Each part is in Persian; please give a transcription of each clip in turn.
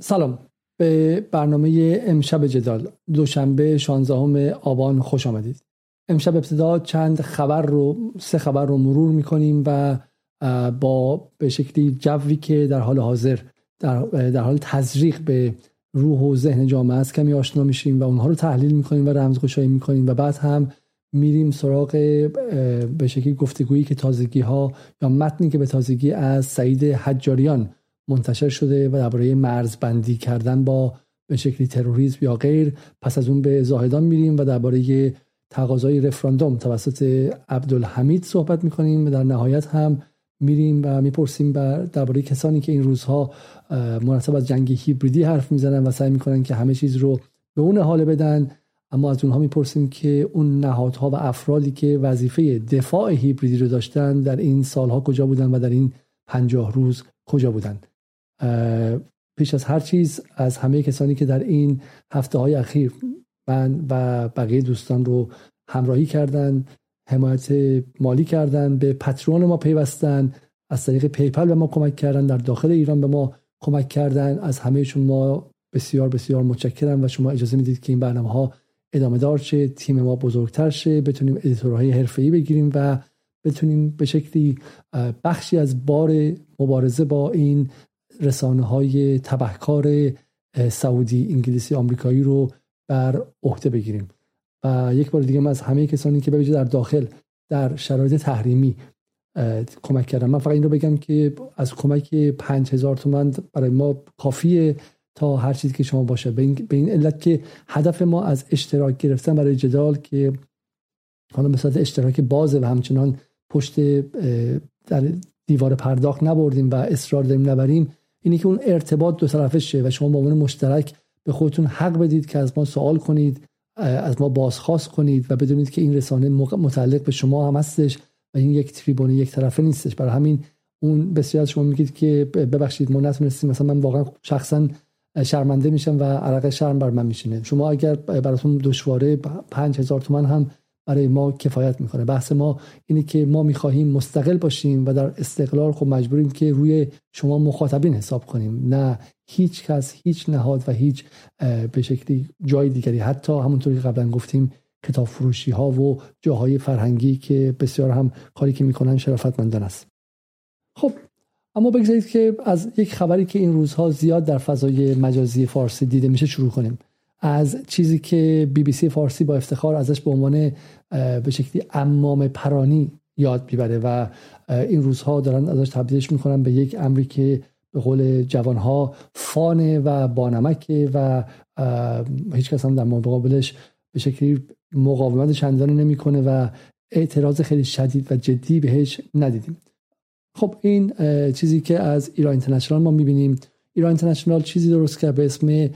سلام. به برنامه امشب جدال. دوشنبه 16 آبان خوش آمدید. امشب ابتدا چند خبر رو سه خبر رو مرور می‌کنیم و با به شکلی جوی که در حال حاضر در, در حال تزریق به روح و ذهن جامعه است کمی آشنا میشیم و اونها رو تحلیل می‌کنیم و رمزگشایی می‌کنیم و بعد هم میریم سراغ به شکلی گفتگویی که تازگی ها یا متنی که به تازگی از سعید حجاریان منتشر شده و درباره مرزبندی کردن با به شکلی تروریسم یا غیر پس از اون به زاهدان میریم و درباره تقاضای رفراندوم توسط عبدالحمید صحبت می‌کنیم و در نهایت هم میریم و می‌پرسیم درباره کسانی که این روزها مناسب از جنگ هیبریدی حرف می‌زنن و سعی می‌کنن که همه چیز رو به اون حاله بدن. اما از اونها می‌پرسیم که اون نهادها و افرادی که وظیفه دفاع هیبریدی رو داشتن در این سالها کجا بودن و در این پنجاه روز کجا بودن. پیش از هر چیز از همه کسانی که در این هفته های اخیر من و بقیه دوستان رو همراهی کردن حمایت مالی کردن به Patreon ما پیوستن از طریق PayPal به ما کمک کردن در داخل ایران به ما کمک کردن از همه شما بسیار بسیار متشکرم و شما اجازه می‌دید که این برنامه ها ادامه دار شه تیم ما بزرگتر شه بتونیم editor های حرفه‌ای بگیریم و بتونیم به شکلی بخشی از بار مبارزه با این رسانه های تبهکار سعودی انگلیسی آمریکایی رو بر عهده بگیریم. و یک بار دیگه از همه کسانی که به در داخل در شرایط تحریمی کمک کردم. من فقط این رو بگم که از کمک پنج هزار تومن برای ما کافیه تا هر چیزی که شما باشه. به این, علت که هدف ما از اشتراک گرفتن برای جدال که حالا مثلا اشتراک بازه و همچنان پشت در دیوار پرداخت نبردیم و اصرار داریم نبریم اینی که اون ارتباط دو طرفه شه و شما با عنوان مشترک به خودتون حق بدید که از ما سوال کنید از ما بازخواست کنید و بدونید که این رسانه متعلق به شما هم هستش و این یک تریبون یک طرفه نیستش. برای همین اون بسیار شما میگید که ببخشید ما نتونستیم. مثلا من واقعا شخصا شرمنده میشم و عرق شرم بر من میشینه. شما اگر براتون دشواره پنج هزار تومن هم برای ما کفایت می‌کنه. بحث ما اینه که ما می‌خواهیم مستقل باشیم و در استقلال خب مجبوریم که روی شما مخاطبین حساب کنیم. نه هیچ کس هیچ نهاد و هیچ به شکلی جای دیگری. حتی همونطوری که قبلا گفتیم کتاب فروشی ها و جاهای فرهنگی که بسیار هم کاری که می‌کنن شرافتمندان است. خب اما بگذارید که از یک خبری که این روزها زیاد در فضای مجازی فارسی دیده میشه شروع کنیم. از چیزی که بی بی سی فارسی با افتخار ازش به عنوان به شکلی امام پرانی یاد می‌بره و این روزها دارن ازش تبدیلش می‌کنن به یک امری که به قول جوانها فانه و بانمکه و هیچ کس هم در مقابلش به شکلی مقاومت چندانی نمی‌کنه و اعتراض خیلی شدید و جدی بهش ندیدیم. خب این چیزی که از ایران اینترنشنال ما می‌بینیم. ایران اینترنشنال چیزی درست کرد به اسم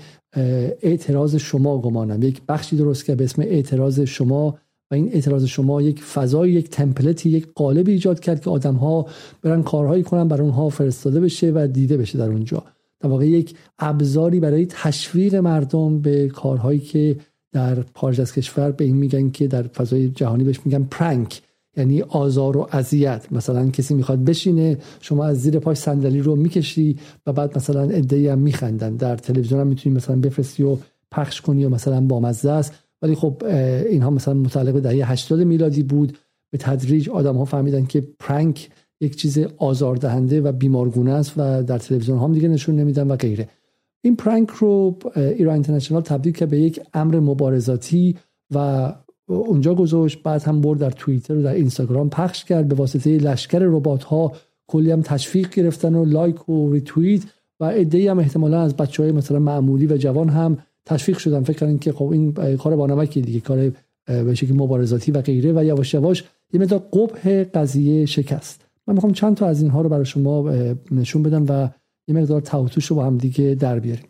اعتراض شما گمانم. یک بخشی درست کرد به اسم اعتراض شما و این اعتراض شما یک فضای یک تمپلتی یک قالب ایجاد کرد که آدم ها برن کارهایی کنن برای اونها فرستاده بشه و دیده بشه در اونجا. در واقع یک ابزاری برای تشویق مردم به کارهایی که در خارج از کشور به این میگن که در فضای جهانی بهش میگن پرنک یعنی آزار و اذیت. مثلا کسی می‌خواد بشینه شما از زیر پاش صندلی رو می‌کشی و بعد مثلا ادعی هم میخندن. در تلویزیون هم می‌تونی مثلا بفرستی و پخش کنی و مثلا بامزه است. ولی خب اینها مثلا متعلق به دهه 80 میلادی بود. به تدریج آدم ها فهمیدن که پرنک یک چیز آزاردهنده و بیمارگونه است و در تلویزیون هم دیگه نشون نمیدن و غیره. این پرنک رو ایران اینترنشنال تبدیل کرد به یک امر مبارزاتی و اونجا گذاشت بعد هم برد در توییتر و در اینستاگرام پخش کرد. به واسطه لشکر ربات ها کلی هم تشویق گرفتن و لایک و ریتوییت و ایده هم احتمالا از بچه های مثلا معمولی و جوان هم تشویق شدن. فکر کردن که خب این کار بانمکی دیگه کار به شکل مبارزاتی و غیره و یواش یواش یه مقدار قبح قضیه شکست. من می‌خوام چند تا از اینها رو برای شما نشون بدم و یه مقدار توتوش رو با هم دیگه در بیاریم.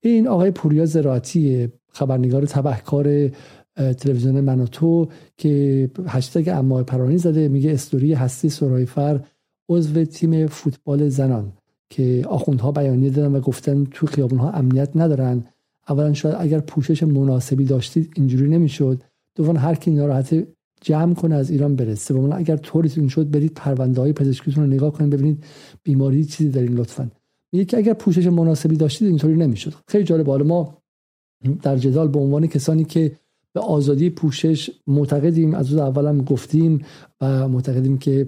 این آقای پوریا زراعتی خبرنگار تبهکار تلویزیون من تو که هشتگ اما پرانی زده. میگه استوری هستی سرایفر عضو تیم فوتبال زنان که آخوندها بیانیه دادن و گفتن تو خیابون ها امنیت ندارن. اولا شاید اگر پوشش مناسبی داشتید اینجوری نمی‌شد. دوم هر کی ناراحت جمع کنه از ایران بره. سوم اگر طوریتون شد برید پرونده های پزشکیتون رو نگاه کنید ببینید بیماری چیزی دارین لطفا. میگه که اگر پوشش مناسبی داشتید اینطوری نمی‌شد. خیلی جالب. حالا ما در جدال به عنوان کسانی که به آزادی پوشش معتقدیم. از روز اولم گفتیم و معتقدیم که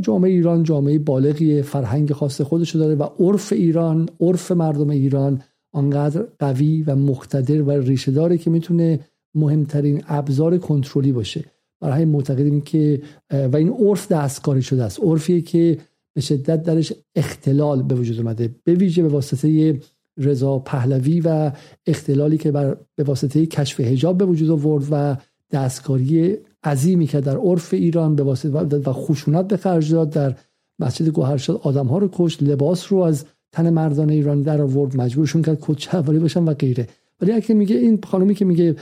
جامعه ایران جامعه بالغی فرهنگ خاص خودشو داره و عرف ایران عرف مردم ایران آنقدر قوی و مقتدر و ریشه داره که می‌تونه مهمترین ابزار کنترلی باشه. برای معتقدیم که و این عرف دستکاری شده است. عرفیه که به شدت درش اختلال به وجود اومده. به ویژه به واسطه رضا پهلوی و اختلالی که بر به واسطه کشف حجاب به وجود آورد و دستکاری عظیمی که در عرف ایران به واسطه و خشونت به خرج داد در مسجد گوهرشاد آدم ها رو کشت لباس رو از تن مردان ایران در آورد مجبورشون کرد کچهواری باشن و غیره. ولی اگه میگه این خانومی که میگه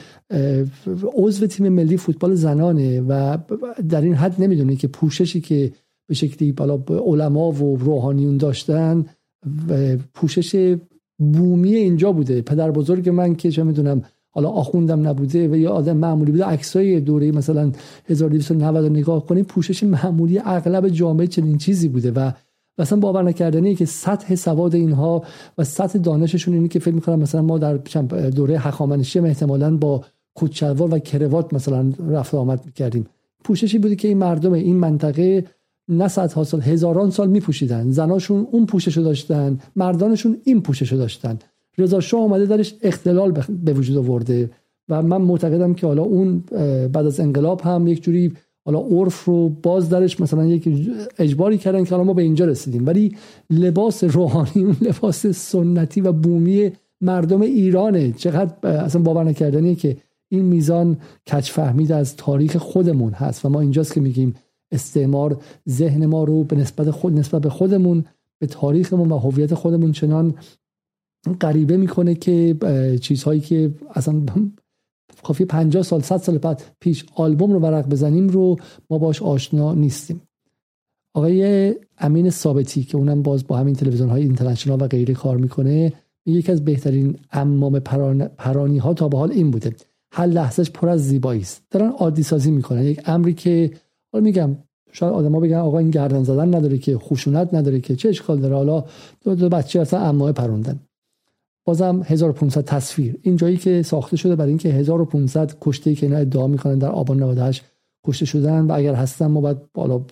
عضو تیم ملی فوتبال زنانه و در این حد نمی‌دونه که پوششی که به شکلی بالا علما و روحانیون داشتن پوشش بومی اینجا بوده. پدر بزرگ من که چه می‌دونم حالا آخوندم نبوده و یا آدم معمولی بوده عکسای دوره مثلا 1290 رو نگاه کنیم پوشش معمولی اغلب جامعه چنین چیزی بوده و مثلا باور نکردنی که سطح سواد اینها و سطح دانششون اینی که فکر می‌کنم مثلا ما در دوره هخامنشی احتمالا با کچلوار و کروات مثلا رفت آمد می‌کردیم پوششی بوده که این مردم این منطقه نه صدها سال هزاران سال میپوشیدن. زناشون اون پوششو داشتن مردانشون این پوششو داشتن. رضا شاه آمده درش اختلال به وجود آورده و من معتقدم که حالا اون بعد از انقلاب هم یک جوری حالا عرف رو باز درش مثلا یک اجباری کردن که حالا ما به اینجا رسیدیم. ولی لباس روحانی اون لباس سنتی و بومی مردم ایرانه. چقدر اصلا باور نکردنیه که این میزان کچ فهمید از تاریخ خودمون هست و ما اینجاست که میگیم استعمار ذهن ما رو به نسبت خود نسبت به خودمون به تاریخمون و هویت خودمون چنان غریبه می‌کنه که چیزهایی که اصلا کافی 50 سال 100 سال بعد پیش آلبوم رو ورق بزنیم رو ما باش آشنا نیستیم. آقای امین ثابتی که اونم باز با همین تلویزیون های اینترنشنال و غیره کار می‌کنه یکی از بهترین امام پرانی ها تا به حال این بوده. هر لحظهش پر از زیبایی است. دارن عادی سازی می‌کنن. یک امری که حالا میگم شاید آدما بگن آقا این گردن زدن نداره که خشونت نداره که چه اشکال داره؟ حالا دو, دو بچه اصلا امامه پروندن. بازم 1500 تصویر. این جایی که ساخته شده برای اینکه 1500 کشته که اینا ادعا می‌کنن در آبان 98 کشته شدن و اگر هستن ما باید بالا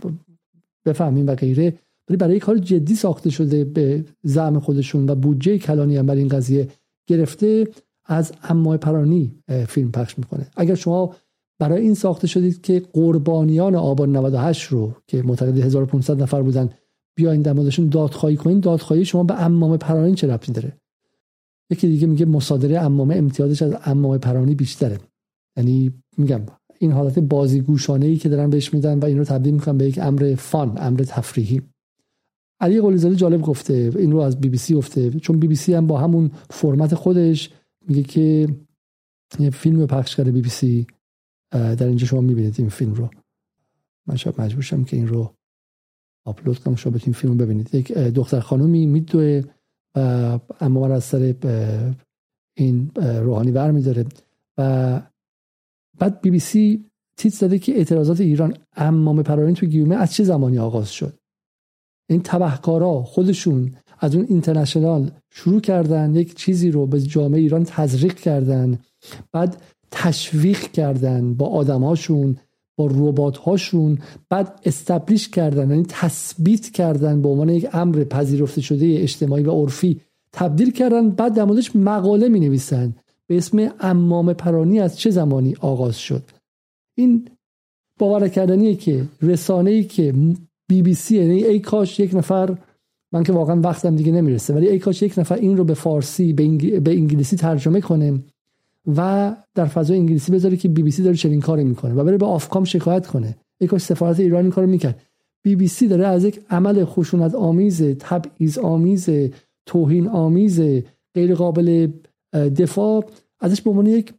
بفهمیم و غیره. ولی برای کار جدی ساخته شده به زعم خودشون و بودجه کلانی هم برای این قضیه گرفته از امای پرانی فیلم پخش می‌کنه. اگر شما برای این ساخته شدید که قربانیان آبان 98 رو که معتقد 1500 نفر بودن بیاین در موردشون دادخواهی کنین. دادخواهی شما به امام پرانی چه ربطی داره؟ یکی دیگه میگه مصادره امامه امتیازش از امام پرانی بیشتره. یعنی میگم این حالت بازیگوشانه ای که دارن بهش میدن و این رو تبدیل می‌کنن به یک امر فان امر تفریحی. علی قلیزاده جالب گفته این رو از بی بی سی گفته. چون بی بی سی هم با همون فرمت خودش میگه که یه فیلم پخش کرده بی بی سی. در اینجا شما می‌بینید این فیلم رو. من شاید مجبور شم که این رو آپلود کنم شما بتونید فیلم ببینید. یک دختر خانومی میدوه و عمامه از سر این روحانی ور میداره و بعد بی بی سی تیتر زده که اعتراضات ایران عمامه پرانی تو گیومه از چه زمانی آغاز شد؟ این تبهکارا خودشون از اون اینترنشنال شروع کردن یک چیزی رو به جامعه ایران تزریق کردن. بعد تشویق کردن با آدمهاشون با ربات هاشون بعد استبلیش کردن یعنی تثبیت کردن به عنوان یک امر پذیرفته شده اجتماعی و عرفی. تبدیل کردن بعد در موردش مقاله می نویسن به اسم امام پرانی از چه زمانی آغاز شد؟ این باور نکردنیه که رسانه ای که بی بی سی یعنی ای کاش یک نفر من که واقعا وقتم دیگه نمی‌رسه ولی ای کاش یک نفر این رو به فارسی به, انگلیسی ترجمه کنه. و در فضای انگلیسی بذاره که بی بی سی داره چنین کاری می‌کنه و بره به Ofcom شکایت کنه. ای کاش سفارت ایران این کارو می‌کرد. بی بی سی داره از یک عمل خشونت آمیز تبعیض آمیز توهین آمیز غیر قابل دفاع ازش به عنوان یک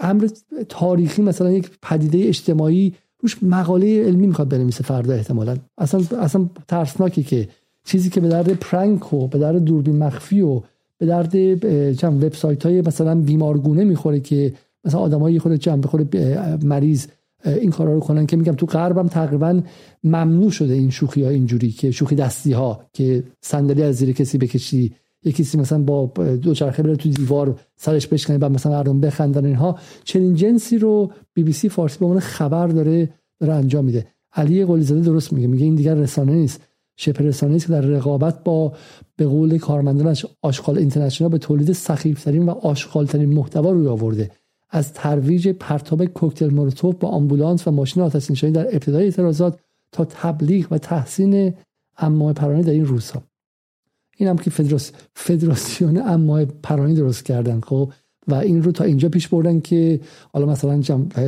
امر تاریخی مثلا یک پدیده اجتماعی روش مقاله علمی می‌خواد بنویسه فردا احتمالا. اصلا اصلا ترسناکی که چیزی که به درد پرنک و به درد دوربین مخفی و به درد چند وبسایت های مثلا بیمارگونه می‌خوره که مثلا آدمایی خود چند خود مریض این کارا رو کنن که میگم تو غربم تقریبا ممنوع شده این شوخی ها اینجوری که شوخی دستی ها که صندلی از زیر کسی بکشی یکی کسی مثلا با دو چرخه بره تو دیوار سرش بشکنه بعد مثلا مردم بخندن اینها. چنین جنسی رو بی بی سی فارسی به عنوان خبر داره داره انجام میده. علی قلی زاده درست میگه میگه این دیگر رسانه نیست. شبه رسانه است که در رقابت با به قول کارمندانش آشغال اینترنشنال به تولید سخیفترین و آشغالترین محتوا روی آورده. از ترویج پرتاب کوکتل مولوتوف با آمبولانس و ماشین آتش نشانی در ابتدای اعتراضات تا تبلیغ و تحسین امام پرانی در این روزها. این هم که فدراس... فدراسیون امام پرانی درست کردن خب؟ و این رو تا اینجا پیش بردن که حالا مثلا جم...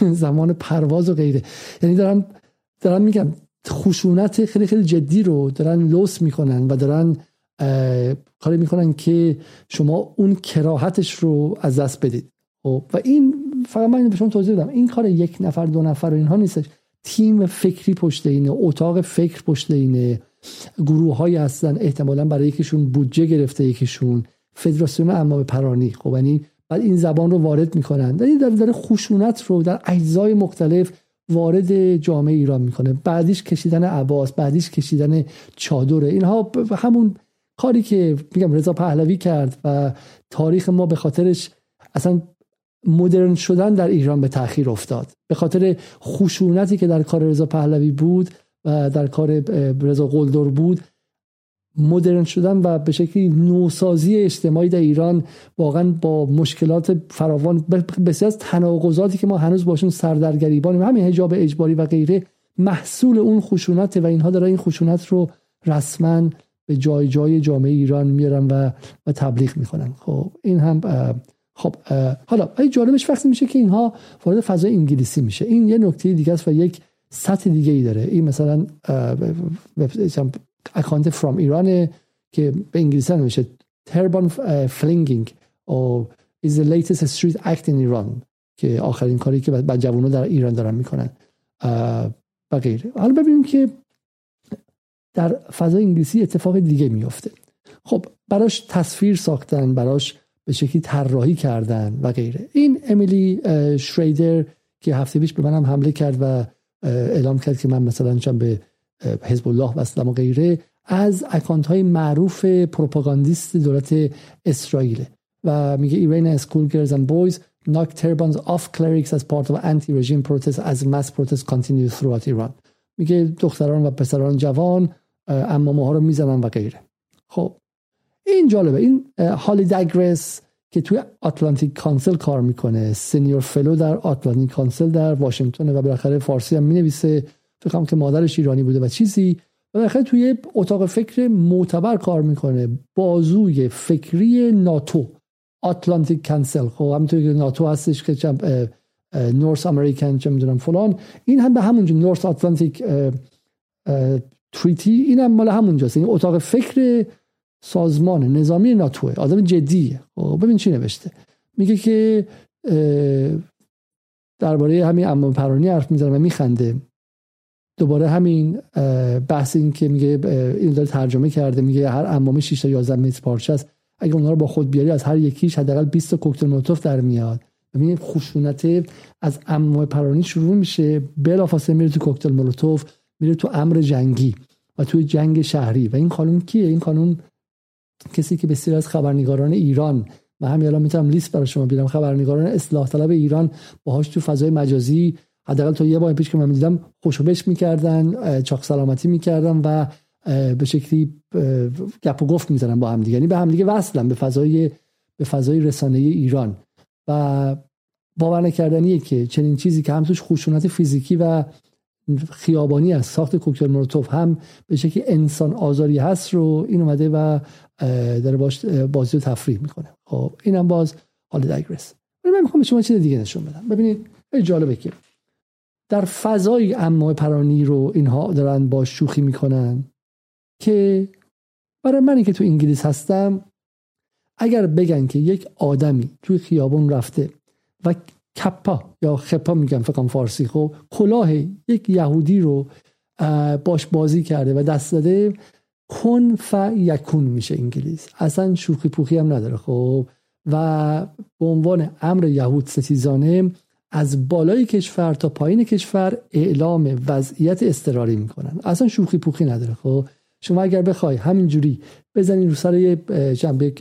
زمان پرواز و غیره. یعنی دارم دارم میگم خشونت خیلی خیلی جدی رو دارن لوس می‌کنن و دارن کاری می‌کنن که شما اون کراهتش رو از دست بدید. خب و این فقط من به شما توضیح بدم. این کار یک نفر دو نفر و اینها نیستش. تیم فکری پشت اینه اتاق فکر پشت اینه. گروه های هستن احتمالا برای یکیشون بودجه گرفته یکیشون فدراسیون امام پرانی. خب یعنی بعد این زبان رو وارد می‌کنن. در در داره خشونت رو در اجزای مختلف وارد جامعه ایران می‌کنه. بعدیش کشیدن عباس بعدیش کشیدن چادره. اینها همون کاری که میگم رضا پهلوی کرد و تاریخ ما به خاطرش اصلا مدرن شدن در ایران به تاخیر افتاد. به خاطر خشونتی که در کار رضا پهلوی بود و در کار رضا قلدر بود مدرن شدن و به شکلی نوسازی اجتماعی در ایران واقعا با مشکلات فراوان بسیار از تناقضاتی که ما هنوز باشون سردرگریبانیم همین حجاب اجباری و غیره محصول اون خشونت و اینها داره این خشونت رو رسما به جای جای جامعه ایران میارن و و تبلیغ می‌کنن. خب این هم خب حالا ای جالبش وقتی میشه که اینها وارد فضای انگلیسی میشه. این یه نکته دیگه است و یک سطح دیگه ای داره. این مثلا اکانت From Iran که به انگلیسی می‌نویسه turban flinging uh is the latest street act Iran که آخرین کاری که بعد جوانو در ایران دارن می‌کنن و غیره حالا ببینیم که در فضای انگلیسی اتفاق دیگه میفته خب براش تصویر ساختن براش به شکلی طراحی کردن و غیره. این امیلی شریدر که هفته پیش به منم حمله کرد و اعلام کرد که من مثلا چون به حزب الله و و غیره از اکانت های معروف پروپاگاندیست دولت اسرائیل و میگه Iran school girls and boys knock turbans off clerics as part of anti-regime protests as mass protests continue throughout Iran. میگه دختران و پسران جوان عمامه ها رو می‌زنن و غیره. خب این جالبه. این هالی دگرس که توی Atlantic Council کار می‌کنه senior fellow در Atlantic Council در واشنگتن و بالاخره فارسی هم می‌نویسه. فکر که مادرش ایرانی بوده و چیزی. بالاخره توی اتاق فکر معتبر کار می‌کنه. بازوی فکری ناتو. آتلانتیک کانسل خب همونطوری که ناتو هستش که چم نورس امریکن چه می‌دونم فلان. این هم به همونجا نورس آتلانتیک تریتی این هم مال همونجاست این اتاق فکر سازمان نظامی ناتوه آدم جدیه. خب ببین چی نوشته. میگه که درباره همین امام پرانی حرف می‌زنه و میخنده. دوباره همین بحث این که میگه این داره ترجمه کرده میگه هر امام 6 تا 11 متر پارچه است. اگه اونها رو با خود بیاری از هر یکیش حداقل 20 تا کوکتل مولوتوف در میاد. ببینید خشونت از امام پرانی شروع میشه بلافاصله میره تو کوکتل مولوتوف میره تو امر جنگی و توی جنگ شهری. و این قانون کیه؟ این قانون کسی که بسیار از خبرنگاران ایران و همین الان می‌تونم لیست برای شما بیارم خبرنگاران اصلاح طلب ایران باهاش تو فضای مجازی حداقل تا یه بار پیش که من دیدم خوشوبش می‌کردن چاق سلامتی می‌کردن و به شکلی گپ و گفت می‌زنن با هم دیگه. یعنی به هم دیگه وصلن به فضای به فضای رسانه ایران. و باور نکردنیه که چنین چیزی که هم توش خشونت فیزیکی و خیابانی از ساخت کوکتل مولوتوف هم به شکلی انسان آزاری هست رو این اومده و داره باش بازی رو تفریح می‌کنه. خب اینم باز حال دایگرس من می‌خوام شما چیز دیگه نشون بدم. ببینید جالبه که در فضای اما پرانی رو اینها دارن با شوخی می‌کنن که برای منی که تو انگلیس هستم اگر بگن که یک آدمی توی خیابون رفته و کپا یا خپا میگن فکرم فارسی خب کلاه یک یهودی رو باش بازی کرده و دست داده کن ف یکون میشه انگلیس. اصلا شوخی پوخی هم نداره خب. و به عنوان امر یهود ستیزانه از بالای کشور تا پایین کشور اعلام وضعیت اضطراری می‌کنن. اصلا شوخی پوخی نداره خب؟ شما اگر بخوای همینجوری بزنی رو سر یه جنبه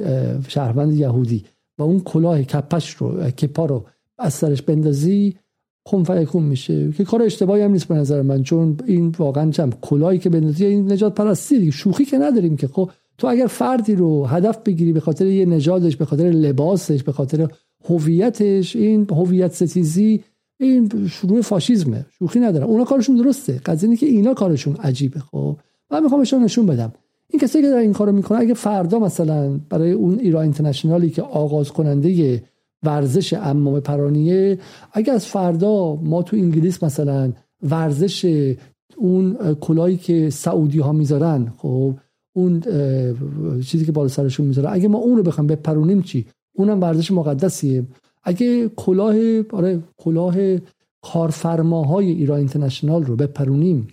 شهروند یهودی و اون کلاه کپش رو کپا رو از سرش بندازی خون فیکون میشه. که کار اشتباهی هم نیست به نظر من چون این واقعا چم کلاهی که بندازی این نجات پرستی شوخی که نداریم که خب؟ تو اگر فردی رو هدف بگیری به خاطر یه نژادش به خاطر لباسش به خاطر هویتش این هویت ستیزی این شروع فاشیزمه. شوخی ندارم. اونا کارشون درسته. قضیه که اینا کارشون عجیبه خب. من می‌خوام بهشون نشون بدم. این کسی که در این کارو می‌کنه اگه فردا مثلا برای اون ایران اینترنشنالی که آغاز کننده ورزش امام پرانیه اگه از فردا ما تو انگلیس مثلا ورزش اون کلایی که سعودی ها می‌ذارن خب اون چیزی که بالا سرشون می‌ذاره اگه ما اون رو بخوام بپرونیم چی؟ اونم ورزش مقدسیه. اگه کلاه آره کلاه کارفرماهای ایران اینترنشنال رو بپرونیم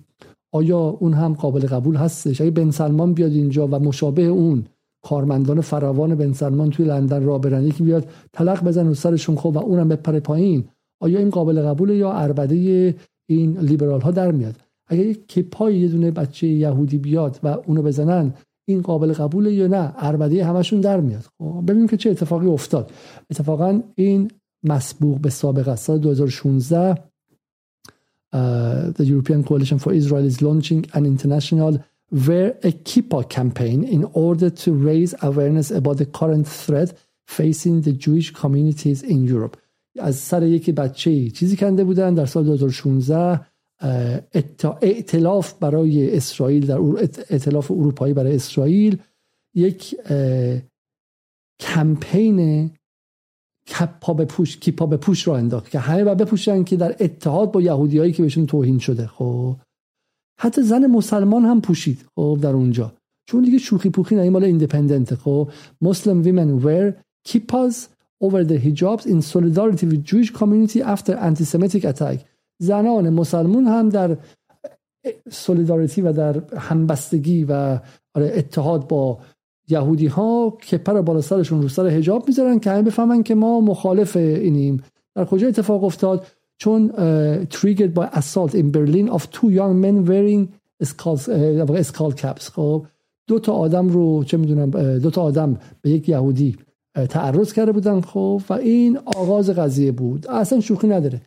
آیا اون هم قابل قبول هستش؟ اگه بن سلمان بیاد اینجا و مشابه اون کارمندان فراوان بن سلمان توی لندن را برن یکی بیاد طلق بزن رو سرشون خب و اونم بپره پایین آیا این قابل قبوله یا اربده این لیبرال ها در میاد؟ اگر یک کپای یه دونه بچه یهودی بیاد و اونو بزنن این قابل قبوله یا نه اربده همشون در میاد خب ببینیم که چه اتفاقی افتاد اتفاقا این مسبوق به سابقه سال 2016 the European Coalition for Israel is launching an international where a Kippah campaign in order to raise awareness about the current threat facing the Jewish communities in Europe از سر یکی بچه چیزی کنده بودن در سال 2016 ائتلاف برای اسرائیل در ائتلاف اروپایی برای اسرائیل یک کمپین کپا به پوش کیپا به پوش را انداخت که همه باید بپوشن که در اتحاد با یهودیایی که بهشون توهین شده. خب حتی زن مسلمان هم پوشید خب در اونجا. چون دیگه شوخی پوخی نه مال ایندیپندنت خب مسلم women wear kippas over the hijabs in solidarity with Jewish community after anti-Semitic attack. زنان مسلمون هم در سولیداریتی و در همبستگی و آره، اتحاد با یهودی ها که پر بالا سرشون رو سر هجاب می‌ذارن که همه بفهمن که ما مخالف اینیم. در کجا اتفاق افتاد؟ چون triggered by assault in Berlin of two young men wearing skull caps. خب دو تا آدم رو چه می‌دونم دو تا آدم به یک یهودی تعرض کرده بودن. خب و این آغاز قضیه بود. اصلا شوخی نداره.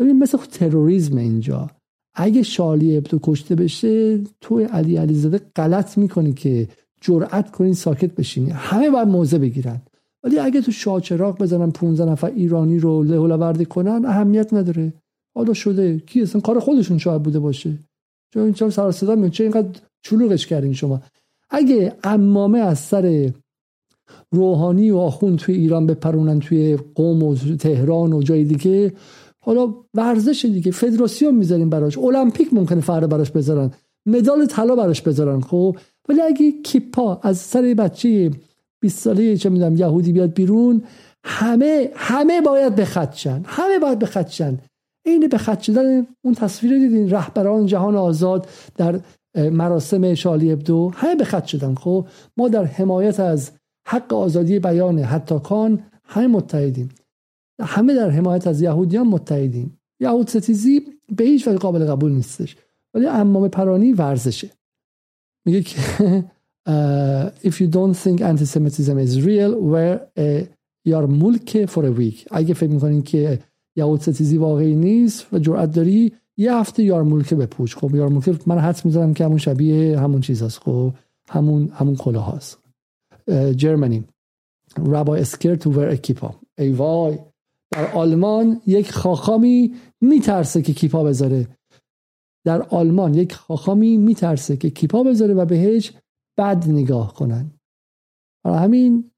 ببین مثل تروریسم اینجا. اگه شالی ابدو کشته بشه تو علی علیزاده غلط می‌کنی که جرأت کنین ساکت بشینی. همه باید موضع بگیرن. ولی اگه تو شاچراغ بزنن 15 نفر ایرانی رو له کنن اهمیت نداره. حالا شده. کی اصلا کار خودشون شاید بوده باشه. چون این چرا سر صدا چه اینقدر چلوغش کردین شما. اگه امامه از سر روحانی و آخون توی ایران بپرونن توی قوم و تهران و جای دیگه حالا ورزش دیگه فدراسیون می‌ذاریم براش المپیک ممکنه فردا براش بذارن مدال طلا براش بذارن خب؟ ولی اگه کیپا از سر بچه 20 ساله چه می‌دونم یهودی بیاد بیرون همه همه باید بخدشن همه باید بخدشن این به خط شدن اون تصویر دیدین رهبران جهان آزاد در مراسم شالی ابدو همه به خط شدن خب؟ ما در حمایت از حق آزادی بیان حتی کان همه متحدیم. همه در حمایت از یهودیان متحدیم یهود ستیزی به هیچ وجه قابل قبول نیستش. ولی امام پرانی ورزشه. میگه که if you don't think anti-Semitism is real wear a ملک for a week. اگه فکر می‌کنین که یهود ستیزی واقعی نیست و جرأت داری یه هفته یارمولکه بپوش. خب یارمولکه من حدس می‌زنم که همون شبیه همون چیز هست خب همون همون کلاه هست جرمنی ربای اسکر تو ور اکیپا ای وای. در آلمان یک خاخامی میترسه که کیپا بذاره. در آلمان یک خاخامی میترسه که کیپا بذاره و بهش بد نگاه کنن. همین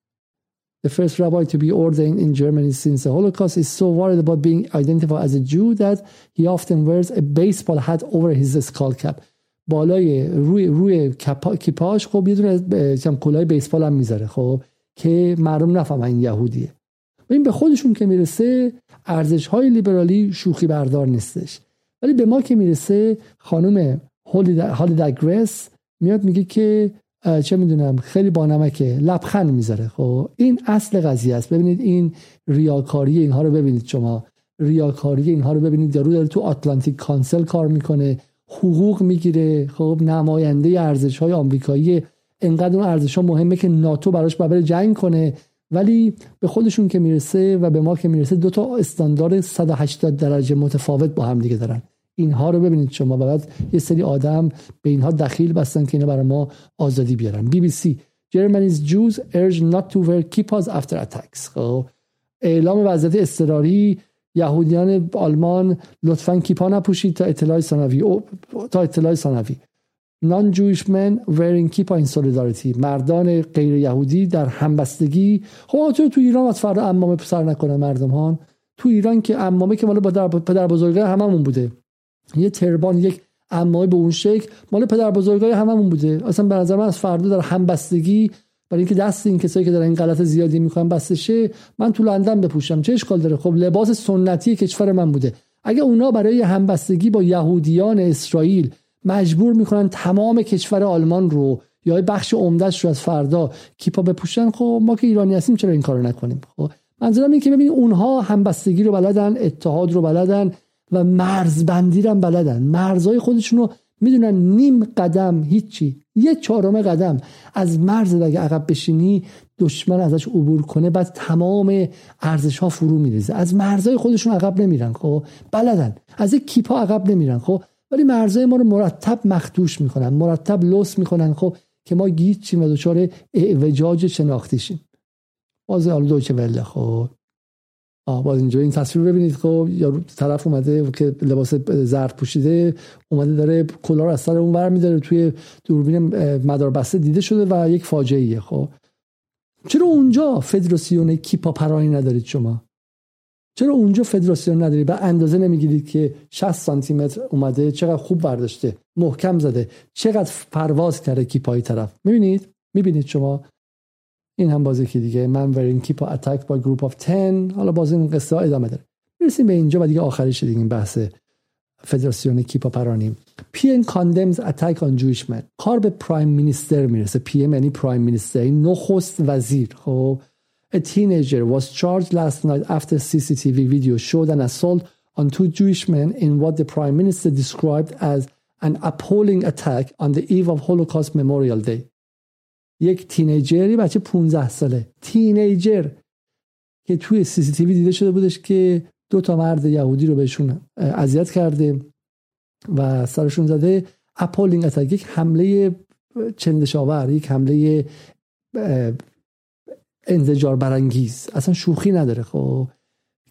the first rabbi to be ordained in Germany since the Holocaust is so worried about being identified as a Jew that he often wears a baseball hat over his skull cap. بالای روی روی کیپاش خب یه دونه کلاه بیسبال هم می‌ذاره خب که معلوم نفهم این یهودیه. این به خودشون که می‌رسه ارزش های لیبرالی شوخی بردار نیستش. ولی به ما که می‌رسه خانم هالی گرس میاد میگه که چه می‌دونم خیلی با نمکه لبخند می‌ذاره. خب این اصل قضیه است. ببینید این ریاکاری اینها رو ببینید شما. ریاکاری اینها رو ببینید. یارو داره تو آتلانتیک کانسل کار می‌کنه حقوق می‌گیره. خب نماینده ارزش های آمریکایی انقدر اون ارزش ها مهمه که ناتو براش ببر جنگ کنه. ولی به خودشون که می‌رسه و به ما که می‌رسه دو تا استاندارد 180 درجه متفاوت با هم دیگه دارن. اینها رو ببینید شما. و بعد یه سری آدم به اینها دخیل بستن که اینا برای ما آزادی بیارن. بی بی سی. Germany's Jews urge not to wear kippas after attacks. خب. اعلام وضعیت اضطراری. یهودیان آلمان لطفا کیپا نپوشید تا اطلاع ثانوی تا اطلاع ثانوی. نان جویش من wearing کیپا این solidarity. مردان غیر یهودی در همبستگی. خب تو تو ایران از فردا امامه سر نکنن مردم ها. تو ایران که امامه که مال پدر بزرگای هممون بوده. یه تربان یک امامه به اون شکل مال پدر بزرگای هممون بوده. اصلا به نظر من از فردا در همبستگی برای اینکه دست این کسایی که دارن این غلط زیادی می‌کنن بسته من تو لندن بپوشم. چه اشکال داره؟ خب لباس سنتی کشور من بوده. اگه اونا برای همبستگی با یهودیان اسرائیل مجبور می‌کنن تمام کشور آلمان رو یا بخش عمدهش رو از فردا کیپا بپوشن. خب ما که ایرانی هستیم چرا این کارو نکنیم؟ خب منظورم اینه که ببینید اونها همبستگی رو بلدن اتحاد رو بلدن و مرزبندی رو بلدن. مرزهای خودشون رو می‌دونن نیم قدم هیچی یه چهارم قدم از مرز اگه عقب بشینی دشمن ازش عبور کنه بعد تمام ارزش ها فرو میریزه. از مرزهای خودشون عقب نمیرن. خب بلدن. از یک کیپا عقب نمیرن. خب ولی مرزهای ما رو مرتب مخدوش می‌کنن مرتب لوس می‌کنن خب که ما گیت و دچار اعوجاج شناختی شیم باز حالا دوچه وله خب. آه باز اینجا این تصویر ببینید خب. یا طرف اومده که لباس زرد پوشیده اومده داره کلا رو از سر اون ور میداره توی دوربین مدار بسته دیده شده و یک فاجعه خب. چرا اونجا فدراسیون کیپا پرانی ندارید شما؟ چرا اونجا فدراسیون ندارید و اندازه نمی‌گیرید که 60 سانتی متر اومده چقدر خوب برداشته محکم زده چقدر پرواز کرده کیپای طرف. می‌بینید؟ می‌بینید شما؟ این هم بازی که دیگه. Man wearing kippah attacked by group of 10 حالا باز این قصه ادامه داره. می‌رسیم به اینجا و دیگه آخرش دیگه این بحث فدراسیون کیپا پرانی PM condemns attack on Jewish کار به prime minister می‌رسه. PM یعنی prime minister نخست وزیر. خب؟ A teenager was charged last night after CCTV video showed an assault on two Jewish men in what the Prime Minister described as an appalling attack on the eve of Holocaust Memorial Day. یک teenager ی بچه 15 ساله teenager که توی CCTV دیده شده بودش که دو تا مرد یهودی رو بهشون اذیت کرده و سرشون زده appalling attack یک حمله چندشاور یک حمله انزجار برانگیز. اصلا شوخی نداره خب.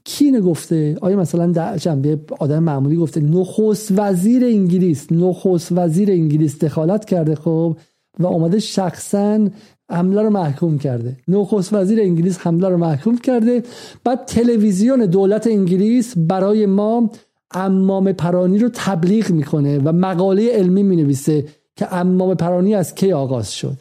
کی گفته آیا مثلا در جنبه آدم معمولی گفته نخست وزیر انگلیس نخست وزیر انگلیس دخالت کرده خب و اومده شخصا حمله رو محکوم کرده. نخست وزیر انگلیس حمله رو محکوم کرده. بعد تلویزیون دولت انگلیس برای ما امام پرانی رو تبلیغ می‌کنه و مقاله علمی می‌نویسه که امام پرانی از کی آغاز شد.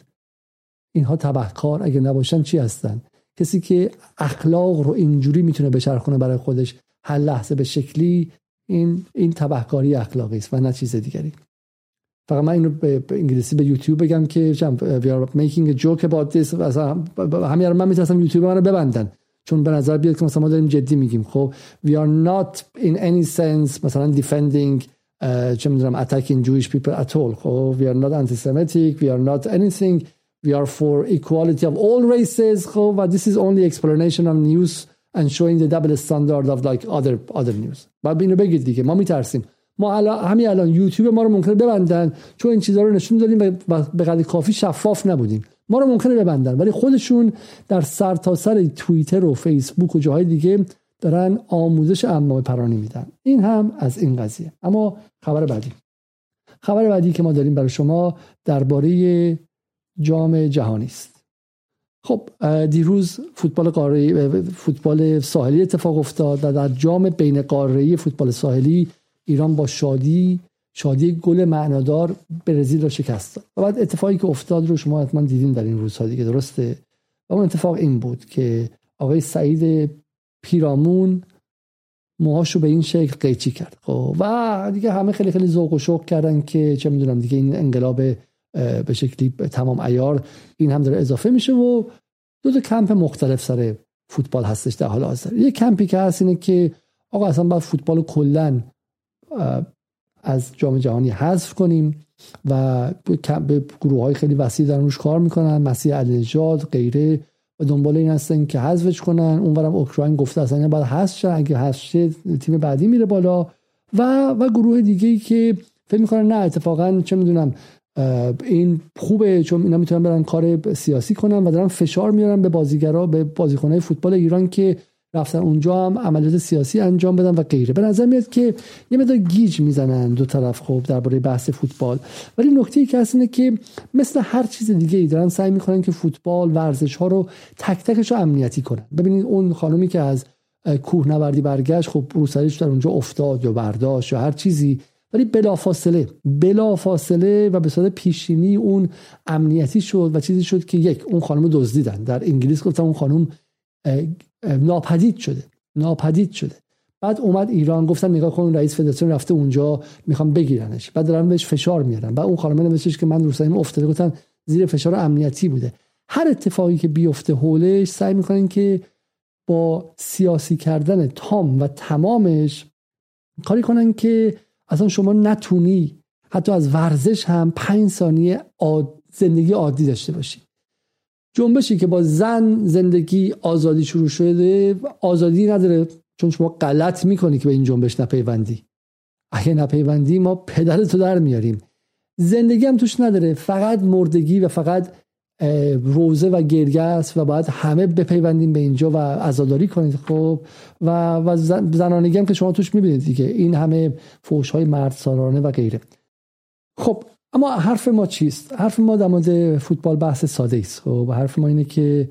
اینها تبهکار اگه نباشن چی هستن؟ کسی که اخلاق رو اینجوری می‌تونه بچرخونه برای خودش هر لحظه به شکلی این این تبهکاری اخلاقی است و نه چیز دیگری. فقط من اینو به انگلیسی به یوتیوب بگم که we are making a joke about this. همین من می‌تونستم یوتیوب من رو ببندن. چون به نظر بیاد که مثلا ما داریم جدی میگیم. خب we are not in any sense مثلا defending چه می‌دونم attacking Jewish people at all. خب we are not anti-Semitic we are not anything we are for equality of all races خب و this is only explanation of news and showing the double standard of like other other news. بعد اینو بگید دیگه ما میترسیم. ما الان همین الان یوتیوب ما رو ممکنه ببندن چون این چیزها رو نشون دادیم و به قدر کافی شفاف نبودیم. ما رو ممکنه ببندن ولی خودشون در سرتاسر سر توییتر و فیسبوک و جاهای دیگه دارن آموزش امام پرانی میدن. این هم از این قضیه. اما خبر بعدی. خبر بعدی که ما داریم برای شما درباره جام جهانی است. خب دیروز فوتبال قاره فوتبال ساحلی اتفاق افتاد و در جام بین قاره فوتبال ساحلی ایران با شادی شادی گل معنادار برزیل را شکست داد. و بعد اتفاقی که افتاد رو شما حتما دیدین در این روزها دیگه درسته؟ و اون اتفاق این بود که آقای سعید پیرامون موهاشو به این شکل قیچی کرد. خب و دیگه همه خیلی خیلی ذوق و شوق کردن که چه می‌دونم دیگه این انقلاب به شکلی تمام ایار این هم داره اضافه میشه و دو تا کمپ مختلف سر فوتبال هستش در حال حاضر. یه کمپی که هست اینه که آقا اصلا باید فوتبال کلا از جام جهانی حذف کنیم و به گروه های خیلی وسیع دارن روش کار می‌کنن. مسیح علیجاد غیره. و دنبال این هستن که حذفش کنن. اونورم اوکراین گفته اصلا باید حذف شه اگه حذف شه تیم بعدی میره بالا. و و گروه دیگه ای که فکر می‌کنن نه اتفاقا چه می‌دونم این خوبه چون اینا می‌تونن برن کار سیاسی کنن و دارن فشار میارن به بازیگرا به بازیکنهای فوتبال ایران که رفتن اونجا هم عملیات سیاسی انجام بدن و غیره. به نظر میاد که یه مقدار گیج می‌زنن دو طرف خب درباره بحث فوتبال. ولی نکته ای که هست اینه که مثل هر چیز دیگه ای دارن سعی می‌کنن که فوتبال ورزش ها رو تک تکش رو امنیتی کنن. ببینید اون خانومی که از کوهنوردی برگشت خب روسریش در اونجا افتاد یا برداشت یا هر چیزی ولی بلافاصله بلافاصله و به صورت پیشینی اون امنیتی شد و چیزی شد که یک اون خانم دزدیدن. در انگلیس گفتم اون خانم ناپدید شده. ناپدید شده. بعد اومد ایران گفتن نگاه کن رئیس فدراسیون رفته اونجا می‌خوام بگیرنش. بعد دارن بهش فشار میارن. بعد اون خانم نوشتش که من روسایم افتاده گفتن زیر فشار امنیتی بوده. هر اتفاقی که بیفته حولش سعی می‌کنن که با سیاسی کردن تام و تمامش کاری کنن که اصلا شما نتونی حتی از ورزش هم پنج ثانیه زندگی عادی داشته باشی. جنبشی که با زن زندگی آزادی شروع شده آزادی نداره چون شما غلط می‌کنی که به این جنبش نپیوندی. اگه نپیوندی ما پدرتو در میاریم. زندگی هم توش نداره فقط مردگی و فقط روزه و گرگه است و باید همه بپیوندیم به اینجا و عزاداری کنید. خب و, و زنانگی هم که شما توش می‌بینید دیگه. این همه فوش های مرد سالانه و غیره. خب اما حرف ما چیست؟ حرف ما در مورد فوتبال بحث ساده است خب حرف ما اینه که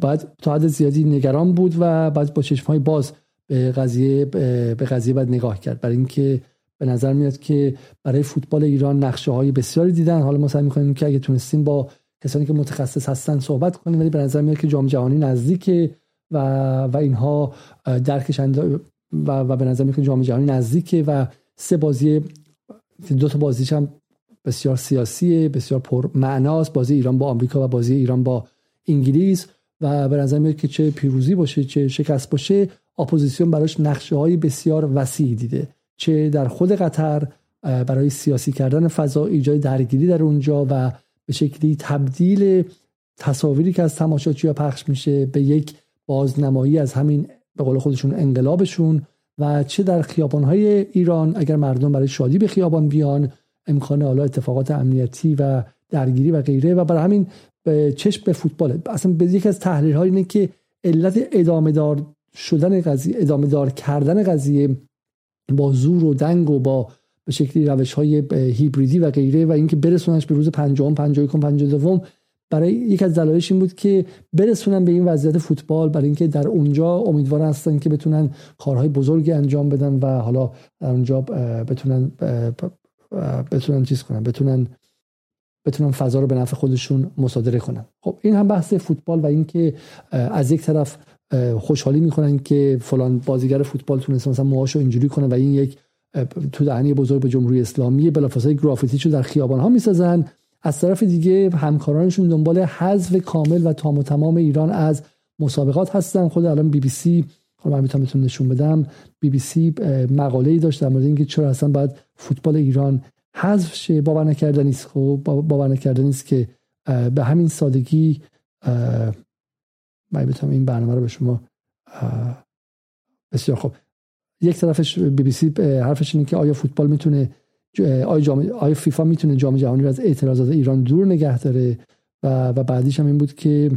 باید تا حد زیادی نگران بود و باید با چشم های باز به قضیه به قضیه باید نگاه کرد. برای اینکه به نظر میاد که برای فوتبال ایران نقشه های بسیاری دیدن. حالا ما سعی می‌کنیم که اگه تونستیم با کسانی که متخصص هستن صحبت کنیم ولی به نظر میاد که جام جهانی نزدیکه و و اینها درکش و, و به نظر میاد که جام جهانی نزدیکه و سه بازی دو تا بازیش هم بسیار سیاسیه بسیار پر معناست. بازی ایران با آمریکا و بازی ایران با انگلیس و به نظر میاد که چه پیروزی باشه چه شکست باشه اپوزیسیون براش نقشه های بسیار وسیع دیده. چه در خود قطر برای سیاسی کردن فضا ایجاد درگیری در اونجا و به شکلی تبدیل تصاویری که از تماشاچی پخش میشه به یک بازنمایی از همین به قول خودشون انقلابشون و چه در خیابانهای ایران اگر مردم برای شادی به خیابان بیان امکان حالا اتفاقات امنیتی و درگیری و غیره و برای همین به چشم به فوتبال. اصلا به یکی از تحلیل ها اینه که علت ادامه دار شدن قضیه ادامه دار کردن قضیه با زور و دنگ و با به شکلی روش های هیبریدی و غیره و اینکه برسونش به روز پنجم پنجاه دوم برای یک از دلایلش این بود که برسونن به این وضعیت فوتبال برای اینکه در اونجا امیدوار هستن که بتونن کارهای بزرگی انجام بدن و حالا در اونجا بتونن بتونن چیز کنن بتونن بتونن فضا رو به نفع خودشون مصادره کنن. خب این هم بحث فوتبال و اینکه از یک طرف خوشحالی می‌کنن که فلان بازیگر فوتبال تونست مثلا موهاشو اینجوری کنه و این یک تو دهنی بزرگ به جمهوری اسلامی بلافاصله گرافیتی در خیابان ها می‌سازن. از طرف دیگه همکارانشون دنبال حذف کامل و تام و تمام ایران از مسابقات هستن. خود الان بی بی سی من می‌تونم بهتون نشون بدم. بی بی سی مقاله ای داشت در مورد اینکه چرا اصلا باید فوتبال ایران حذف شه. باور نکردنی است. خب باور نکردنی است که به همین سادگی من بتونم این برنامه رو به شما بسیار خوب. یک طرفش بی بی سی حرفش اینه که آیا فوتبال می‌تونه آیا, جام... آیا فیفا می‌تونه جام جهانی رو از اعتراضات ایران دور نگه داره؟ و, و بعدیش هم این بود که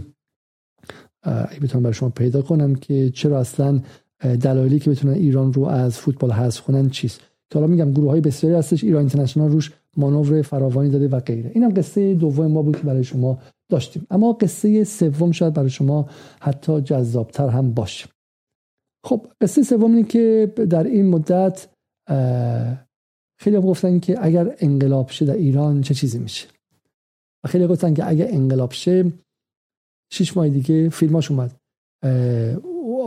اگه بتونم برای شما پیدا کنم که چرا اصلا دلایلی که بتونن ایران رو از فوتبال حذف کنن چیست؟ که حالا میگم گروه های بسیاری هستش ایران اینترنشنال روش مانور فراوانی داده و غیره. اینم قصه دوم ما بود که برای شما داشتیم. اما قصه سوم شاید برای شما حتی جذابتر هم باشه. خب قصه سوم اینه که در این مدت خیلی گفتن که اگر انقلاب شه در ایران چه چیزی میشه. و خیلی گفتن که اگر انقلاب شه شش ماه دیگه فیلماش اومد.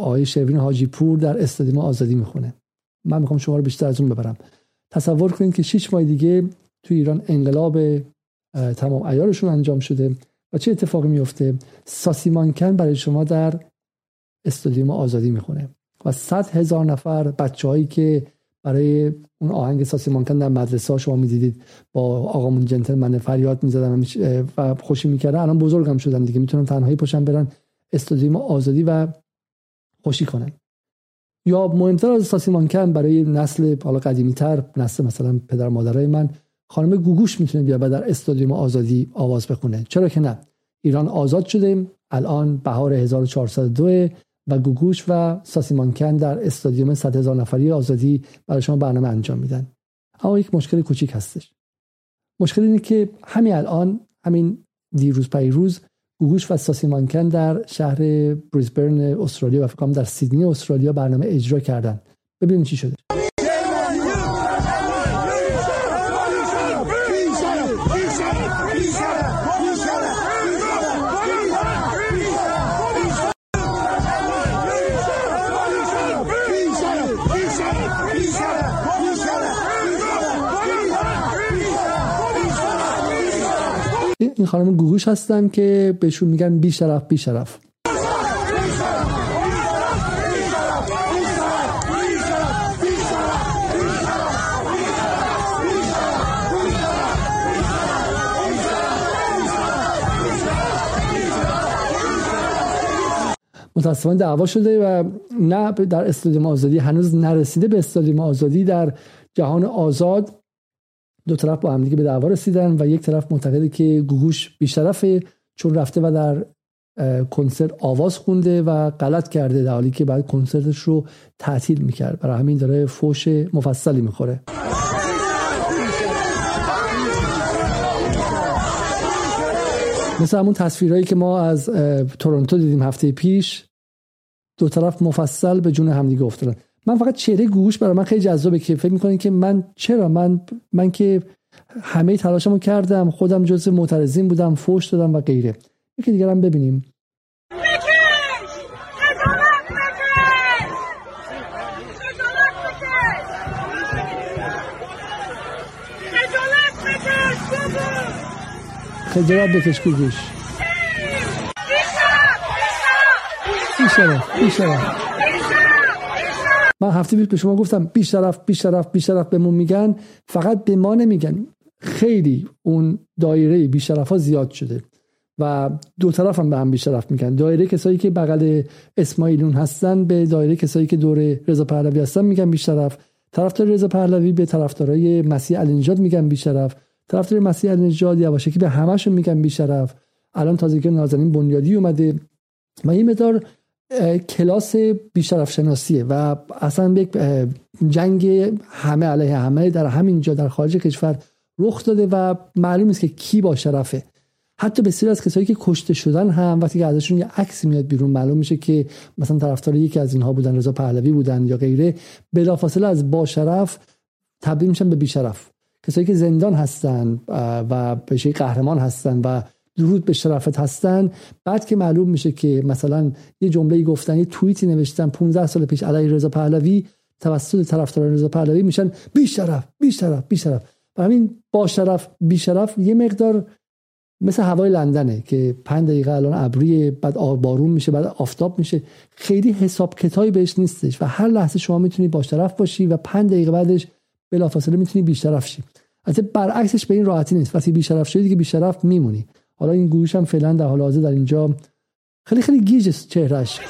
آقای شروین حاجی پور در استادیوم آزادی می‌خونه. من می‌خوام شما رو بیشتر از اون ببرم. تصور کنید که شش ماه دیگه تو ایران انقلاب تمام ایارشون انجام شده و چه اتفاقی میفته ساسی مانکن برای شما در استادیوم آزادی می‌خونه. و صد هزار نفر بچههایی که برای اون آهنگ ساسی مانکن در مدرسه ها شما می‌دیدید با آقامون جنتلمن فریاد می‌زدن و خوشی می‌کردن. الان بزرگم شدن دیگه می‌تونن تنهایی پاشن برن استادیوم آزادی و خوشی کنن. یا مهمتر از ساسی مانکن برای نسل حالا قدیمی تر نسل مثلا پدر مادرای من خانم گوگوش می‌تونه بیا در استادیوم آزادی آواز بخونه. چرا که نه؟ ایران آزاد شده الان بهار 1402 و گوگوش و ساسیمانکن در استادیوم 100 هزار نفری آزادی برای شما برنامه انجام میدن. اما یک مشکل کوچیک هستش. مشکل اینه که همین الان همین دیروز پیروز گوگوش و ساسیمانکن در شهر بریزبرن استرالیا و فکرم در سیدنی استرالیا برنامه اجرا کردن. ببینیم چی شده. این خانم گوگوش هستن که بهشون میگن بیشرف بیشرف متاسفانه دعوا شده و نه در استادیوم آزادی هنوز نرسیده به استادیوم آزادی در جهان آزاد. دو طرف با همدیگه به دعوا رسیدن و یک طرف معتقده که گوگوش بیشرفه چون رفته و در کنسرت آواز خونده و غلط کرده در حالی که بعد کنسرتش رو تعطیل می‌کرد. برای همین داره فوش مفصلی می‌خوره. مثل همون تصویرهایی که ما از تورنتو دیدیم هفته پیش دو طرف مفصل به جون همدیگه افتادن. من فقط چهره گوش برای من خیلی جذابه که فکر می‌کنین که من چرا من من که همه تلاشمو کردم خودم جز معترضین بودم فوش دادم و غیره یکی دیگر هم ببینیم خجالت بکش گوش بیشرف بیشرف من هفته پیش به شما گفتم بیش طرف بیش طرف بیش طرف بهمون میگن فقط به ما نمیگن. خیلی اون دایره بیش ها زیاد شده و دو طرف هم به هم بیش طرف میگن. دایره کسایی که بغل اسماعیلون هستن به دایره کسایی که دور رضا پهلوی هستن میگن بیش طرف. طرفدار رضا پهلوی به طرفدارای مسیح النجات میگن بیش طرف. طرفدار مسیح النجات یواشکی به همشون میگن بیش طرف. الان تازگی نازنین بنیادی اومده. و این مدار کلاس بیشرف شناسیه و اصلا یک جنگ همه علیه همه در همین جا در خارج کشور رخ داده و معلوم است که کی با شرفه. حتی بسیاری از کسایی که کشته شدن هم وقتی که ازشون یه عکس میاد بیرون معلوم میشه که مثلا طرفدار یکی از اینها بودن رضا پهلوی بودن یا غیره بلافاصله از با شرف تبدیل میشن به بیشرف. کسایی که زندان هستن و به قهرمان هستن و درود به شرافت هستن. بعد که معلوم میشه که مثلا یه جمله گفتن یه توییتی نوشتن 15 سال پیش علیه رضا پهلوی توسط طرفداران رضا پهلوی میشن بی شرف بی شرف بی شرف و همین با شرف بی شرف یه مقدار مثل هوای لندنه که پنج دقیقه الان ابری بعد بارون میشه بعد آفتاب میشه. خیلی حساب کتابی بهش نیستش و هر لحظه شما می‌تونی با شرف باشی و پنج دقیقه بعدش بلافاصله می‌تونی بیشرف شی. البته برعکسش به این راحتی نیست. وقتی بیشرف شدی دیگه بیشرف میمونی. حالا این گوش هم فعلا در حال حاضر در اینجا خیلی خیلی گیج چهرش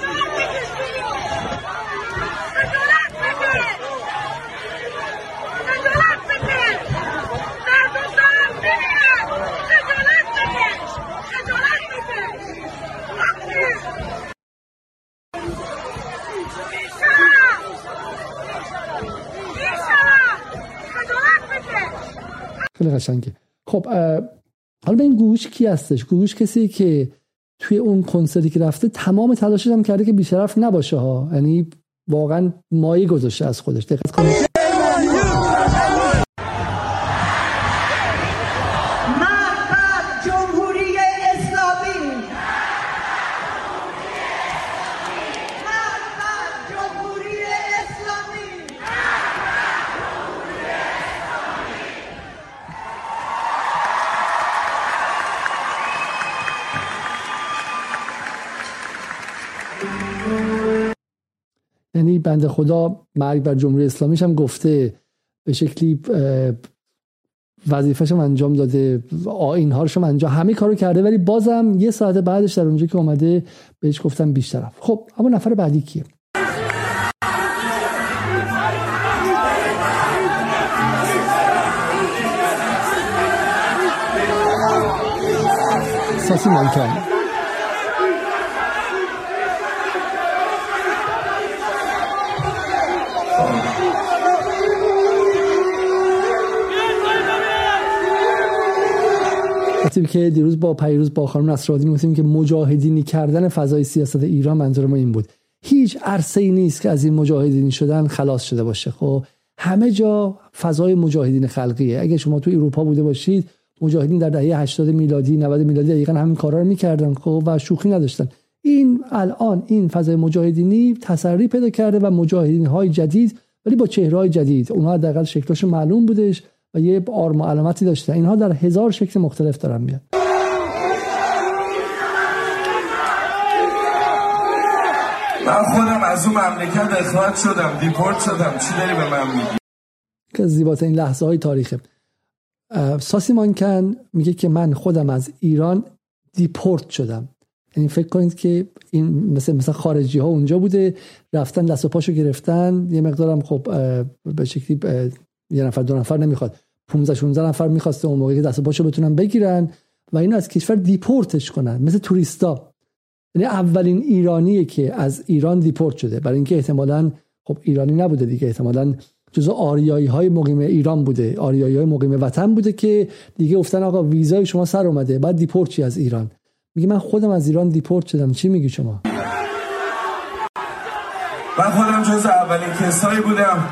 خیلی قشنگه. خب حالا به این گوش کی هستش؟ گوش کسی که توی اون کنسرتی که رفته تمام تلاشش هم کرده که بیشرف نباشه ها. یعنی واقعا مایه گذاشته از خودش. دقت کنید. یعنی بنده خدا مرگ بر جمهوری اسلامیش هم گفته به شکلی وظیفه‌شم انجام داده آینهاشم انجام همه کارو کرده ولی بازم یه ساعت بعدش در اونجا که اومده بهش گفتم بیشتر خب اما نفر بعدی کیه؟ ساسی مانکن. وقتی که دیروز با پیروز با خانم نصرآدی می‌گفتیم که مجاهدینی کردن فضای سیاست ایران منظور ما این بود. هیچ عرصه ای نیست که از این مجاهدینی شدن خلاص شده باشه. خب همه جا فضای مجاهدین خلقیه. اگه شما تو اروپا بوده باشید مجاهدین در دهه 80 میلادی 90 میلادی دقیقا همین کارا رو می‌کردن خب و شوخی نداشتن. این الان این فضای مجاهدینی تسری پیدا کرده و مجاهدین های جدید ولی با چهره های جدید. اونها حداقل شکلش معلوم بودش. و یه آرم و علامتی داشته. اینها در هزار شکل مختلف دارن میاد. من خودم از اون مملکت اخراج شدم دیپورت شدم. چی داری به من میگی؟ که زیباترین لحظه های تاریخه ساسی مانکن میگه که من خودم از ایران دیپورت شدم. یعنی فکر کنید که این مثل مثلا خارجی ها اونجا بوده رفتن دست و پاشو گرفتن یه مقدارم خب به شکلی یه نفر دو نفر نمی‌خواد. 15 16 نفر می‌خواسته اون موقعی که دست پاشو بتونن بگیرن و اینو از کشور دیپورتش کنن مثل توریستا. یعنی اولین ایرانیه که از ایران دیپورت شده. برای اینکه احتمالا خب ایرانی نبوده دیگه. احتمالا جزو آریایی های مقیم ایران بوده. آریایی های مقیم وطن بوده که دیگه گفتن آقا ویزای شما سر اومده. بعد دیپورت چی از ایران؟ میگه من خودم از ایران دیپورت شدم. چی میگی شما؟ من خودم جز اولین کسایی بودم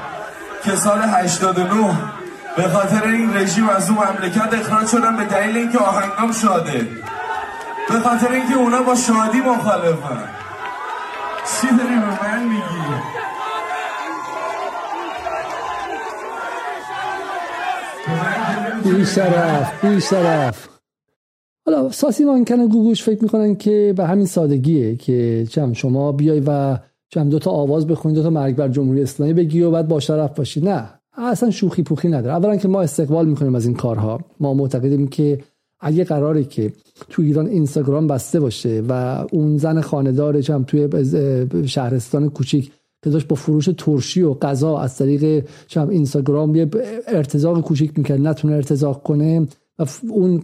که سال 89 به خاطر این رژیم از اون مملکت اخراج شدم به دلیل اینکه آهنگام شاده. به خاطر اینکه اونا با شادی مخالفن. چی داری به من میگی؟ بیشرف بیشرف. حالا ساسی مانکن گوگوش فکر می‌کنن که به همین سادگیه که چم شما بیای و چم دوتا آواز بخونید دوتا مرگ بر جمهوری اسلامی بگی و بعد با شرف باشی. نه. اصلا شوخی پوخی نداره. اولا که ما استقبال می‌کنیم از این کارها. ما معتقدیم که اگه قراره که تو ایران اینستاگرام بسته باشه و اون زن خاندارش هم توی شهرستان کوچیک که داشت با فروش ترشی و غذا از طریق چم اینستاگرام یه ارتزاق کوچیک می‌کرد نتونه ارتزاق کنه و اون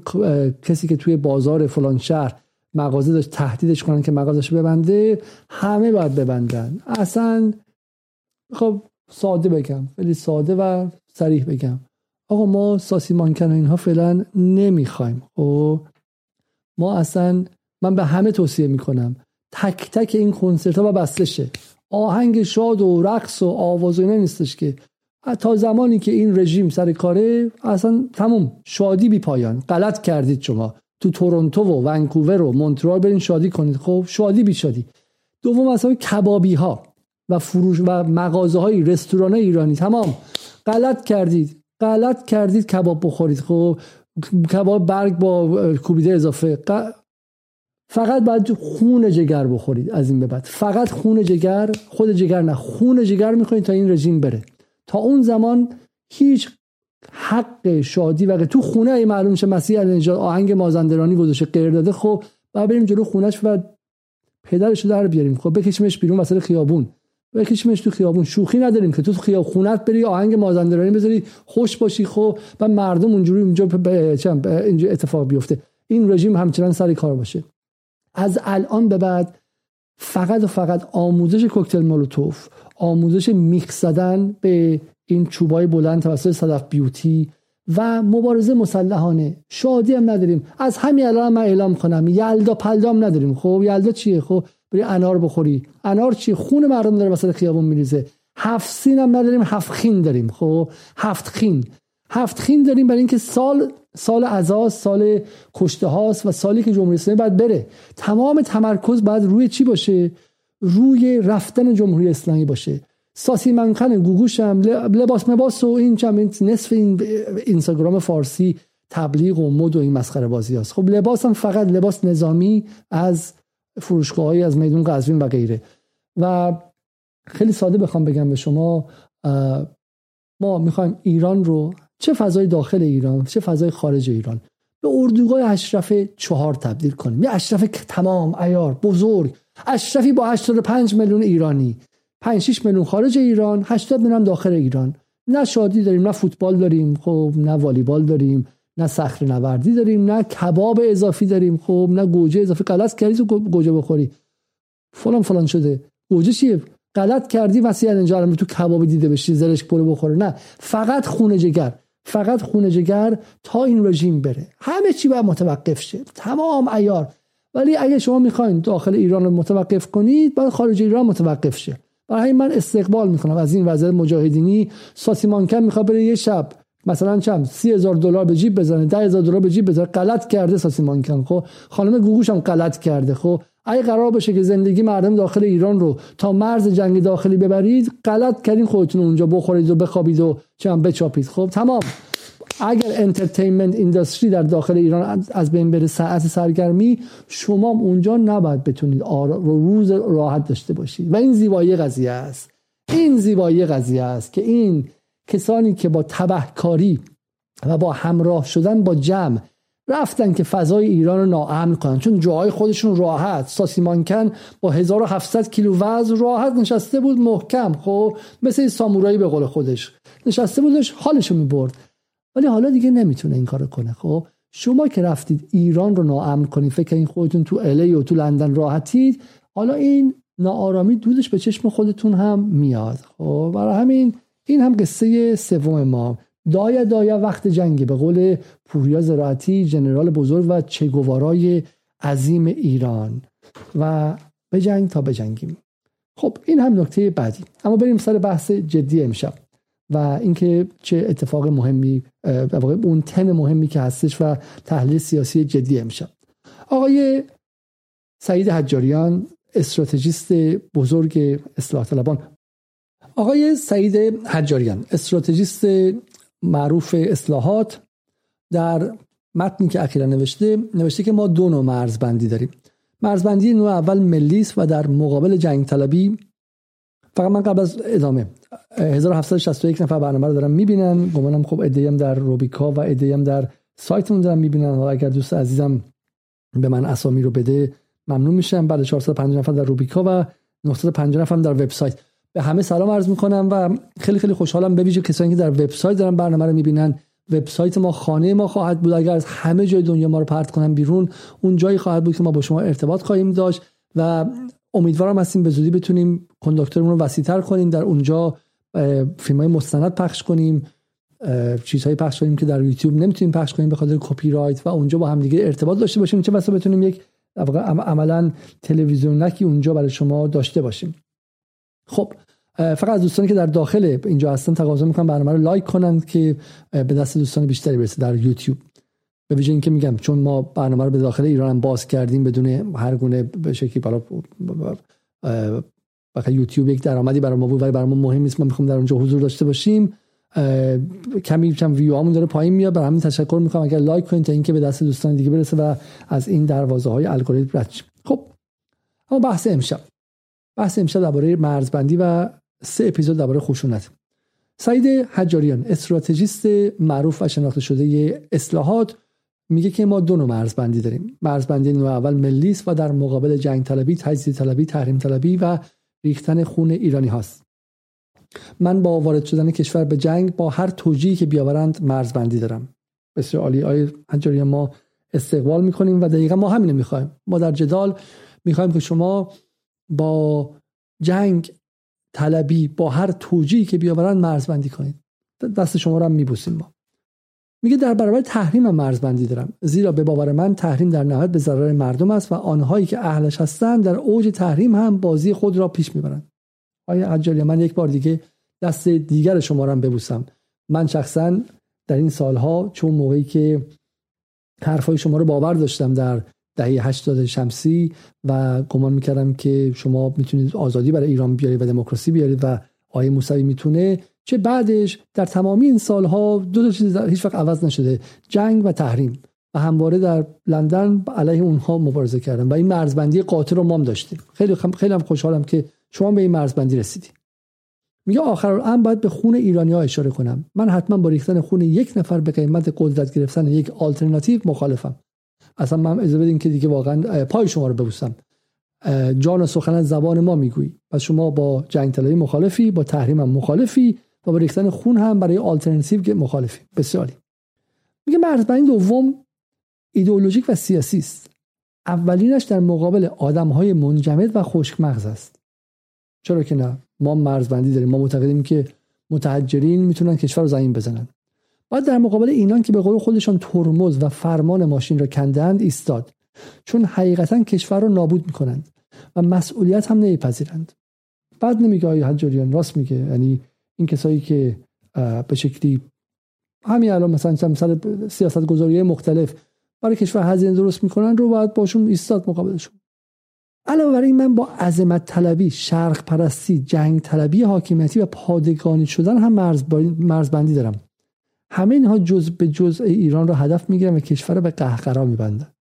کسی که توی بازار فلان شهر مغازه داشت تهدیدش کنن که مغازش ببنده همه باید ببندن. اصلا خب ساده بگم خیلی ساده و سریح بگم. آقا ما ساسی مانکن و اینها فعلا نمی‌خوایم. خب؟ ما اصلا من به همه توصیه می‌کنم. تک تک این کنسرت ها و بسته آهنگ شاد و رقص و آواز و نیستش که. تا زمانی که این رژیم سر کاره اصلا تموم. شادی بی پایان. غلط کردید شما. تو تورنتو و ونکوور و مونترال برین شادی کنید. خب؟ شادی بی شادی. دوم اصلا کبابی ها و فروش و مغازه های رستوران ایرانی. تمام. غلط کردید. غلط کردید کباب بخورید. خب کباب برگ با کوبیده اضافه. فقط باید خون جگر بخورید از این به بعد. فقط خون جگر. خود جگر نه. خون جگر می‌خواید تا این رژیم بره. تا اون زمان هیچ حق شادی و تو خونه ای معلوم شه مسیح علی آهنگ مازندرانی گذاشته غیر داده خب بعد بریم جلو خونش و پدرش رو در بیاریم. خب بکشیمش بیرون وسط خیابون. بکشیمش تو خیابون. شوخی نداریم که تو خیاب خونت بری آهنگ مازندرانی بذاری خوش باشی خب و مردم اونجوری اونجا اینجا اتفاق بیفته. این رژیم همچنان سر کار باشه. از الان به بعد فقط و فقط آموزش کوکتل مولوتوف آموزش میکس زدن به این چوبای بلند توسط صدف بیوتی و مبارزه مسلحانه. شادی هم نداریم. از همین الان من اعلام کنم. یلدا پلدام نداریم. خب یلدا چیه؟ خب بری انار بخوری. انار چی؟ خون مردم داره وسط خیابون میریزه. هفت سین هم نداریم هفت خین داریم. خب؟ هفت خین. هفت خین داریم برای اینکه سال سال عزاز سال کشته هاست و سالی که جمهوری اسلامی باید بره. تمام تمرکز باید روی چی باشه؟ روی رفتن جمهوری اسلامی باشه. ساسی منقن گوگوش هم لباس مباس و این چم نصف این اینستاگرام فارسی تبلیغ و مد و این مسخره بازی هست خب لباس هم فقط لباس نظامی از فروشگاه از میدون قزوین و غیره. و خیلی ساده بخوام بگم به شما ما می‌خوایم ایران رو چه فضای داخل ایران چه فضای خارج ایران به اردوگاه اشرف چهار تبدیل کنیم. یه اشرف تمام ایار بزرگ. اشرفی با 85 میلیون ایرانی. 5 6 میلیون خارج ایران 80 میلیون داخل ایران. نه شادی داریم نه فوتبال داریم خب نه والیبال داریم. نه صخره نوردی داریم نه کباب اضافی داریم. خب نه گوجه اضافی. غلط کردی تو گوجه بخوری. فلان فلان شده. گوجه چیه؟ غلط کردی وسیع اینجا تو کباب دیده بشی زرش پلو بخوره. نه فقط خونه جگر. فقط خونه جگر تا این رژیم بره. همه چی باید متوقف شه. تمام ایار ولی اگه شما می‌خواین داخل ایران رو متوقف کنید باید خارج ایران متوقف شه. برای من استقبال می‌کنم. از این وزیر مجاهدینی ساسیمانکن می‌خواد بره یه شب. مثلا چند سی دلار به جیب بزنه ده دلار به جیب بزنه غلط کرده ساسیمانکن خب؟ خانم گوگوش هم غلط کرده خب؟ اگه قرار باشه که زندگی مردم داخل ایران رو تا مرز جنگ داخلی ببرید غلط کردین خودتون اونجا بخورید و بخوابید و چم بچاپید خب؟ تمام. اگر انترتینمنت اینداستری در داخل ایران از بین بره ساعت سرگرمی شما اونجا نباید بتونید روز راحت داشته باشید. و این زیبایی قضیه است. این زیبایی قضیه است که این کسانی که با تبهکاری و با همراه شدن با جمع رفتن که فضای ایران رو ناامن کنن. چون جاهای خودشون راحت. ساسیمانکن با 1700 کیلو وزن راحت نشسته بود محکم. خب مثل سامورایی به قول خودش. نشسته بودش حالشو می‌برد. ولی حالا دیگه نمی‌تونه این کارو کنه. خب شما که رفتید ایران رو ناامن کنید فکر این خودتون تو الی و تو لندن راحتید حالا این ناآرامی دودش به چشم خودتون هم میاد. خب برای همین این هم قصه سوم ما. دایا دایا وقت جنگی. به قول پوریا زراعتی جنرال بزرگ و چگوارای عظیم ایران. و به جنگ تا بجنگیم خب این هم نکته بعدی. اما بریم سر بحث جدی امشب. و اینکه چه اتفاق مهمی واقع اون تم مهمی که هستش و تحلیل سیاسی جدی امشب. آقای سعید حجاریان استراتژیست بزرگ اصلاح طلبان. آقای سعید حجاریان استراتژیست معروف اصلاحات در متنی که اخیرا نوشته نوشته که ما دو نوع مرزبندی داریم. مرزبندی نوع اول ملی و در مقابل جنگ طلبی فقط من قبل از ادامه 1761 نفر برنامه رو دارم می‌بینن. گمانم خب ادهیم در روبیکا و ادهیم در سایتمون دارم می‌بینن. و اگر دوست عزیزم به من اسامی رو بده ممنون میشم. بعد 450 نفر در روبیکا و 950 نفر در وبسایت. به همه سلام عرض می‌کنم و خیلی خیلی خوشحالم به ویژه کسانی که در وبسایت دارن برنامه رو می‌بینن. وبسایت ما خانه ما خواهد بود. اگر از همه جای دنیا ما رو پرت کنم بیرون اون جایی خواهد بود که ما با شما ارتباط خواهیم داشت و امیدوارم هستیم به زودی بتونیم کنداکتورمون رو وسیعتر کنیم در اونجا فیلم های مستند پخش کنیم چیزهایی پخش کنیم که در یوتیوب نمی‌تونیم پخش کنیم به خاطر کپی رایت و اونجا با هم دیگه ارتباط داشته باشیم. چه بسا بتونیم یک عملا تلویزیونکی اونجا برای شما داشته باشیم. خب فقط از دوستانی که در داخل اینجا هستن تقاضا می‌کنم برنامه رو لایک کنند که به دست دوستان بیشتری برسه در یوتیوب. به ویژه اینکه میگم چون ما برنامه رو به داخل ایران هم باز کردیم بدون هر گونه به شکلی بالا فقط یوتیوب یک درآمدی برای ما بود ولی برای ما مهم نیست. ما می‌خوام در اونجا حضور داشته باشیم. کمی کم ویو همون داره پایین میاد. برای همین تشکر می‌کنم. اگر لایک کنید تا اینکه به دست دوستان دیگه برسه و از این دروازه های الگوریتم رد خب اما بحث امشب. بحث امشب درباره مرزبندی و سه اپیزود درباره خشونت. سعید حجاریان استراتژیست معروف و شناخته شده اصلاحات میگه که ما دو نوع مرزبندی داریم. مرزبندی نوع اول ملی و در مقابل جنگ طلبی تجزیه طلبی تحریم طلبی و ریختن خون ایرانی هاست. من با وارد شدن کشور به جنگ با هر توجیهی که بیاورند مرزبندی دارم. بسیار عالی. آی حجاریان ما استقبال می‌کنیم و دقیقا ما همینه می‌خوایم. ما در جدال می‌خوایم که شما با جنگ طلبی با هر توجیهی که بیاورن مرزبندی کنید. دست شما رو هم میبوسیم ما. میگه در برابر تحریم هم مرزبندی دارم. زیرا به باور من تحریم در نهایت به ضرر مردم است و آنهایی که اهلش هستند در اوج تحریم هم بازی خود را پیش می‌برند. آیا عجالی من یک بار دیگه دست دیگر شما رو هم ببوسم. من شخصا در این سالها چون موقعی که حرفای شما رو باور داشتم در دهه 80 شمسی و گمان می‌کردم که شما می‌تونید آزادی برای ایران بیارید و دموکراسی بیارید و آیه موسوی می‌تونه چه بعدش در تمامی این سالها دو تا چیز هیچ وقت عوض نشده جنگ و تحریم. و همواره در لندن علیه اونها مبارزه کردم و این مرزبندی قاطع رو ما هم داشتیم. خیلی خیلی هم خوشحالم که شما به این مرزبندی رسیدید. میگه آخر الان باید به خون ایرانی ها اشاره کنم. من حتما با ریختن خون یک نفر به قیمت قدرت گرفتن یک آلترناتیو مخالفم. اصلا من اجازه بدین که دیگه واقعا پای شما رو ببوسم. جان و سخن از زبان ما می‌گویی. پس شما با جنگ طلبی مخالفی با تحریم هم مخالفی و با ریختن خون هم برای آلترناتیو مخالفی. بسیاری میگه مرزبندی دوم ایدئولوژیک و سیاسی است. اولینش در مقابل آدم های منجمد و خشک مغز است. چرا که نه؟ ما مرزبندی داریم. ما معتقدیم که متحجرین می‌تونن کشور رو زمین بزنن. باید در مقابل اینان که به قول خودشان ترمز و فرمان ماشین را کندند ایستاد. چون حقیقتا کشور رو نابود می‌کنند و مسئولیت هم نمیپذیرند. بعد نمیگه آیه حجاریان راست میگه؟ یعنی این کسایی که به شکلی همین الان مثلا مثلا سیاست گذاری مختلف برای کشور هزینه درست می‌کنن رو باید باشون ایستاد مقابلشون. علاوه بر این من با عظمت طلبی شرق پرستی جنگ طلبی حاکمیتی و پادگانی شدن هم مرزبندی دارم. همه اینها جز به جز ایران را هدف می‌گیرن و کشور را به قهقرا میبندن.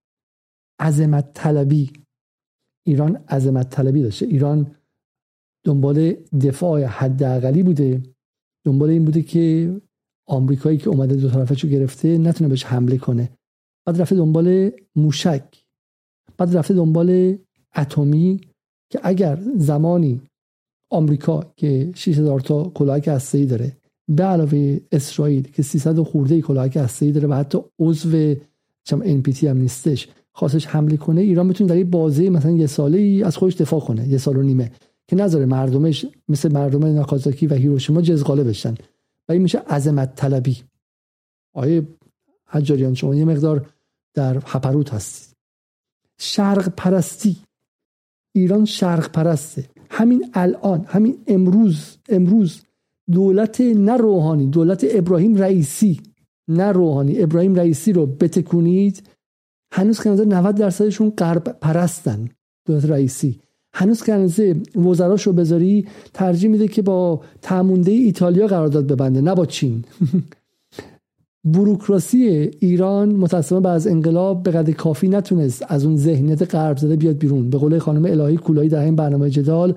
عظمت طلبی ایران عظمت طلبی داشته. ایران دنبال دفاع حداقلی بوده. دنبال این بوده که آمریکایی که اومده دو طرفه گرفته نتونه بهش حمله کنه. بعد رفته دنبال موشک. بعد رفته دنبال اتمی که اگر زمانی آمریکا که 6000 تا کلاهک هسته‌ای داره به علاوه اسرائیل که 300 خورده کلاهک هسته‌ای داره و حتی عضو چم NPT هم نیستش خواستش حمله کنه ایران می‌تونه در این بازه مثلا یه ساله ای از خودش دفاع کنه یه سال و نیمه که نذاره مردمش مثل مردم ناکازاکی و هیروشیما جزغاله بشن. و این میشه عظمت طلبی. آیه حجاریان شما یه مقدار در هپروت هستید شرق پرستی ایران شرق پرسته همین الان همین امروز امروز دولت نه روحانی دولت ابراهیم رئیسی. نه روحانی. ابراهیم رئیسی رو بتکونید. هنوز که 90 درصدشون غرب پرستن دولت رئیسی. هنوز که وزراش رو بذاری ترجیح میده که با تمونده ایتالیا قرارداد ببنده نه با چین. بروکراسی ایران متاسفانه بعد از انقلاب به قدر کافی نتونست از اون ذهنیت غرب زده بیاد بیرون. به قول خانم الهی کولایی در این برنامه جدال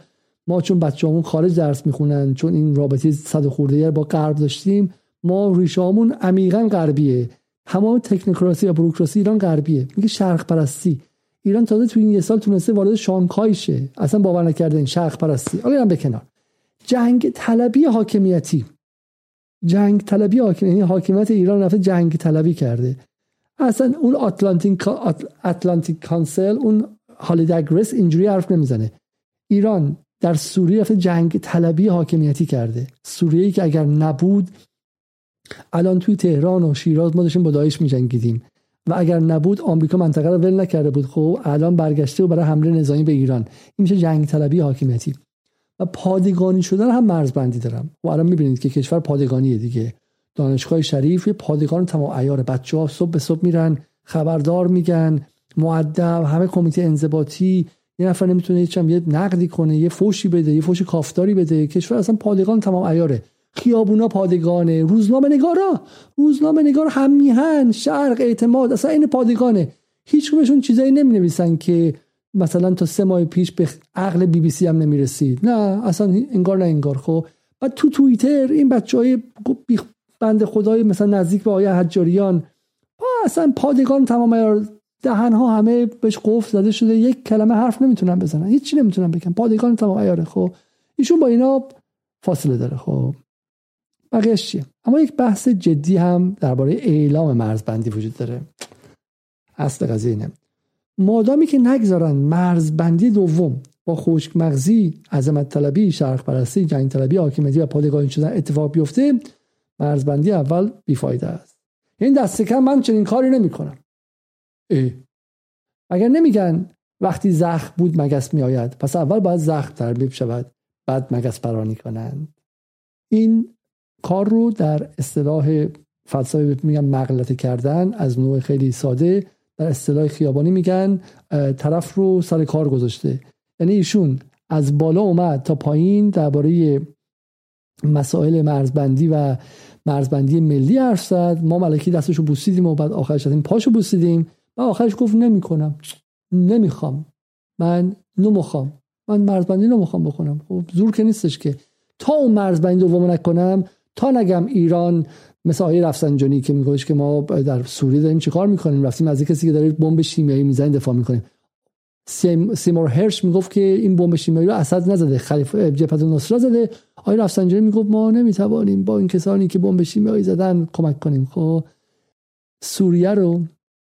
ما چون بچه‌مون خارج درس می‌خونن چون این رابطه صد خورده با غرب داشتیم ما ریشامون عمیقا غربیه. تمام تکنوکراسی و بروکراسی ایران غربیه. میگه شرق پرستی. ایران تازه تو این یه سال تونسته وارد شانگهای شه. اصلا باور نکرده این شرق پرستی. حالا به کنار جنگ طلبی حاکمیتی. جنگ طلبی حاکم یعنی حاکمیت ایران رفته جنگ طلبی کرده. اصلا اون اتلانتیک اتلانتیک کانسل اون هالیدگرس اینجوری حرف نمی‌زنه. ایران در سوریه رفته جنگ طلبی حاکمیتی کرده. سوریه که اگر نبود الان توی تهران و شیراز ما داشتیم با داعش میجنگیدیم. و اگر نبود آمریکا منطقه رو ول نکرده بود. خب الان برگشته و برای حمله نظامی به ایران. این میشه جنگ طلبی حاکمیتی. و پادگانی شدن هم مرزبندی دارم. و الان می‌بینید که کشور پادگانیه دیگه. دانشگاه شریف پادگان تمام عیار بچه ها صبح به صبح میرن خبردار میگن معدب همه کمیته انضباطی یه نفر نمی‌تونه هیچ یه نقدی کنه یه فوشی بده یه فوش کافتاری بده. کشور اصلا پادگان تمام عیاره. خیابونا پادگانه روزنامه نگارا. روزنامه نگار هم میهن شرق اعتماد اصلا این پادگانه. هیچ چیزایی نمی نویسن که مثلا تا سه ماه پیش به عقل بی بی سی هم نمی‌رسید. نه اصلا انگار نه انگار. خب و تو توییتر این بچه های بند خدای مثلا نزدیک به آیه حجاریان اصلا پادگان تمام دهن ها همه بهش قفل زده شده یک کلمه حرف نمی‌تونن بزنن هیچی نمی‌تونن بگن. پادگان تمام ایاره خب. ایشون با اینا فاصله داره خب. بقیهش چیه؟ اما یک بحث جدی هم درباره اعلام مرزبندی وجود داره. اصل قضیه اینه. مادامی که نگذارن مرزبندی دوم با خشک مغزی عظمت طلبی شرق پرستی جنگ طلبی حاکمیتی و پادگانی شدن اتفاق بیفته مرزبندی اول بیفایده است. این دست کم من چنین کاری نمی کنم اگر نمیگن وقتی زخم بود مگس می آید پس اول باید زخم تربیب شود بعد مگس برانی کنند. این کار رو در اصطلاح فلسفه میگن مغلطه کردن از نوع خیلی ساده در اصطلاح خیابانی میگن طرف رو سر کار گذاشته. یعنی ایشون از بالا اومد تا پایین درباره مسائل مرزبندی و مرزبندی ملی حرف زد. ما ملکی دستشو بوسیدیم و بعد آخرش این پاشو بوسیدیم. و آخرش گفت نمی‌کنم. نمی‌خوام. من نمی‌خوام. من مرزبندی نمی‌خوام بکنم. خب زور که نیستش که. تا اون مرزبندی دوم نکنم تا نگم ایران مثل آقای رفسنجانی که میگوش که ما در سوریه داریم چیکار می‌کنیم؟ رفتیم از کسی که داره بمب شیمیایی می‌زنه دفاع می‌کنیم سیمور هرش می‌گفت که این بمب شیمیایی رو اسد نزده خلیفه جبهه النصره زده. آقای رفسنجانی می‌گفت ما نمی‌توانیم با این کسانی که بمب شیمیایی زدن کمک کنیم. خب سوریه رو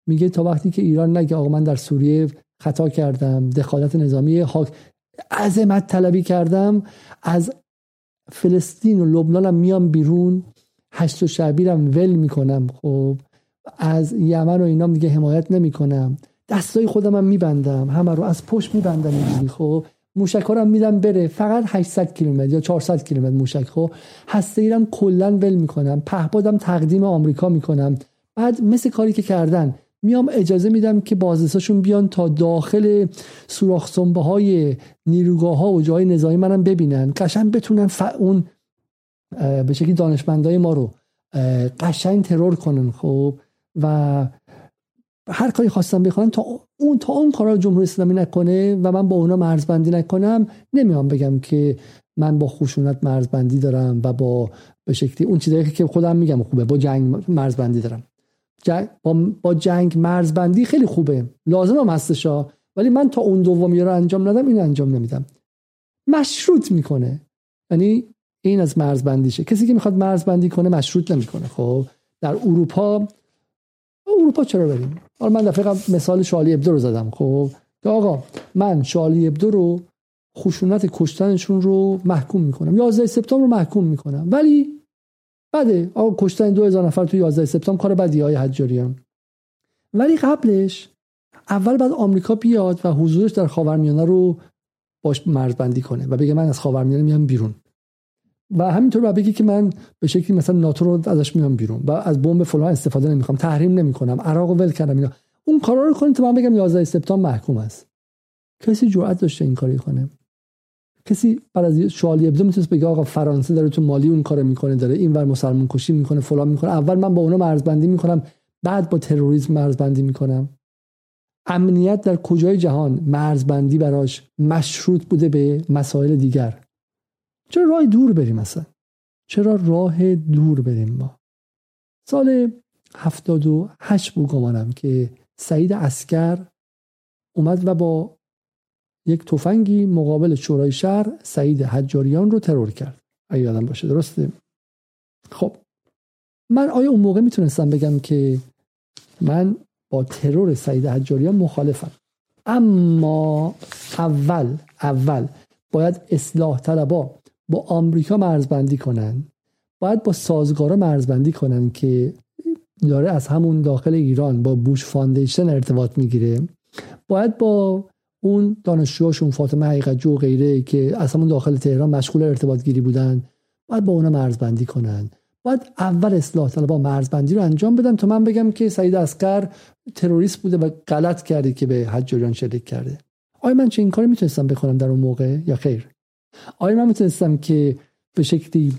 میگه تا وقتی که ایران نگه آقا من در سوریه خطا کردم دخالت نظامی حاک عظمت طلبی کردم از فلسطین و لبنانم میام بیرون هشت و شعبیرم ول می‌کنم خب. از یمن و اینام دیگه حمایت نمی‌کنم. دستای خودم هم میبندم همه رو از پشت میبندم اینجوری خب. موشک ها میدم بره فقط 800 کیلومتر یا 400 کیلومتر موشک خب. هسته ایرم کلا ول می‌کنم. پهپادم تقدیم آمریکا می‌کنم. بعد مثل کاری که کردن میام اجازه میدم که بازرساشون بیان تا داخل سوراخ های نیروگاه ها و جای نظامی منم ببینن. قشنگ بتونن ف... اون به شکلی دانشمندای ما رو قشنگ ترور کنن خب؟ و هر کاری خواستم بخوان تا اون تا اون کارا جمهوری اسلامی نکنه و من با اونا مرزبندی نکنم نمیام بگم که من با خشونت مرزبندی دارم و با به شکلی اون چیزایی که خودم میگم خوبه با جنگ مرزبندی دارم. با, جنگ مرزبندی خیلی خوبه. لازم هم هستشا ولی من تا اون دومی رو انجام ندم این انجام نمیدم. مشروط می‌کنه. یعنی این از مرزبندیشه. کسی که می‌خواد مرزبندی کنه مشروط نمی‌کنه. خب در اروپا اروپا چرا بریم؟ حالا من دفعه مثال شالی ابدو رو زدم. خب که آقا من شالی ابدو رو خشونت کشتنشون رو محکوم می‌کنم. 11 سپتامبر رو محکوم می‌کنم. ولی بده. آقا کشتن 2000 نفر تو 11 سپتامبر کار بدی های حجاریان. ولی قبلش اول بعد آمریکا بیاد و حضورش در خاورمیانه رو باش مرزبندی کنه و بگه من از خاورمیانه میام بیرون. و همینطور بعد بگی که من به شکلی مثلا ناتو رو ازش میام بیرون و از بمب فلان استفاده نمی‌خوام تحریم نمی‌کنم عراق ول کردم اینا. اون کارا رو کنید تا من بگم 11 سپتامبر محکوم است. کسی جرأت داشته این کاری کنه؟ کسی بعد از شوالی ابدو می‌تونست بگه آقا فرانسه داره تو مالی اون کارو می‌کنه داره اینور مسلمان کشی می‌کنه فلان می‌کنه. اول من با اونا مرزبندی می‌کنم بعد با تروریسم مرزبندی می‌کنم. امنیت در کجای جهان مرزبندی براش مشروط بوده به مسائل دیگر؟ چرا راه دور بریم مثلا چرا راه دور بریم ما؟ سال 78 بود گمانم که سعید اسکر اومد و با یک تفنگی مقابل شورای شهر سعید حجاریان رو ترور کرد. اگه یادم باشه درسته؟ خب. من آیا اون موقع می‌تونستم بگم که من با ترور سعید حجاریان مخالفم؟ اما اول اول باید اصلاح طلبا با آمریکا مرزبندی کنن. باید با سازگارا مرزبندی کنن که داره از همون داخل ایران با Bush Foundation ارتباط می‌گیره. باید با اون دانشجوهاشون فاطمه حقیقت جو و غیره که از همون داخل تهران مشغول ارتباط گیری بودن باید با اونا مرزبندی کنن. باید اول اصلاح طلبا مرزبندی رو انجام بدن تا من بگم که سعید عسگر تروریست بوده و غلط کرده که به حجاریان شلیک کرده. آیا من چه این کاری می‌تونستم بکنم در اون موقع یا خیر؟ آیا من می‌تونستم که به شکلی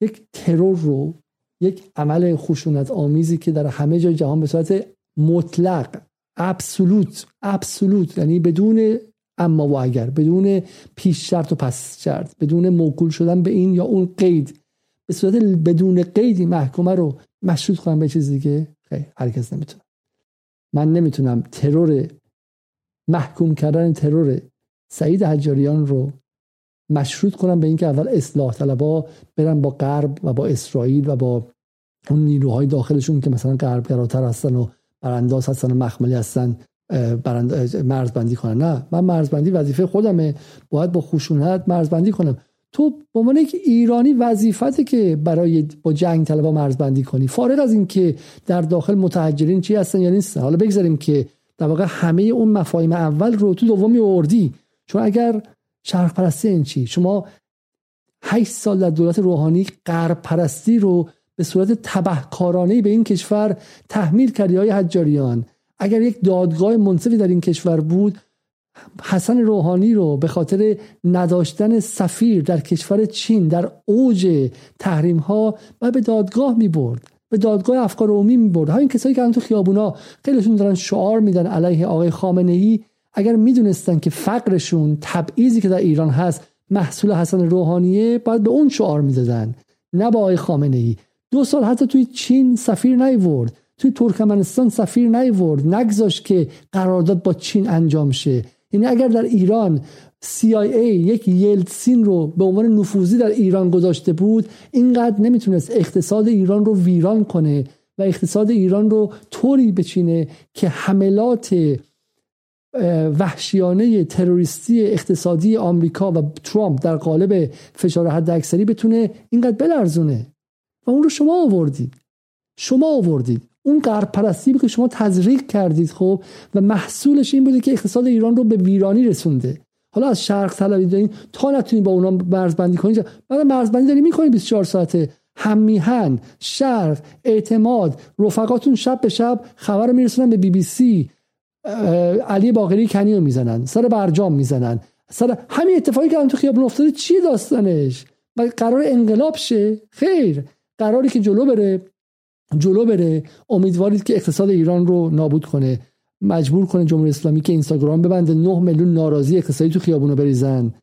یک ترور رو یک عمل خشونت آمیزی که در همه جای جهان به صورت مطلق ابسولوت ابسولوت یعنی بدون اما و اگر بدون پیش شرط و پس شرط بدون موکول شدن به این یا اون قید. به صورت بدون قیدی محکومه رو مشروط کنم به چیز دیگه. خیلی هرکس نمی‌تونه. من نمی‌تونم ترور محکوم کردن ترور سعید حجاریان رو مشروط کنم به اینکه اول اصلاح طلبا برن با غرب و با اسرائیل و با اون نیروهای داخلشون که مثلا غرب گراتر هستن و برانداز هستن و مخملی هستن مرزبندی کنن. نه من مرزبندی وظیفه خودمه. باید با خشونت مرزبندی کنم. تو به عنوان یک ایرانی وظیفته که برای با جنگ طلبا مرزبندی کنی. فارغ از اینکه در داخل متحجرین چی هستن یا نیستن. حالا بگذاریم که در واقع همه اون مفاهیم اول رو تو دومی آوردی. چون اگر شرق پرستی این چی؟ شما 8 سال در دولت روحانی غرب پرستی رو به صورت تبهکارانه به این کشور تحمیل کردی های حجاریان. اگر یک دادگاه منصفی در این کشور بود حسن روحانی رو به خاطر نداشتن سفیر در کشور چین در اوج تحریم ها و به دادگاه می برد به دادگاه افکار عمومی می برد همین کسایی که تو خیابونا خیلیشون دارن شعار میدن علیه آقای خامنه ای اگر می‌دونستن که فقرشون تبعیضی که در ایران هست محصول حسن روحانیه باید به اون شعار می‌دادن نه با آقای خامنه ای دو سال حتی توی چین سفیر نیورد. توی ترکمنستان سفیر نیورد. نگذاشت که قرارداد با چین انجام شه. یعنی اگر در ایران CIA یک یلتسین رو به عنوان نفوذی در ایران گذاشته بود اینقدر نمی‌تونست اقتصاد ایران رو ویران کنه و اقتصاد ایران رو طوری بچینه که حملات وحشیانه تروریستی اقتصادی آمریکا و ترامپ در قالب فشار حد اکثری بتونه اینقدر بلرزونه. و اون رو شما آوردید. شما آوردید. اون غرب پرستی که شما تزریق کردید خب؟ و محصولش این بوده که اقتصاد ایران رو به ویرانی رسونده. حالا از شرق طلبی دارین تا نتونید با اونا مرزبندی کنید بعد مرزبندی داری می‌کنید 24 ساعته. همیهن شرق اعتماد رفقاتون شب به شب خبر میرسونن به بی بی سی. علی باقری کنی رو می‌زنن سر برجام می‌زنن. سر همین اتفاقی که تو خیابون افتاده چیه داستانش؟ و قرار انقلاب شه؟ خیر. قراری که جلو بره جلو بره. امیدوارید که اقتصاد ایران رو نابود کنه. مجبور کنه جمهوری اسلامی که اینستاگرام ببنده. 9 میلیون ناراضی اقتصادی تو خیابونو بریزن.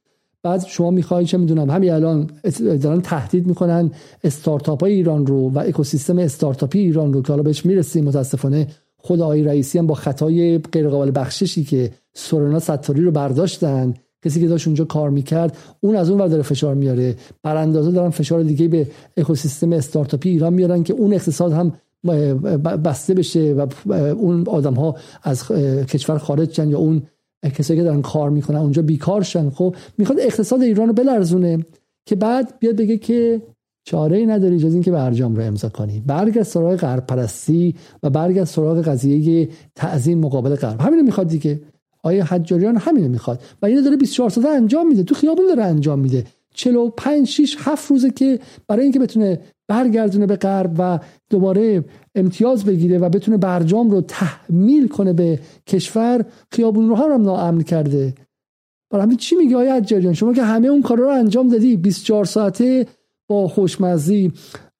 بعد شما می‌خواید چه می‌دونم همین الان دارن تهدید می‌کنن استارتاپ های ایران رو و اکوسیستم استارتاپی ایران رو که حالا بهش می‌رسیم. متاسفانه خود آقای رئیسی هم با خطای غیرقابل بخششی که سورنا ستاری رو برداشتن کسی که داشت اونجا کار می‌کرد اون از اون ور داره فشار میاره. براندازه دارن فشار دیگه به اکوسیستم استارتاپی ایران میارن که اون اقتصاد هم بسته بشه و اون آدم ها از کشور خارج شن یا اون کسایی که دارن کار می‌کنن اونجا بیکار شن. خب می‌خواد اقتصاد ایران رو بلرزونه که بعد بیاد بگه که چاره ای نداری جز اینکه برجام رو امضا کنی. برگرد سراغ غرب پرستی و برگرد سراغ قضیه تعظیم مقابل غرب. همین می‌خواد دیگه. آیا حجاریان همینو می‌خواد؟ و اینو داره 24 ساعته انجام میده تو خیابون داره انجام میده. 45 6 7 روزه که برای اینکه بتونه برگردونه به غرب و دوباره امتیاز بگیره و بتونه برجام رو تحمیل کنه به کشور خیابون رو هم ناامن کرده. برای همین چی میگه آیا حجاریان شما که همه اون کارا رو انجام دادی 24 ساعته با خوشمزی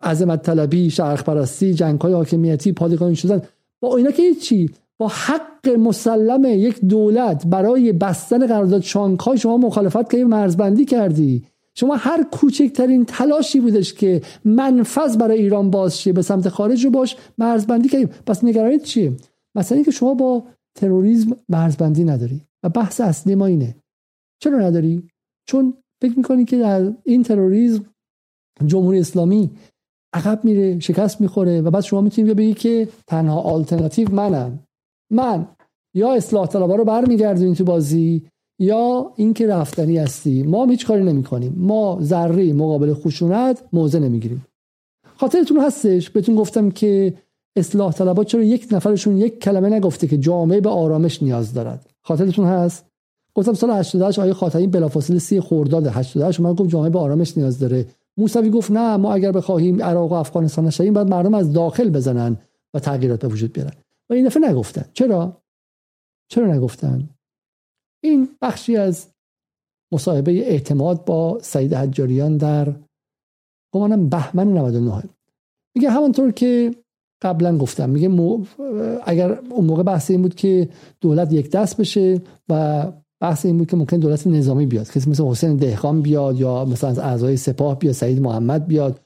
عظمت طلبی شرق پرستی جنگ های حاکمیتی پادگانی شدن با اینا که چی حق مسلم یک دولت برای بستن قرارداد شانگهای شما مخالفت که مرزبندی کردی. شما هر کوچکترین تلاشی بودش که منفذ برای ایران باز شه به سمت خارج رو باش مرزبندی کردیم پس نگرانیت چیه؟ مثلا اینکه شما با تروریسم مرزبندی نداری و بحث اصلی ما اینه. چرا نداری؟ چون فکر می‌کنی که در این تروریسم جمهوری اسلامی عقب میره شکست می‌خوره و بعد شما می‌تونید بگی که تنها آلترناتیو منم. من یا اصلاح طلبا رو برمیگردونیم تو بازی یا اینکه رفتنی هستی. ما هم هیچ کاری نمی کنیم ما ذره مقابل خشونت موضع نمی‌گیریم. خاطرتون هستش؟ بهتون گفتم که اصلاح طلبات چرا یک نفرشون یک کلمه نگفته که جامعه به آرامش نیاز دارد. خاطرتون هست؟ گفتم سال 88 آیه خاتمی بلافاصله سی خرداد 88 من گفت جامعه به آرامش نیاز داره. موسوی گفت نه ما اگر بخواهیم عراق و افغانستان نشیم باید مردم از داخل بزنن و تغییرات به وجود بیارن. و این دفعه نگفتن. چرا؟ چرا نگفتن؟ این بخشی از مصاحبه اعتماد با سعید حجاریان در گمانم بهمن 99 میگه همانطور که قبلا گفتم میگه اگر اون موقع بحث این بود که دولت یک دست بشه و بحث این بود که ممکن دولت نظامی بیاد کسی مثل حسین دهقان بیاد یا مثلا از اعضای سپاه بیاد سعید محمد بیاد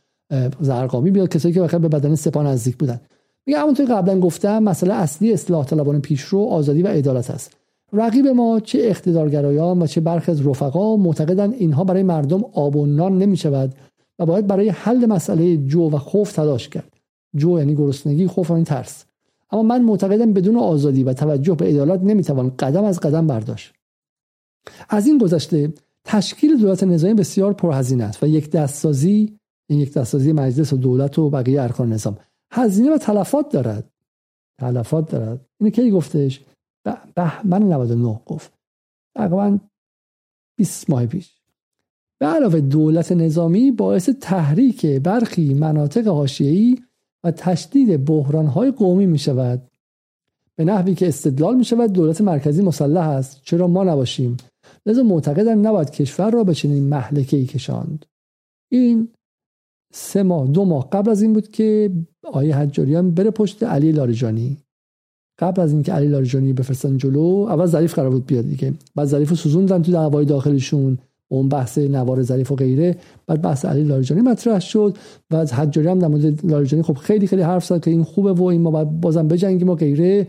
زرقامی بیاد کسایی که به بدن سپاه نزدیک بودن. میگه همونطور قبلا گفتم مسئله اصلی اصلاح طلبان پیشرو آزادی و عدالت است. رقیب ما چه اقتدارگرایان و چه برخی از رفقا معتقدند اینها برای مردم آب و نان نمی شود و باید برای حل مسئله جو و خوف تلاش کرد. جو یعنی گرسنگی خوف این ترس. اما من معتقدم بدون آزادی و توجه به عدالت نمی‌توان قدم از قدم برداشت. از این گذشته تشکیل دولت نظامی بسیار پرهزینه است و یک دستسازی این یک دستسازی مجلس و دولت و بقیه ارکان نظام. هزینه و تلفات دارد. تلفات دارد. اینو کی گفتش؟ بهمن 99 گفت. تقریبا 20 ماه پیش. به علاوه دولت نظامی باعث تحریک برخی مناطق حاشیه‌ای و تشدید بحرانهای قومی می شود. به نحوی که استدلال می شود دولت مرکزی مسلح است. چرا ما نباشیم؟ لذا معتقدن نباید کشور را به چنین محلکه کشاند. این سه ماه دو ماه قبل از این بود که آیه حجاریان بره پشت علی لاریجانی. قبل از اینکه علی لاریجانی بفرستن جلو اول ظریف قرار بود بیاد دیگه. بعد ظریف سوزوندن تو دعوای داخلشون. اون بحث نوار ظریف و غیره. بعد بحث علی لاریجانی مطرح شد. و از حجاری هم در مورد لاریجانی خب خیلی خیلی حرف زد که این خوبه و این ما بازم بجنگیم و غیره.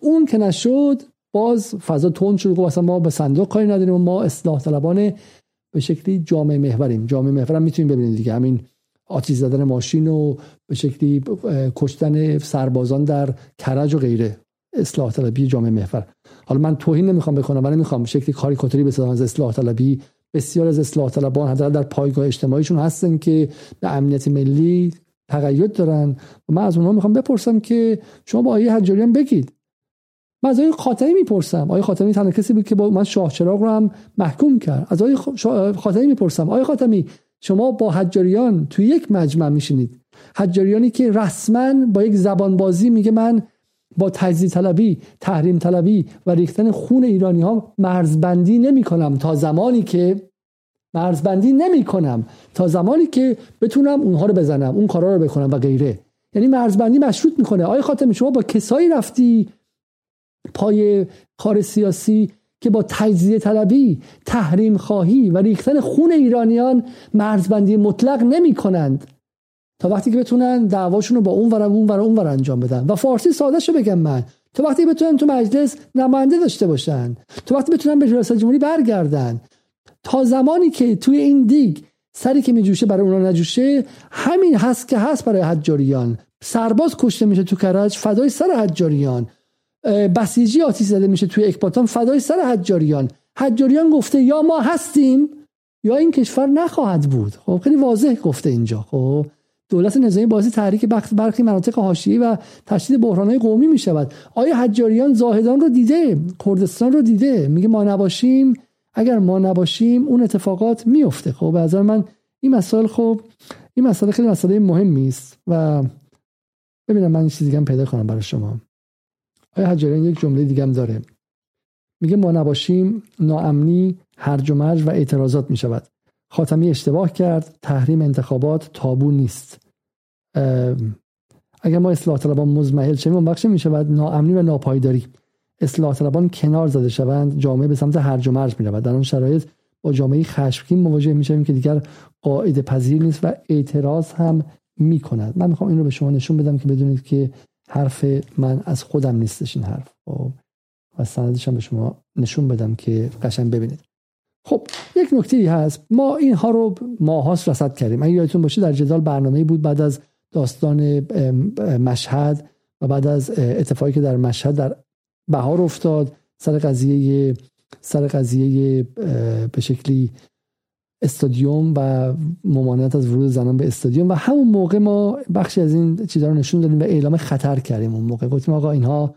اون که نشد باز فضا تند شد و ما به صندوق کاری نداریم و ما اصلاح طلبان به شکلی جامعه محوریم. جامعه محور هم می‌تونیم ببینید دیگه. همین آتیش زدن ماشین و به شکلی کشتن سربازان در کرج و غیره. اصلاح طلبی جامعه محور. حالا من توهین نمی‌خوام بکنم ولی می‌خوام شکلی کاریکاتوری بسازم از اصلاح طلبی. بسیار از اصلاح طلبان حداقل در پایگاه اجتماعیشون هستن که به امنیت ملی تقید دارن. و من از اونها می‌خوام بپرسم که شما با آیه حجاریان بگید. من از آیه خاتمی می‌پرسم. آیه خاتمی تنها کسی بود که با من شاه چراغ رو هم محکوم کرد. از آیه خاتمی می‌پرسم. آیه خاتمی شما با حجاریان توی یک مجمع میشینید. حجاریانی که رسما با یک زبان بازی میگه من با تجزیه طلبی تحریم طلبی و ریختن خون ایرانی ها مرزبندی نمی کنم تا زمانی که مرزبندی نمی کنم تا زمانی که بتونم اونها رو بزنم اون کارا رو بکنم و غیره. یعنی مرزبندی مشروط می‌کنه. آیا خاتمی شما با کسایی رفتی پای کار سیاسی که با تجزیه طلبی تحریم خواهی و ریختن خون ایرانیان مرزبندی مطلق نمی کنند. تا وقتی که بتونن دعواشون رو با اون ور اون ور اون ور انجام بدن. و فارسی ساده شو بگم من. تو وقتی بتونن تو مجلس نماینده داشته باشن. تو وقتی بتونن به ریاست جمهوری برگردن. تا زمانی که توی این دیگ سری که میجوشه برای اونا نجوشه همین هست که هست برای حجاریان. سرباز کشته میشه تو کرج فدای سر حجاریان. بسیجی آتیش زده میشه توی اکباتان. فدای سر حجاریان. حجاریان گفته یا ما هستیم یا این کشور نخواهد بود. خب خیلی واضح گفته اینجا. خب دولت نظامی بازی تحریک برخی مناطق حاشیه‌ای و تشدید بحرانهای قومی می شود آیا حجاریان زاهدان رو دیده؟ کردستان رو دیده؟ میگه ما نباشیم. اگر ما نباشیم اون اتفاقات میفته خب به نظر من این مسائل خب این مسئله خیلی مسئله مهمی است و ببینم من چیزی دیگه پیدا کنم برای شما. آیا حجاریان یک جمله دیگه هم داره. میگه ما نباشیم ناامنی هرج و مرج و اعتراضات می شود خاتمی اشتباه کرد تحریم انتخابات تابو نیست. اگر ما اصلاح طلبان مزمحل شویم وقت می شود ناامنی و ناپایداری. اصلاح طلبان کنار زده شوند جامعه به سمت هرج و مرج می در اون شرایط با جامعه خشمگین مواجه می شویم که دیگر قاعده پذیر نیست و اعتراض هم می کند من می‌خوام این رو به شما نشون بدم که بدونید که حرف من از خودم نیستش این حرف. خب و سندش هم به شما نشون بدم که قشنگ ببینید. خب یک نکته هست. ما اینها رو ماهاست رصد کردیم. اگه یادتون باشه در جدال برنامه بود بعد از داستان مشهد و بعد از اتفاقی که در مشهد در بهار افتاد سر قضیه سر قضیه به شکلی استادیوم و ممانعت از ورود زنان به استادیوم و همون موقع ما بخشی از این چیزا رو نشون دادیم و اعلام خطر کردیم اون موقع. گفتیم آقا اینها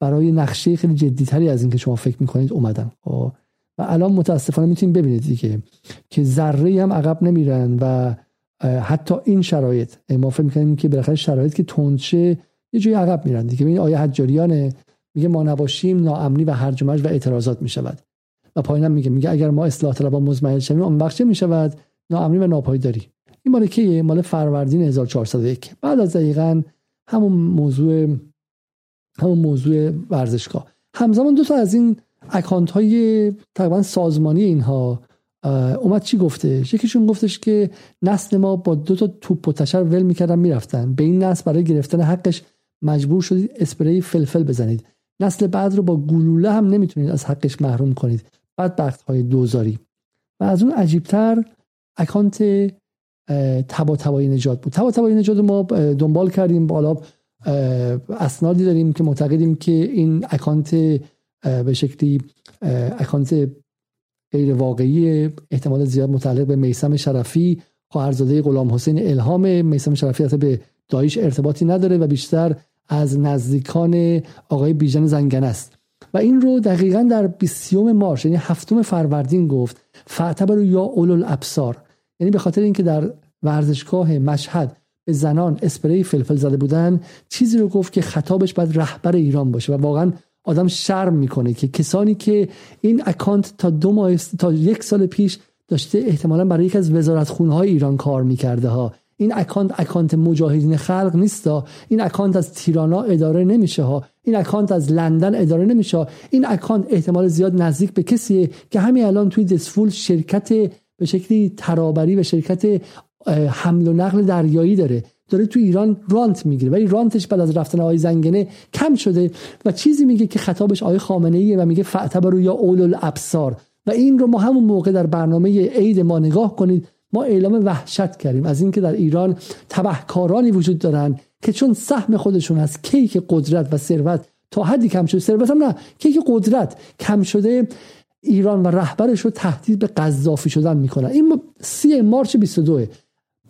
برای نقشه خیلی جدیتری از اینکه شما فکر می‌کنید اومدن. خب. و الان متاسفانه می‌تونید ببینید دیگه که ذره هم عقب نمیرن و حتی این شرایط. ما فکر می‌کنیم که بالاخره شرایط که تندشه یه جوی عقب میرن دیگه. این آیه حجاریانه میگه ما نباشیم ناامنی و هرج و اعتراضات می‌شود. و پایینم میگه میگه اگر ما اصلاح طلبان مزمحل شویم اون وقت چه می‌شود. ناامنی و ناپایداری. این مال کیه؟ مال فروردین 1401 بعد از دقیقا همون موضوع همون موضوع ورزشگاه. همزمان دو تا از این اکانت های تقریبا سازمانی اینها اومد چی گفتش؟ یکیشون گفتش که نسل ما با دو تا توپ و تشر ول می‌کردن می‌رفتن. به این نسل برای گرفتن حقش مجبور شدید اسپری فلفل بزنید. نسل بعد رو با گلوله هم نمی‌تونید از حقش محروم کنید. بعد های دوزاری. و از اون عجیبتر اکانت طباطبایی نژاد بود. طباطبایی نژاد ما دنبال کردیم. بالا اسنادی داریم که معتقدیم که این اکانت به شکلی اکانت غیر واقعی احتمال زیاد متعلق به میسم شرفی خواهرزاده غلام حسین الهام. میسم شرفی اصلا به دایش ارتباطی نداره و بیشتر از نزدیکان آقای بیژن زنگن است. و این رو دقیقا در 20 مارس یعنی هفتم فروردین گفت فعتبر یا اولو الابصار یعنی به خاطر اینکه در ورزشگاه مشهد به زنان اسپری فلفل زده بودن چیزی رو گفت که خطابش باید رهبر ایران باشه و واقعا آدم شرم می‌کنه که کسانی که این اکانت تا دو ماه تا یک سال پیش داشته احتمالا برای یکی از وزارت های ایران کار می‌کرده ها این اکانت اکانت مجاهدین خلق نیست این اکانت از تیرانا اداره نمیشه ها. این اکانت از لندن اداره نمیشه این اکانت احتمال زیاد نزدیک به کسیه که همین الان توی دزفول شرکت به شکلی ترابری و شرکت حمل و نقل دریایی داره. داره تو ایران رانت می‌گیره. ولی رانتش بعد از رفتن آقای زنگنه کم شده و چیزی میگه که خطابش آقای خامنه ایه و میگه فعتبرو یا اول الابصار و این رو ما همون موقع در برنامه عید ما نگاه کنید. ما اعلام وحشت کردیم. از اینکه در ایران تبهکارانی وجود دارن که چون سهم خودشون از کیک قدرت و ثروت تا حدی کم شده ثروت هم نه کیک قدرت کم شده ایران و رهبرش رو تهدید به قذافی شدن می‌کنن این سی مارچ 22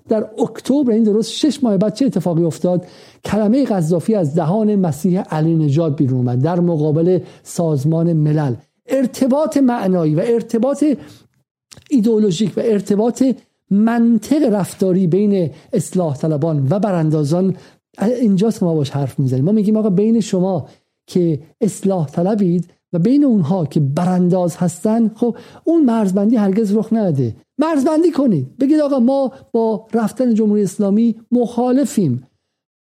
در اکتبر این درست شش ماه بعد چه اتفاقی افتاد؟ کلمه قذافی از دهان مسیح علی نجات بیرون اومد. در مقابل سازمان ملل. ارتباط معنایی و ارتباط ایدئولوژیک و ارتباط منطق رفتاری بین اصلاح طلبان و براندازان اینجاست که ما باش حرف می‌زنیم. ما میگیم آقا بین شما که اصلاح طلبید و بین اونها که برانداز هستن خب اون مرزبندی هرگز رخ نده. مرزبندی کنید. بگید آقا ما با رفتن جمهوری اسلامی مخالفیم.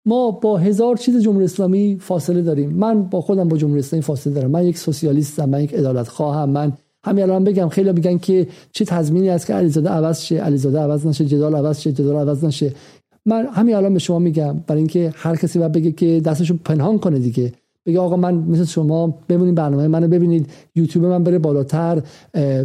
ما با هزار چیز جمهوری اسلامی فاصله داریم. من با خودم با جمهوری اسلامی فاصله دارم. من یک سوسیالیستم من یک عدالت خواهم من همین الان بگم خیلی میگن که چه تضمینی است که علیزاده عوض شه علیزاده عوض نشه جدال عوض شه جدال عوض نشه. من همین الان به شما میگم برای اینکه هر کسی باید بگه که دستشو پنهان کنه دیگه. بگه آقا من مثل شما ببینید برنامه منو ببینید یوتیوب من بره بالاتر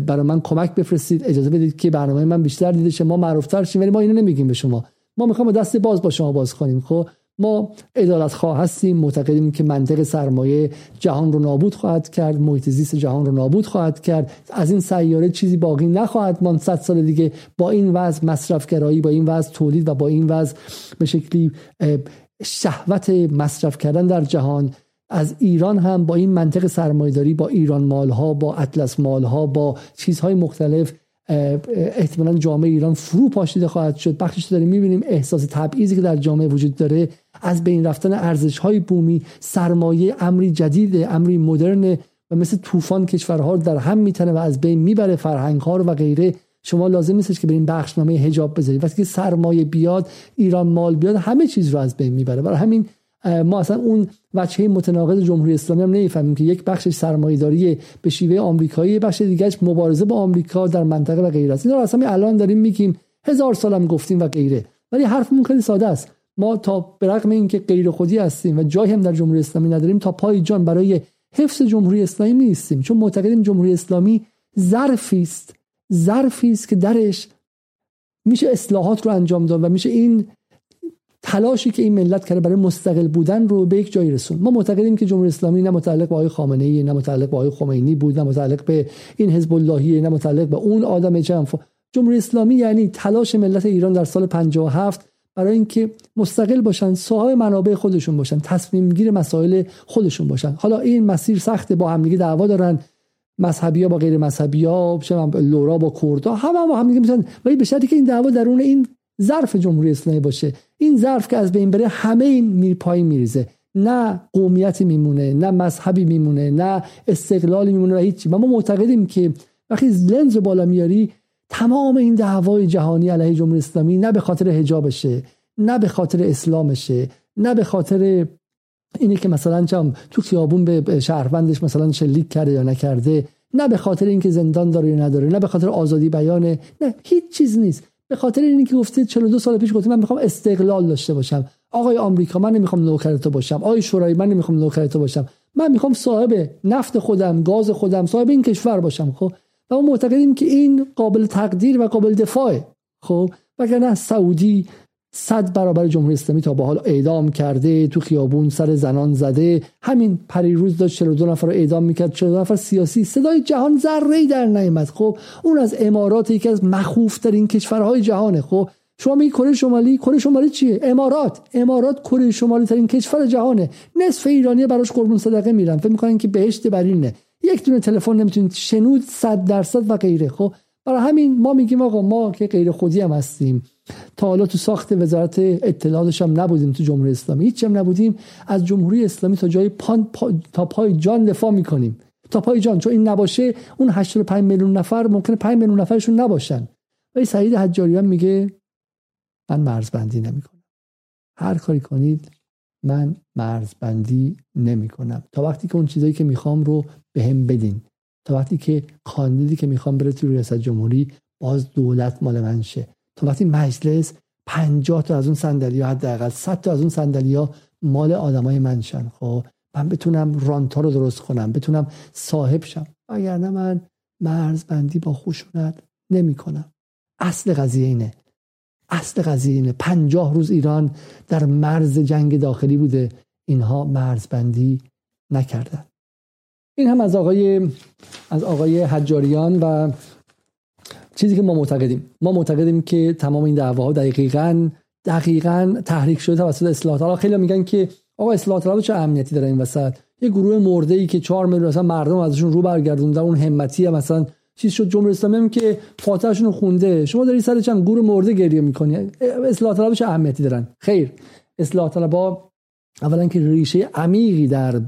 برای من کمک بفرستید اجازه بدید که برنامه من بیشتر دیده شه ما معروفتر شیم. ولی ما اینو نمیگیم به شما. ما می‌خوام دست باز با شما باز کنیم خب؟ ما ادالت خواه هستیم معتقدیم که منطق سرمایه جهان رو نابود خواهد کرد محیط زیست جهان رو نابود خواهد کرد. از این سیاره چیزی باقی نخواهد ماند. صد سال دیگه با این وضع مصرفگرایی با این وضع تولید و با این وضع به شکلی شهوت مصرف کردن در جهان. از ایران هم با این منطق سرمایهداری با ایران مالها با اطلس مالها با چیزهای مختلف احتمالا جامعه ایران فرو پاشیده خواهد شد. بخشش داریم می‌بینیم احساس تبعیضی که در جامعه وجود داره از بین رفتن ارزش های بومی سرمایه امری جدید امری مدرن و مثل طوفان کشورها رو در هم میتنه و از بین می‌بره فرهنگ ها رو و غیره. شما لازم نیستش که برین بخشنامه حجاب بذارید وقتی که سرمایه بیاد ایران مال بیاد همه چیز رو از بین می‌بره. برای همین ما اصلا اون وجهه متناقض جمهوری اسلامی هم نمی‌فهمیم که یک بخش سرمایه‌داری به شیوه آمریکایی بخش دیگهش مبارزه با آمریکا در منطقه و غیره است. اینا اصلا الان داریم میگیم هزار سال هم گفتیم و غیره. ولی حرفمون خیلی ساده است. ما تا به رغم اینکه غیر خودی هستیم و جایی هم در جمهوری اسلامی نداریم تا پای جان برای حفظ جمهوری اسلامی نیستیم. چون معتقدیم جمهوری اسلامی ظرفی است. ظرفی است که درش میشه اصلاحات رو انجام داد و میشه این تلاشی که این ملت کرده برای مستقل بودن رو به یک جایی رسون. ما معتقدیم که جمهوری اسلامی نه متعلق به آقای خامنه ای نه متعلق به آقای خمینی بود نه متعلق به این حزب اللهی نه متعلق به اون آدم جمع جمهوری اسلامی یعنی تلاش ملت ایران در سال 57 برای اینکه مستقل باشن صاحب منابع خودشون باشن تصمیم گیر مسائل خودشون باشن. حالا این مسیر سخت با همدیگه دعوا دارن. مذهبی ها با غیر مذهبی ها لورا با کردها همه با هم میگن ولی به شرطی که این دعوا درون این ظرف جمهوری اسلامی باشه. این ظرف که از بین بره همه این میر پایین میریزه. نه قومیتی میمونه نه مذهبی میمونه نه استقلالی میمونه و هیچی. و ما معتقدیم که وقتی لنز رو بالا میاری تمام این دعوای جهانی علیه جمهوری اسلامی نه به خاطر حجابشه نه به خاطر اسلامشه نه به خاطر اینه که مثلا چم تو خیابون به شهروندش مثلا شلیک کرده یا نکرده نه به خاطر اینکه زندان داره یا نداره نه به خاطر آزادی بیانه نه هیچ چیز نیست. به خاطر اینکه که گفته 42 سال پیش گفته من می‌خوام استقلال داشته باشم. آقای آمریکا من نمی‌خوام نوکر تو باشم. آقای شورای من نمی‌خوام نوکر تو باشم. من می‌خوام صاحب نفت خودم گاز خودم صاحب این کشور باشم خب؟ و ما معتقدیم که این قابل تقدیر و قابل دفاعه خب؟ وگرنه سعودی صد برابر جمهوری اسلامی تا به حال اعدام کرده تو خیابون سر زنان زده. همین پریروز داشت 42 نفر رو اعدام می‌کرد 42 نفر سیاسی. صدای جهان ذره در نیامد. خب اون از امارات یکی از مخوف ترین کشورهای جهانه. خب شما می کره شمالی؟ کره شمالی چیه؟ امارات. امارات کره شمالی ترین کشور جهانه. نصف ایرانی براش قربون صدقه میرن. فکر می‌کنن که بهشت برینه. یک دونه تلفن نمی‌تونید شنود 100 درصد و غیره. خب برای همین ما میگیم آقا ما که غیر خودی هم هستیم. تا حالا تو ساخت وزارت اطلاعاتش هم نبودیم تو جمهوری اسلامی. هیچ هم نبودیم. از جمهوری اسلامی تا جای پان تا پای جان دفاع می‌کنیم. تا پای جان. چون این نباشه اون 85 میلیون نفر ممکنه 5 میلیون نفرشون نباشن. ولی سعید حجاریان میگه من مرزبندی نمی‌کنم. هر کاری کنید من مرزبندی نمی کنم تا وقتی که اون چیزایی که می‌خوام رو به هم بدین. تا وقتی که کاندیدی که می‌خوام بره توی ریاست جمهوری باز دولت مال من شه. تا وقتی مجلس 50 تا از اون صندلی ها حداقل 100 تا از اون صندلی ها مال آدمای منشن خب من بتونم رانتا رو درست کنم بتونم صاحب شم. وگرنه من مرزبندی با خشونت نمی کنم اصل قضیه اینه. اصل قضیه اینه. پنجاه روز ایران در مرز جنگ داخلی بوده. اینها مرزبندی نکردن. این هم از آقای از آقای حجاریان و چیزی که ما معتقدیم. ما معتقدیم که تمام این دعواها دقیقا دقیقا تحریک شده توسط اصلاح طلب خیلی میگن که آقا اصلاح طلب چه اهمیتی داره این وسط؟ یه گروه مرده ای که 4 میلیون مثلا مردم ازشون رو برگردوندن اون همتی هم مثلا چیز شد. جمهوری اسلامی هم که فاتحشون رو خونده. شما داری سر چند گور مرده گریه می‌کنی؟ اصلاح طلب چه اهمیتی دارن؟ خیر. اصلاح طلبها اولا که ریشه عمیقی در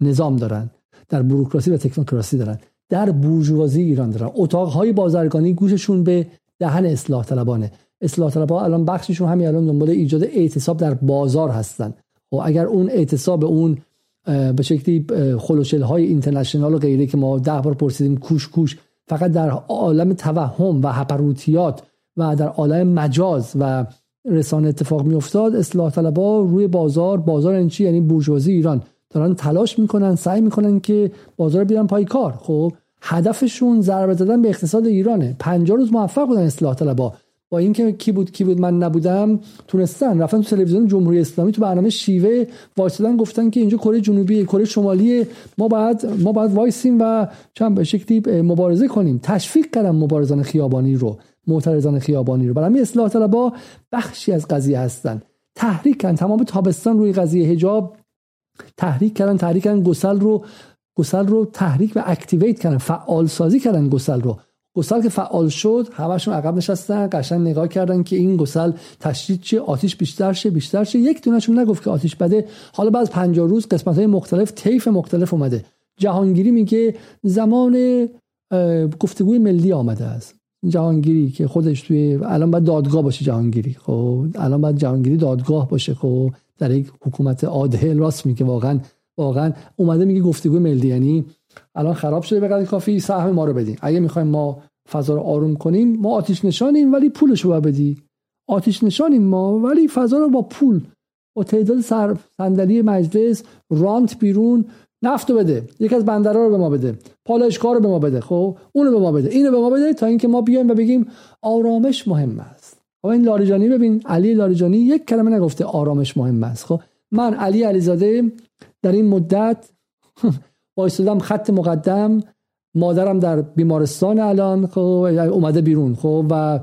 نظام دارن. در بوروکراسی و تکنوکراسی دارن. در بورژوازی ایران دارن. اتاقهای بازرگانی گوششون به دهن اصلاح طلبانه. اصلاح طلبها الان بخششون همین الان دنبال ایجاد اعتصاب در بازار هستن. و خب اگر اون اعتصاب اون به شکلی خلوشل های اینترنشنال و غیره که ما ده بار پرسیدیم کوش کوش فقط در عالم توهم و هپروتیات و در عالم مجاز و رسانه اتفاق می افتاد اصلاح طلبا روی بازار بازار این چی؟ یعنی بورژوازی ایران. دارن تلاش می‌کنن سعی می‌کنن که بازار بیارن پای کار. خب هدفشون ضربه زدن به اقتصاد ایرانه. 50 روز موفق بودن اصلاح طلبا. با اینکه کی بود کی بود من نبودم تونستن. رفتن تو تلویزیون جمهوری اسلامی تو برنامه شیوه وایسادن گفتن که اینجا کره جنوبی کره شمالی ما بعد ما بعد وایسیم و چند به شکلی مبارزه کنیم. تشویق کردن مبارزان خیابانی رو معترضان خیابانی رو. برای اصلاح طلبا بخشی از قضیه هستن. تحریک کردن. تمام تابستان روی قضیه حجاب تحریک کردن تحریک کردن گسل رو گسل رو تحریک و activate کردن فعال سازی کردن گسل رو. گسل که فعال شد همشون عقب نشستن قشنگ نگاه کردن که این گسل تشدید شه آتیش بیشتر شه بیشتر شه. یک دونشون نگفت که آتیش بده. حالا بعد 50 روز قسمت های مختلف طیف مختلف اومده. جهانگیری میگه زمان گفتگوی ملی آمده است. جهانگیری که خودش توی الان باید دادگاه باشه جهانگیری. خب الان باید جهانگیری دادگاه باشه. خب در یک حکومت عادل راست میگه واقعا واقعا اومده میگه گفتگوی ملی یعنی الان خراب شده به کافی سهم ما رو بدین. اگه می‌خوایم ما فضا رو آروم کنیم ما آتیش نشانیم ولی پولش رو بدی. آتیش نشانیم ما ولی فضا رو با پول با تعداد سر صندلی مجلس رانت بیرون نفت رو بده. یکی از بندرها رو به ما بده. پالایشگاه رو به ما بده. خب اونو به ما بده. اینو به ما بده تا اینکه ما بیایم و بگیم آرامش مهم است. خب این لاریجانی ببین علی لاریجانی یک کلمه نگفته آرامش مهم است. خب من علی علیزاده در این مدت وایسادم خط مقدم مادرم در بیمارستان الان خب اومده بیرون خب و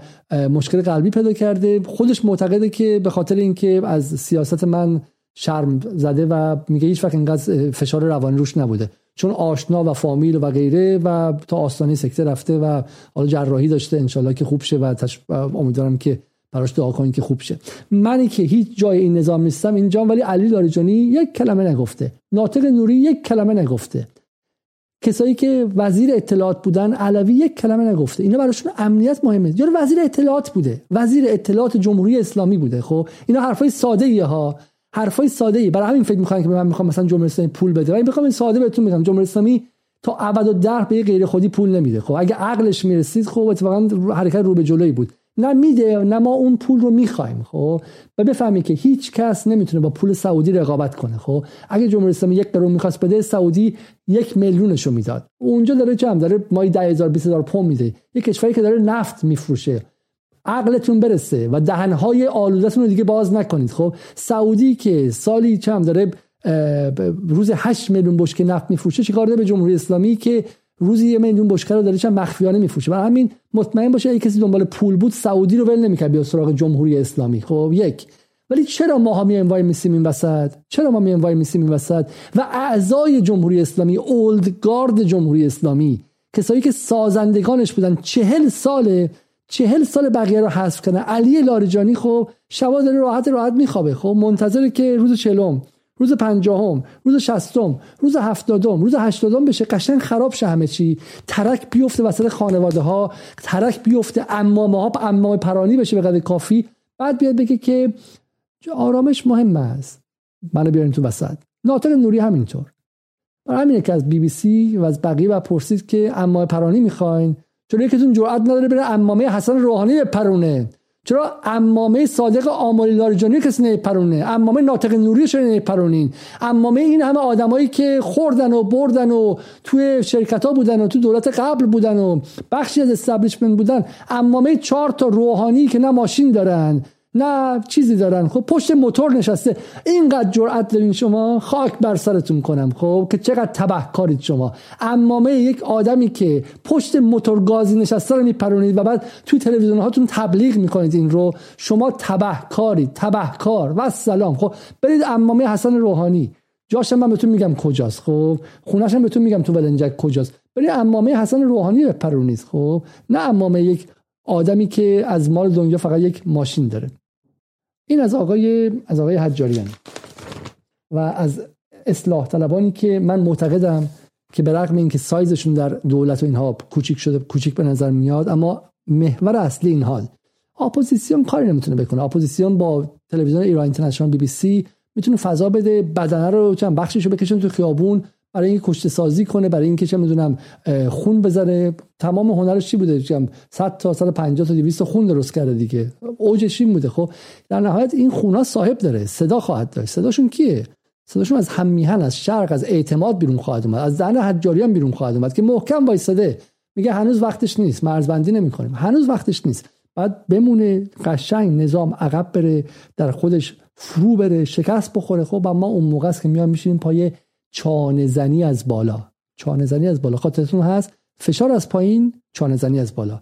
مشکل قلبی پیدا کرده. خودش معتقده که به خاطر اینکه از سیاست من شرم زده و میگه هیچ وقت اینقدر فشار روانی روش نبوده. چون آشنا و فامیل و غیره و تا آستانه سکته رفته و حالا جراحی داشته انشالله که خوب شه و امیدوارم که براش دعا کنید که خوب شه. منی که هیچ جای این نظام نیستم اینجا ولی علی لاریجانی یک کلمه نگفته. ناطق نوری یک کلمه نگفته. کسایی که وزیر اطلاعات بودن علوی یک کلمه نگفته. اینا براشون امنیت مهمه. یا وزیر اطلاعات بوده. وزیر اطلاعات جمهوری اسلامی بوده خب؟ اینا حرفای ساده ای ها. حرفای ساده ای برای همین فکر می‌کنن که من می‌خوام مثلا جمهوری اسلامی پول بده. من می‌خوام این ساده بهتون میگم جمهوری اسلامی تا ابد و در به غیر خودی پول نمیده خب؟ اگه عقلش می‌رسید خب اتفاقا حرکت رو به جلوی بود. نه میده نه ما اون پول رو می‌خوایم خب؟ و بفهمی که هیچ کس نمی‌تونه با پول سعودی رقابت کنه خب؟ اگه جمهوری اسلامی یک قرون می‌خواست بده سعودی یک میلیونشو می‌داد. اونجا داره جمع داره مای 10000 20000 پوند میده. یک کشوری که داره نفت میفروشه. عقلتون برسه و دهنهای آلودتون رو دیگه باز نکنید خب؟ سعودی که سالی چم داره روز 8 میلیون بشکه نفت میفروشه چیکار داره به جمهوری اسلامی که روزی یه میلیون بشکه رو داره مخفیانه میفروشه. برای همین مطمئن باشه اگه کسی دنبال پول بود سعودی رو ول نمی‌کرد بیا سراغ جمهوری اسلامی. خب یک. ولی چرا ما میایم وای میسیم این وسط؟ چرا ما میایم وای میسیم این وسط؟ و اعضای جمهوری اسلامی اولد گارد جمهوری اسلامی کسایی که سازندگانش بودن چهل ساله چهل سال بقیه رو حذف کنه علی لاریجانی خب شبا داره راحت راحت میخوابه. خب منتظره که روز چلم روز پنجاهم روز شستم روز هفتادم روز هشتادم بشه قشنگ خراب شه همه چی. ترک بیفته وسط خانواده ها ترک بیفته امامه ها امام پرانی بشه به قدر کافی. بعد بیاد بگه که آرامش مهم است. منو بیارین تو وسط. ناطق نوری همینطور. برای همینه که از بی بی سی و از بقیه و پرسید که اما پرانی می‌خواین؟ چون یکیتون جرئت نداره بره امامه حسن روحانی پرونه چرا امامه صادق آمالی لاریجانی کسی نپرونه امامه ناطق نوری چرا نپرونین امامه این همه آدمایی که خوردن و بردن و توی شرکت ها بودن و تو دولت قبل بودن و بخشی از استبلیشمنت بودن امامه چهار تا روحانی که نه ماشین دارن نه چیزی دارن. خب پشت موتور نشسته. اینقدر جرأت دارین شما؟ خاک بر سرتون کنم. خب که چقدر تبه کارید شما. امامه یک آدمی که پشت موتور گازی نشسته رو میپرونید و بعد توی تلویزیون هاتون تبلیغ می‌کنید این رو شما تبه کارید. تبه کار. و سلام خب برید امامه حسن روحانی. جاشم من بهتون میگم کجاست. خب خونهشم بهتون میگم تو ولنجک کجاست. برید امامه حسن روحانی بپرونید. خب نه امامه یک آدمی که از مال دنیا فقط یک ماشین داره. این از آقای از آقای حجاریان. و از اصلاح طلبانی که من معتقدم که به رغم اینکه سایزشون در دولت و اینها کوچیک شده کوچیک به نظر میاد اما محور اصلی این حال. اپوزیسیون کاری نمی‌تونه بکنه. اپوزیسیون با تلویزیون ایران اینترنشنال بی بی سی می‌تونه فضا بده بدنه رو چند بخشش رو بکشن تو خیابون برای اینکه کشته سازی کنه برای اینکه چه می‌دونم خون بزنه تمام هنرش چی بوده؟ 100 تا 150 تا 200 خون درست کرده دیگه. اوجش این بوده. خب در نهایت این خونا صاحب داره. صدا خواهد داشت. صداشون کیه؟ صداشون از هم میهن از شرق از اعتماد بیرون خواهد اومد. از دهن حجاریان بیرون خواهد اومد که محکم وایساده میگه هنوز وقتش نیست. مرزبندی نمی‌کنیم. هنوز وقتش نیست. بعد بمونه قشنگ نظام عقب بره در خودش فرو بره شکست بخوره. خب اما اون موقع است که میان میشینیم پای چانه زنی از بالا. چانه زنی از بالا. خاطرتون هست؟ فشار از پایین چانه زنی از بالا.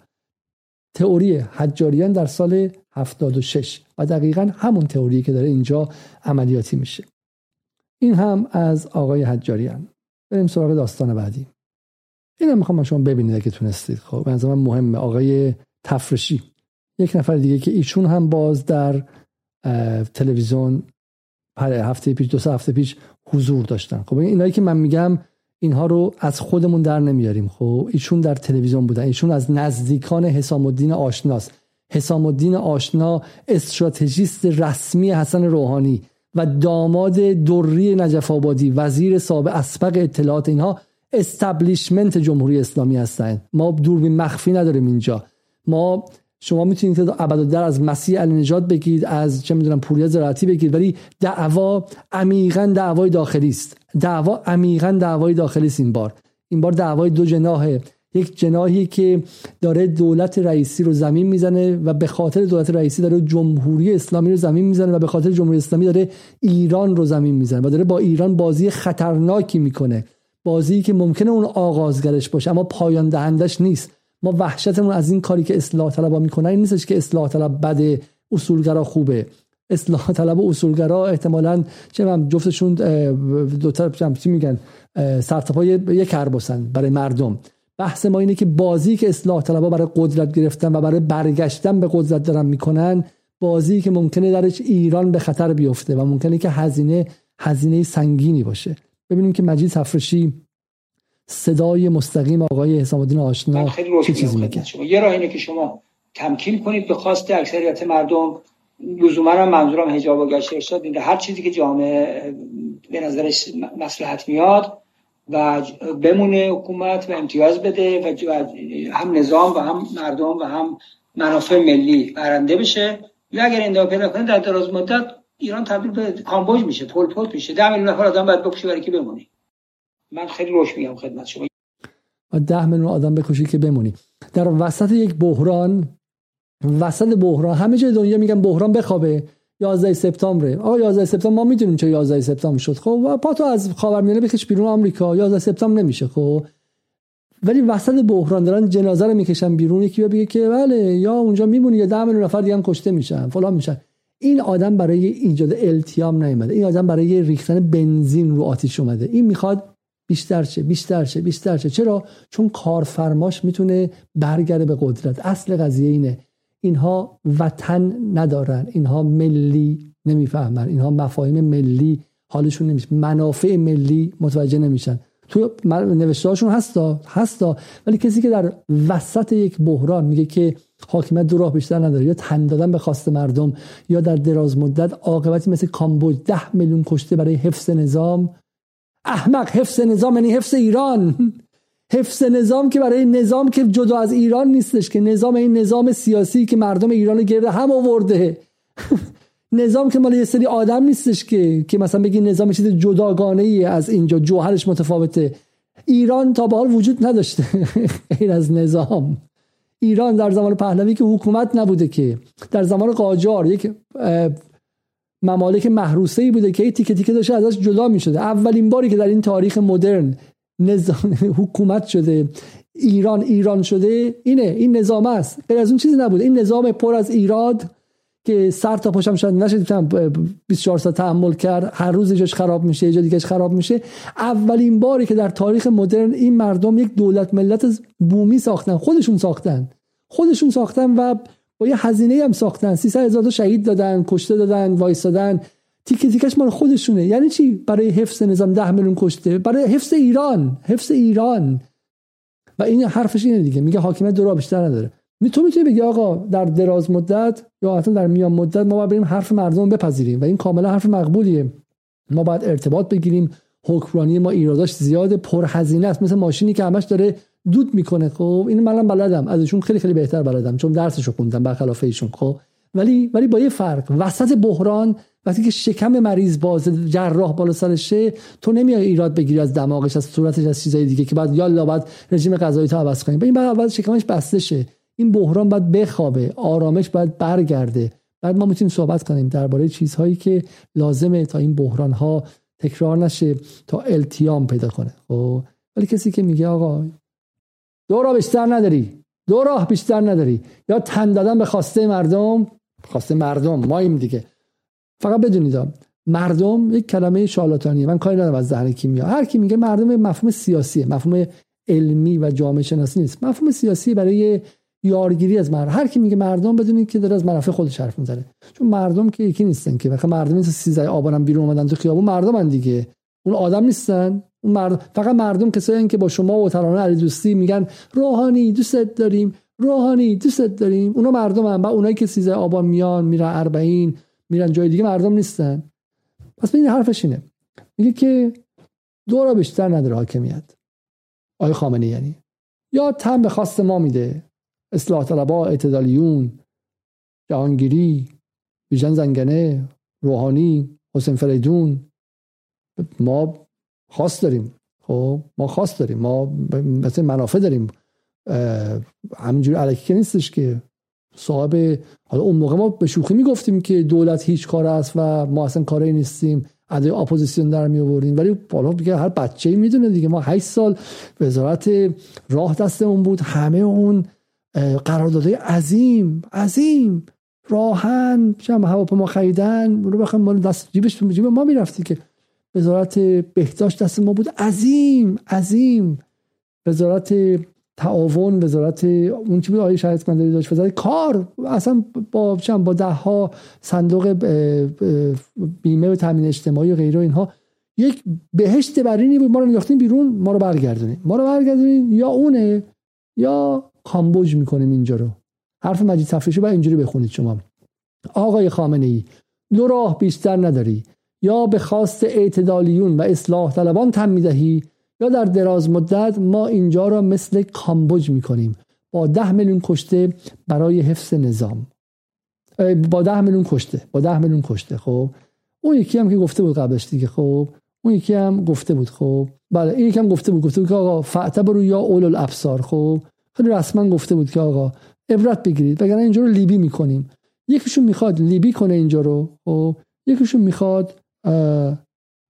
تئوری حجاریان در سال 76 و دقیقا همون تئوری که داره اینجا عملیاتی میشه. این هم از آقای حجاریان. بریم سراغ داستان بعدی. اینم می‌خوام شما ببینید اگه تونستید. خب من مهمه. آقای تفرشی. یک نفر دیگه که ایشون هم باز در تلویزیون هفته پیش دو سه هفته پیش حضور داشتن. خب اینایی که من میگم اینها رو از خودمون در نمیاریم. خب ایشون در تلویزیون بودن. ایشون از نزدیکان حسام الدین آشناست. حسام الدین آشنا استراتژیست رسمی حسن روحانی و داماد دری نجف آبادی وزیر سابق اسبق اطلاعات. اینها استبلیشمنت جمهوری اسلامی هستند ما دوربین مخفی نداریم اینجا. ما شما می‌تونید ابدا از مسیح علی نجات بگید از چه می‌دونم پوریا زراعتی بگید ولی دعوا عمیقا دعوای داخلی است. دعوا عمیقا دعوای داخلی است این بار. این بار دعوای دو جناحه یک جناحی که داره دولت رئیسی رو زمین می‌زنه و به خاطر دولت رئیسی داره جمهوری اسلامی رو زمین می‌زنه و به خاطر جمهوری اسلامی داره ایران رو زمین می‌زنه و داره با ایران بازی خطرناکی می‌کنه. بازی که ممکنه اون آغازگرش باشه اما پایان دهندش نیست. ما وحشتمون از این کاری که اصلاح طلبا می‌کنن این نیستش که اصلاح طلب بده اصولگرا خوبه. اصلاح طلب و اصولگرا احتمالاً چه من جفتشون دو طرف چی میگن سرتپای یک کربسن برای مردم. بحث ما اینه که بازی که اصلاح طلبا برای قدرت گرفتن و برای برگشتن به قدرت دارن می‌کنن بازی که ممکنه درش ایران به خطر بیفته و ممکنه که هزینه هزینه سنگینی باشه. ببینیم که مجید تفرشی صدای مستقیم آقای حسام الدین آشنا چه چیزی میگه؟ شما. یه راه اینه که شما تمکین کنید به خواست اکثریت مردم. لزوما هم منظورم حجاب و گشت ارشاد اینه. هر چیزی که جامعه به نظرش مصلحت میاد و بمونه حکومت و امتیاز بده و هم نظام و هم مردم و هم منافع ملی برنده بشه. یا اگر این پیدا کنه در دراز مدت ایران تبدیل به کامبوج میشه پول پول میشه. 10 میلیون نفر آدم باید بکشه برای که بمونی من خیلی روش میگم خدمت شما. و ده میلیون آدم بکشی که بمونی در وسط یک بحران وسط بحران همه جای دنیا میگن بحران بخوابه. 11 سپتامبر آقا 11 سپتامبر ما می‌دونیم چه 11 سپتامبر شد. خب پاتو از خاورمیانه بکش بیرون آمریکا. 11 سپتامبر نمیشه خب. ولی وسط بحران دارن جنازه رو می‌کشن بیرون. یکی بگه که بله یا اونجا میمونی یا 10 میلیون نفر دیگه هم کشته میشن فلان میشن. این آدم برای ایجاد التیام نیومده. این آدم برای ریختن بنزین رو آتیش اومده. این می‌خواد بیشتر شه بیشتر شه بیشتر شه. چرا؟ چون کارفرماش می‌تونه برگرده به قدرت. اصل قضیه اینه. اینها وطن ندارن. اینها ملی نمی‌فهمن. اینها مفاهیم ملی حالشون نمیشه. منافع ملی متوجه نمیشن. تو نوشته هاشون هستا هستا. ولی کسی که در وسط یک بحران میگه که حاکمیت دو راه بیشتر نداره یا تن دادن به خواست مردم یا در دراز مدت عاقبتی مثل کامبوج ده میلیون کشته برای حفظ نظام احمق حفظ نظام یعنی حفظ ایران. حفظ نظام که برای نظام که جدا از ایران نیستش که نظام این نظام سیاسی که مردم ایران گرده هم آورده. نظام که مال یه سری آدم نیستش که که مثلا بگی نظام چیز جداگانه ای از اینجا جوهرش متفاوته. ایران تا به حال وجود نداشته. غیر از نظام. ایران در زمان پهلوی که حکومت نبوده که. در زمان قاجار یک ممالک محروسه بوده که تیکه تیکه داشته ازش جدا می شده اولین باری که در این تاریخ مدرن نظام حکومت شده ایران ایران شده اینه این نظام است. غیر از اون چیزی نبوده. این نظام پر از ایراد که سر تا پاشم شاید نشد 24 ساعت تحمل کرد. هر روز جاش خراب میشه یه جا دیگهش خراب میشه. اولین باری که در تاریخ مدرن این مردم یک دولت ملت بومی ساختن خودشون ساختن. خودشون ساختن و با یه هزینه هم ساختن. 300 هزار شهید دادن کشته دادن وایسادن تیکه تیکش مال خودشونه. یعنی چی؟ برای حفظ نظام ده میلیون کشته. برای حفظ ایران. حفظ ایران. و این حرفش اینه دیگه. میگه حاکمیت دو بیشتر نداره. تو می‌تونی بگی آقا در دراز مدت یا حتی در میان مدت ما باید بریم حرف مردم بپذیریم. و این کاملا حرف مقبولیه. ما باید ارتباط بگیریم. حکمرانی ما ایراداش زیاد پرهزینه است. مثل ماشینی که همش داره دود می‌کنه. خب این منم بلدم. ازشون خیلی خیلی بهتر بلدم چون درسشو خوندم برخلاف ایشون خب. ولی ولی با یه فرق. وسط بحران وقتی که شکم مریض باز جراح بالا سرشه تو نمیای ایراد بگیری از دماغش از صورتش از چیزای دیگه که بعد یالا بعد رژیم غذایی تو عوض کنیم این بعد اول شکمش بسته شه. این بحران باید بخوابه آرامش باید برگرده. بعد ما می‌تونیم صحبت کنیم درباره چیزهایی که لازمه تا این بحران ها تکرار نشه تا التیام پیدا کنه. خب ولی کسی که میگه آقا دو راه بیشتر نداری. دو راه بیشتر نداری. یا تن دادن به خواسته مردم. خواسته مردم ماییم دیگه. فقط بدونید مردم یک کلمه شالاتانیه من کاری ندارم از ذهن کی میاد هر کی میگه مردم مفهوم سیاسیه. مفهوم علمی و جامعه شناسی نیست. مفهوم سیاسی برای یارگیری از مردم. هر کی میگه مردم بدونید که داره از منافع خودش حرف می‌زنه. چون مردم که یکی نیستن که. مثلا مردم نیست 13 آبانم بیرون اومدن تو خیابون مردمن دیگه. اون آدم نیستن. مردم فقط مردم کسایی که با شما و ترانه علی دوستی میگن روحانی دوستت داریم روحانی دوستت داریم. اونا مردم هم و اونایی که 13 آبان میان میرن اربعین میرن جای دیگه مردم نیستن. پس این حرفش اینه. میگه که دو را بیشتر نداره حاکمیت. آقای خامنه یعنی. یا تن به خواست ما میده. اصلاح طلبا اعتدالیون جهانگیری بیژن زنگنه روحانی حسین فریدون. ما خواست داریم. خب ما خواست داریم. ما مثل منافع داریم. همینجوری علکی نیستش که. صاحب حالا اون موقع ما به شوخی می‌گفتیم که دولت هیچ کار است و ما اصلا کاری نیستیم. ادای اپوزیسیون در می آوردیم ولی بالا دیگه هر بچه می‌دونه دیگه. ما 8 سال وزارت راه دستمون بود. همه اون قراردادهای عظیم عظیم. راهن چم هواپیما خریدن. رو بخوام مال دست جیبش تو جیب ما می‌رفتی که وزارت بهداشت دست ما بود. عظیم عظیم. وزارت تعاون وزارت اون چی بود؟ آیه شهید کندری داشت. وزارت کار. اصلا با چم با ده ها صندوق بیمه و تامین اجتماعی و غیره اینها. یک بهشت برینی بود. ما رو انداختین بیرون. ما رو برگردونین ما رو برگردونین یا اونه یا کامبوج می‌کنیم اینجا رو. حرف مجید صفیشو باید اینجوری بخونید شما. آقای خامنه ای دو راه بیشتر نداری. یا به خواست اعتدالیون و اصلاح طلبان تم می‌دهی یا در دراز مدت ما اینجا را مثل کامبوج می‌کنیم. با ده میلیون کشته برای حفظ نظام. با ده میلیون کشته با ده میلیون کشته خب؟ اون یکی هم که گفته بود قبلش دیگه خب؟ اون یکی هم گفته بود خب؟ بله این یکی هم گفته بود گفته بود که آقا فعتبرو یا اول الابصار خب؟ خیلی رسما گفته بود که آقا عبرت بگیرید. وگرنه اینجا رو لیبی می‌کنیم. یکیشون می‌خواد لیبی کنه اینجا رو خب؟ یکیشون می‌خواد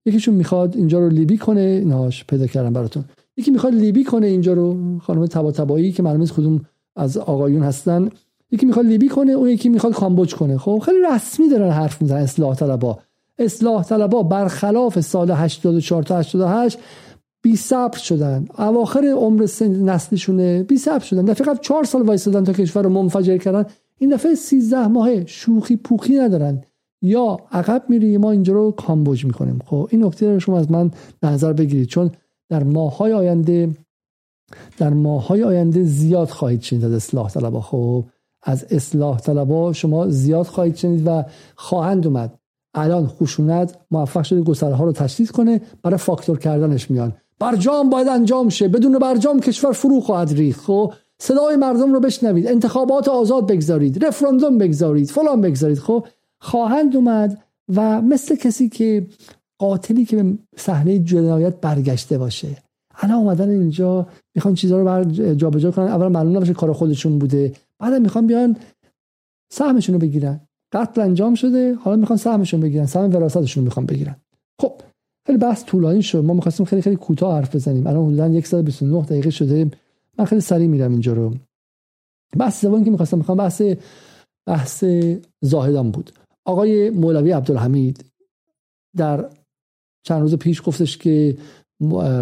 یکیشون می‌خواد اینجا رو لیبی کنه. نهاش پیدا کردم براتون. یکی می‌خواد لیبی کنه اینجا رو خانم تبا تبایی که معلومه کدوم از آقایون هستن. یکی می‌خواد لیبی کنه اون یکی می‌خواد کامبوج کنه. خب خیلی رسمی دارن حرف می‌زنن اصلاح طلبا. اصلاح طلبا برخلاف سال 84 تا 88 بی صبر شدن. اواخر عمر نسلشونه بی صبر شدن. دفعه قبل چهار سال وایسادن تا کشور رو منفجر کردن. این دفعه 13 ماهه. شوخی پوخی ندارن. یا عقب میری ما اینجا رو کامبوج می‌کنیم. خب این نکته رو شما از من نظر بگیرید. چون در ماهای آینده در ماهای آینده زیاد خواهید شنید از اصلاح طلبا. خب از اصلاح طلبا شما زیاد خواهید شنید و خواهند اومد. الان خشونت موفق شده گسرها رو تشدید کنه برای فاکتور کردنش میان. برجام باید انجام شه. بدون برجام کشور فرو خواهد ریخت. خب صدای مردم رو بشنوید. انتخابات آزاد بگذارید. رفراندوم بگذارید. فلان بگذارید. خب خواهند اومد و مثل کسی که قاتلی که به صحنه جنایت برگشته باشه. الان اومدن اینجا می‌خوان چیزها رو بر جابجا کنن. اول معلوم نباشه کار خودشون بوده. بعد می‌خوان بیان سهمشون رو بگیرن. قتل انجام شده حالا می‌خوان سهمشون بگیرن. سهم وراثتشون می‌خوان بگیرن. خب خیلی بحث طولانی شد. ما می‌خواستیم خیلی خیلی کوتاه حرف بزنیم. الان حدودا 129 دقیقه شده. من خیلی سریع میرم اینجا رو. بحث زبان که می‌خواستم می‌خوام بحث بحث زاهدان بود. آقای مولوی عبدالحمید در چند روز پیش گفتش که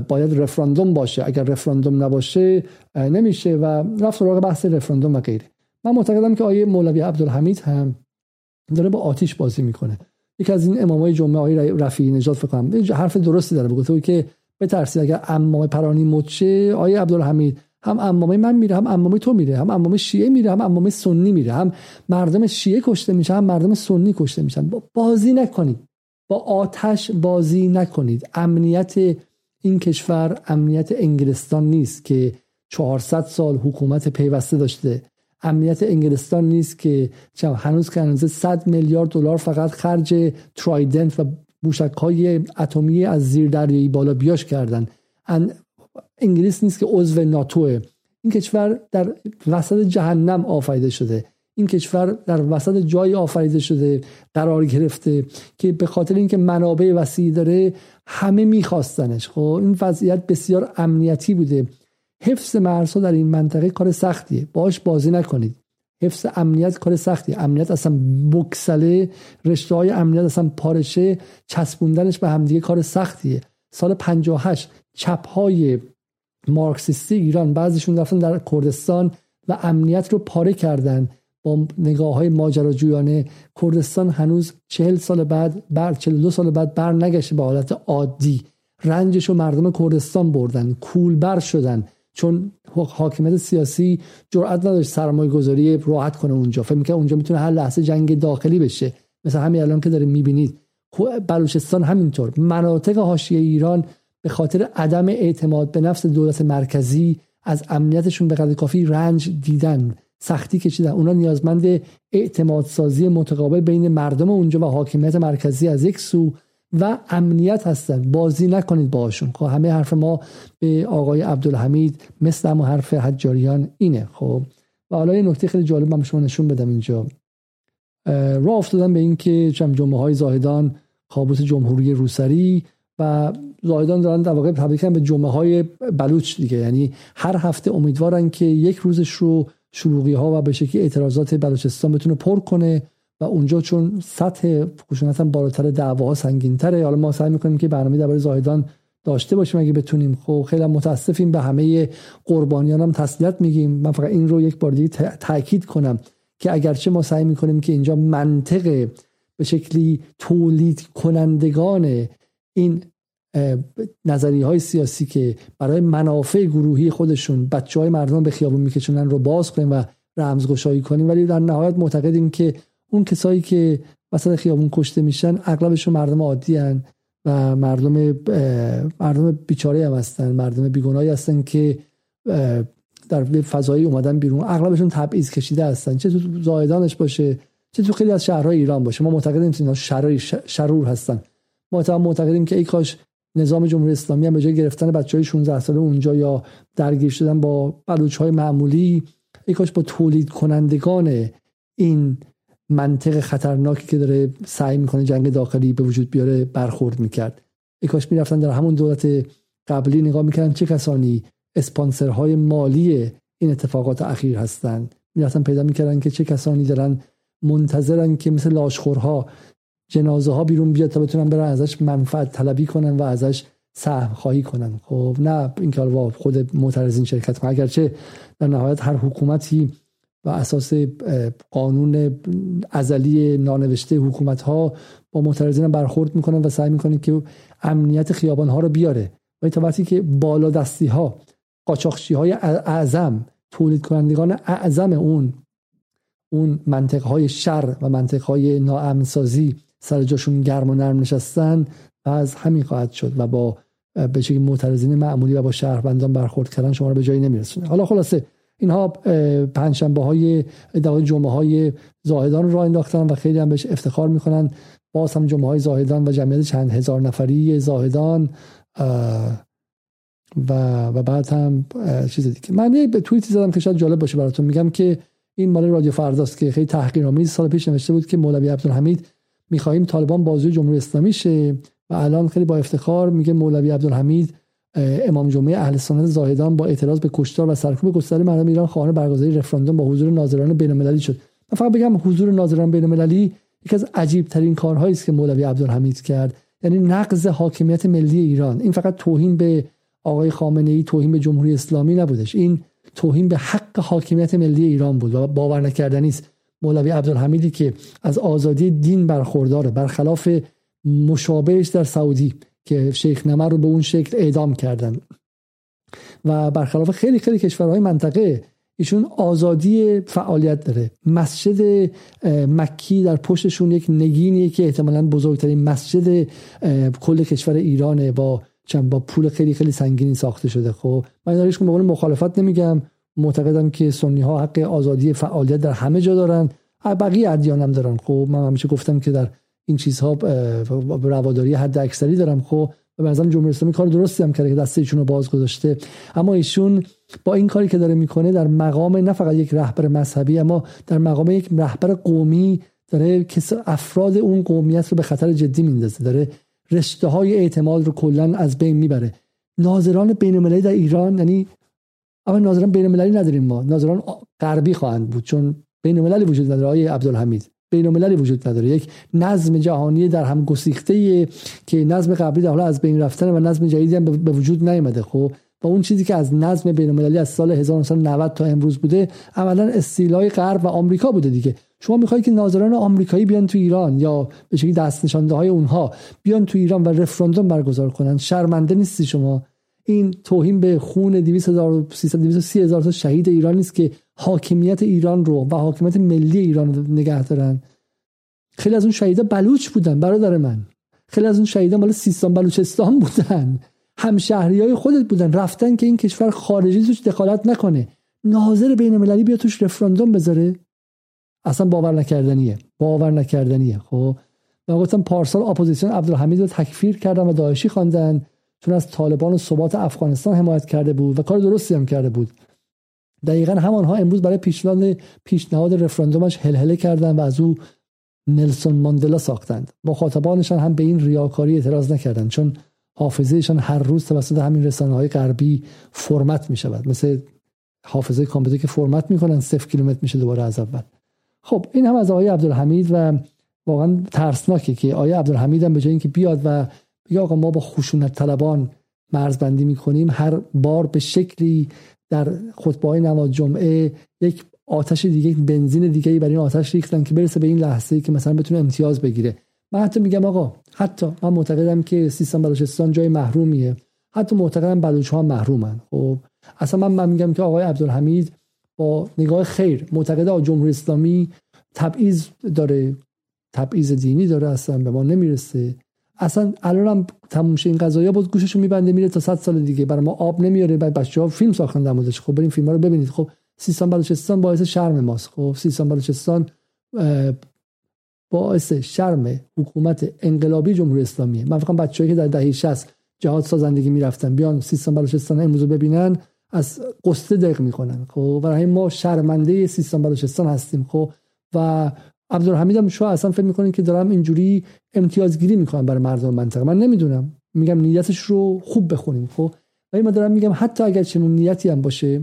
باید رفراندوم باشه. اگر رفراندوم نباشه نمیشه و رفت سراغ بحث رفراندوم و غیره. من معتقدم که آیه مولوی عبدالحمید هم داره با آتیش بازی می‌کنه. یکی از این امامای جمعه آقای رفیعی نجات فکر حرف درستی داره بگه که بترسید اگر امام پرانی مچه آیه عبدالحمید هم امامه من میره هم امامه تو میره هم امامه شیعه میره هم امامه سنی میره هم مردم شیعه کشته میشه هم مردم سنی کشته میشن. بازی نکنید. با آتش بازی نکنید. امنیت این کشور امنیت انگلستان نیست که 400 سال حکومت پیوسته داشته. امنیت انگلستان نیست که هنوز که هنوز 100 میلیارد دلار فقط خرج ترایدنت و موشک های اتمی از زیر دریایی بالا بیاش کردن. انگلیس نیست که عضو ناتوه. این کشور در وسط جهنم آفریده شده. این کشور در وسط جای آفریده شده قرار گرفته که به خاطر اینکه منابع وسیعی داره همه میخواستنش. خب این وضعیت بسیار امنیتی بوده. حفظ مرزها در این منطقه کار سختیه. باش بازی نکنید. حفظ امنیت کار سختیه. امنیت اصلا بکسله. رشته های امنیت اصلا پارشه چسبوندنش به همدیگه کار سختیه. سال 58 چپ های مارکسیستی ایران بعضیشون رفتن در کردستان و امنیت رو پاره کردن با نگاه های ماجراجویانه. کردستان هنوز چهل سال بعد بر چهل دو سال بعد بر نگشته به حالت عادی. رنجش رو مردم کردستان بردن کولبر شدن. چون حاکمیت سیاسی جرأت نداشت سرمایه گذاری راحت کنه اونجا. فکر می‌کنه اونجا می‌تونه هر لحظه جنگ داخلی بشه. مثل همین الان که داره می‌بینید. بلوچستان همینطور. مناطق حاشیه ایران به خاطر عدم اعتماد به نفس دولت مرکزی از امنیتشون به قدر کافی رنج دیدن. سختی کشیدن. اونا نیازمند اعتماد سازی متقابل بین مردم اونجا و حاکمیت مرکزی از یک سو و امنیت هستن. بازی نکنید باشون خب همه حرف ما به آقای عبدالحمید مثل همون حرف حجاریان اینه. خب و حالا یه نکته خیلی جالب من شما نشون بدم اینجا. راه افتادن به اینکه جمعه های زاهدان کابوس جمهوری روسری و زایدان دارن در واقع تبدیل به جمعه های بلوچ دیگه. یعنی هر هفته امیدوارن که یک روزش رو شلوغی ها و به شکلی اعتراضات بلوچستان بتونه پر کنه و اونجا چون سطح خشونت هم بالاتر دعواها سنگین تره حالا ما سعی می‌کنیم که برنامه درباره زاهدان داشته باشیم. اگه بتونیم خب خیلی متاسفیم. به همه قربانیان هم تسلیت میگیم. من فقط این رو یک بار دیگه تاکید کنم که اگرچه ما سعی می‌کنیم که اینجا منطق به شکلی تولید کنندگان این نظریه های سیاسی که برای منافع گروهی خودشون بچه های مردم به خیابون میکشونن رو باز کنیم و رمزگشایی کنیم ولی در نهایت معتقدیم که اون کسایی که وسط خیابون کشته میشن اغلبشون مردم عادی هن و مردم مردم بیچاره هم هستن مردم بیگناهی هستن که در فضایی اومدن بیرون. اغلبشون تبعیض کشیده هستن. چه تو زایدانش باشه چه تو خیلی از شهرهای ایران باشه. ما معتقدیم اینا شرور هستن. ما معتقدیم که ای کاش نظام جمهوری اسلامی هم به جای گرفتن بچه های 16 ساله اونجا یا درگیر شدن با بلوچ های معمولی ای کاش با تولید کنندگان این منطق خطرناکی که داره سعی می‌کنه جنگ داخلی به وجود بیاره برخورد می‌کرد. ای کاش می‌رفتن در همون دولت قبلی نگاه می‌کردن چه کسانی اسپانسرهای مالی این اتفاقات اخیر هستند. می‌رفتن پیدا می‌کردن که چه کسانی دارن منتظرن که مثل لاشخورها جنازه ها بیرون بیاد تا بتونن برن ازش منفعت طلبی کنن و ازش سهم خواهی کنن. خب نه این کار خود معترضین شرکت کنن اگرچه در نهایت هر حکومتی و اساس قانون ازلی نانوشته حکومت ها با معترضین برخورد می‌کنن و سعی می‌کنن که امنیت خیابان ها رو بیاره. ولی تا وقتی که بالا دستی ها قاچاقچی های اعظم تولید کنندگان اعظم اون اون منطقه های شر و منطقه های ناامنسازی سر جاشون گرم و نرم نشستن و از همین خواهد شد و با به شکلی معترضین معمولی و با شهروندان برخورد کردن شما رو به جایی نمیرسونه. حالا خلاصه اینها پنجشنبه های جمعه های زاهدان راه انداختن و خیلی هم بهش افتخار می‌کنن. باز هم جمعه های زاهدان و جمعیت چند هزار نفری زاهدان و و بعد هم چیز دیگه. من به توییتی زدم که شاید جالب باشه براتون. میگم که این مال رادیو فرداست که خیلی تحقیرآمیز سال پیش نوشته بود که مولوی عبدالحمید می‌خواهیم طالبان بازوی جمهوری اسلامی شه. و الان خیلی با افتخار میگه مولوی عبدالحمید امام جمعه اهل سنت زاهدان با اعتراض به کشتار و سرکوب گسترده مردم ایران خواهان برگزاری رفراندوم با حضور ناظران بین‌المللی شد. من فقط بگم حضور ناظران بین‌المللی یکی از عجیب ترین کارهایی است که مولوی عبدالحمید کرد. یعنی نقض حاکمیت ملی ایران. این فقط توهین به آقای خامنه ای توهین به جمهوری اسلامی نبودش. این توهین به حق حاکمیت ملی ایران بود و باور نکردنی است. مولوی عبدالحمیدی که از آزادی دین برخورداره برخلاف مشابهش در سعودی که شیخ نمر رو به اون شکل اعدام کردن. و برخلاف خیلی خیلی کشورهای منطقه ایشون آزادی فعالیت داره. مسجد مکی در پشتشون یک نگینیه که احتمالا بزرگترین مسجد کل کشور ایرانه با چند با پول خیلی خیلی سنگینی ساخته شده. خب من داریش به مخالفت نمیگم. معتقدم که سنی ها حق آزادی فعالیت در همه جا دارن. بقیه ادیان هم دارن. خب من همیشه گفتم که در این چیزها رواداری حد اکثری دارم. خب به نظرم جمهوری اسلامی کار درستی هم کرده که دست ایشون باز گذاشته. اما ایشون با این کاری که داره می‌کنه در مقام نه فقط یک رهبر مذهبی اما در مقام یک رهبر قومی داره کس افراد اون قومیت رو به خطر جدی میندازه. داره رشته های اعتماد رو کلا از بین می‌بره. ناظران بین در ایران یعنی اما ناظران بین المللی نداریم ما. ناظران غربی خواهند بود چون بین المللی وجود نداره. آقای عبدالحمید بین المللی وجود نداره. یک نظم جهانی در هم گسیخته که نظم قبلی در حال از بین رفتن و نظم جدیدی هم به وجود نیامده. خب و اون چیزی که از نظم بین المللی از سال 1990 تا امروز بوده عملا استیلای غرب و آمریکا بوده دیگه. شما می‌خواید که ناظران آمریکایی بیان تو ایران یا به شکلی دست نشانده های اونها بیان تو ایران و رفراندوم برگزار کنن شرمنده نیستی شما. این توهین به خون 200 هزار شهید ایران نیست که حاکمیت ایران رو و حاکمیت ملی ایران رو نگه دارن. خیلی از اون شهیدا بلوچ بودن برادر من. خیلی از اون شهیدا مال سیستان بلوچستان بودن. هم شهری های خودت بودن. رفتن که این کشور خارجی توش دخالت نکنه. ناظر بین المللی بیا توش رفراندوم بذاره. اصلا باور نکردنیه. باور نکردنیه. خب؟ و گفتم پارسال اپوزیسیون عبدالحمید رو تکفیر کردن و داعشی خواندن. چون از طالبان و ثبات افغانستان حمایت کرده بود و کار درستی هم کرده بود. دقیقا همانها امروز برای پیشنهاد پیشنهاد رفراندومش هلهله کردن و از او نلسون ماندلا ساختند. مخاطبانشان هم به این ریاکاری اعتراض نکردند چون حافظهشان هر روز توسط همین رسانه های غربی فرمت می شود مثل حافظه کامپیوتر که فرمت می‌کنن صفر کیلومتر میشه دوباره از اول. خب این هم از آقای عبدالحمید و واقعا ترسناکه که آقای عبدالحمید هم به جای اینکه بیاد و بگه آقا ما با خشونت طلبان مرزبندی می‌کنیم. هر بار به شکلی در خطبه های نماز جمعه یک آتش دیگه بنزین دیگه برای این آتش ریختن که برسه به این لحظه که مثلا بتونه امتیاز بگیره. من حتی میگم آقا حتی من معتقدم که سیستان بلوچستان جای محرومیه. حتی معتقدم بلوچ ها محرومن. خب اصلا من, من میگم که آقای عبدالحمید با نگاه خیر معتقد جمهوری اسلامی تبعیض داره تبعیض دینی داره اصلا به ما نمی‌رسه. اصلا الان هم تموم این قضايا بود گوششو میبنده میره تا 100 سال دیگه. برای ما آب نمیاره بعد بچه‌ها فیلم ساختن در موردش. خب بریم فیلم رو ببینید. خب سیستان بلوچستان باعث شرم ماست. خب سیستان بلوچستان باعث شرم حکومت انقلابی جمهوری اسلامیه. من فکر بچه‌ای که در دهه 60 جهاد سازندگی می‌رفتن بیان سیستان بلوچستان امروز ببینن از قصه دق می‌کنن. خب برای ما شرمنده سیستان بلوچستان هستیم. خب و عبدالحمید هم شما اصلا فکر می‌کنین که دارم اینجوری امتیازگیری می‌کنم برای مردم منطقه؟ من نمی‌دونم. میگم نیتش رو خوب بخونیم خب؟ ولی من دارم میگم حتی اگر چنین نیتی هم باشه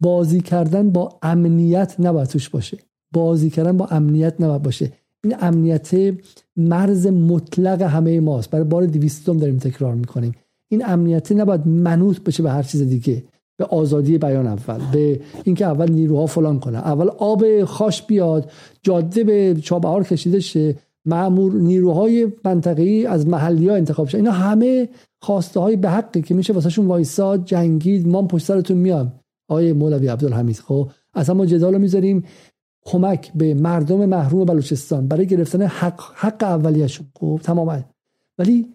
بازی کردن با امنیت نباید توش باشه. بازی کردن با امنیت نباید باشه. این امنیت مرز مطلق همه ماست. برای بار دویستم داریم تکرار می‌کنیم. این امنیت نباید منوط بشه به هر چیز دیگه. به آزادی بیان اول به اینکه اول نیروها فلان کنه. اول آب خاش بیاد جاده به چابهار کشیده شه. معمور نیروهای منطقه‌ای از محلی ها انتخاب شد اینا همه خواسته های به حقی که میشه واسهشون وایساد جنگید ما پشت سرتون میام. آیه مولوی عبدالحمید خب؟ اصلا ما جدال می‌ذاریم. کمک به مردم محروم بلوچستان برای گرفتن حق حق اولیه‌شون. خب؟ تماما ولی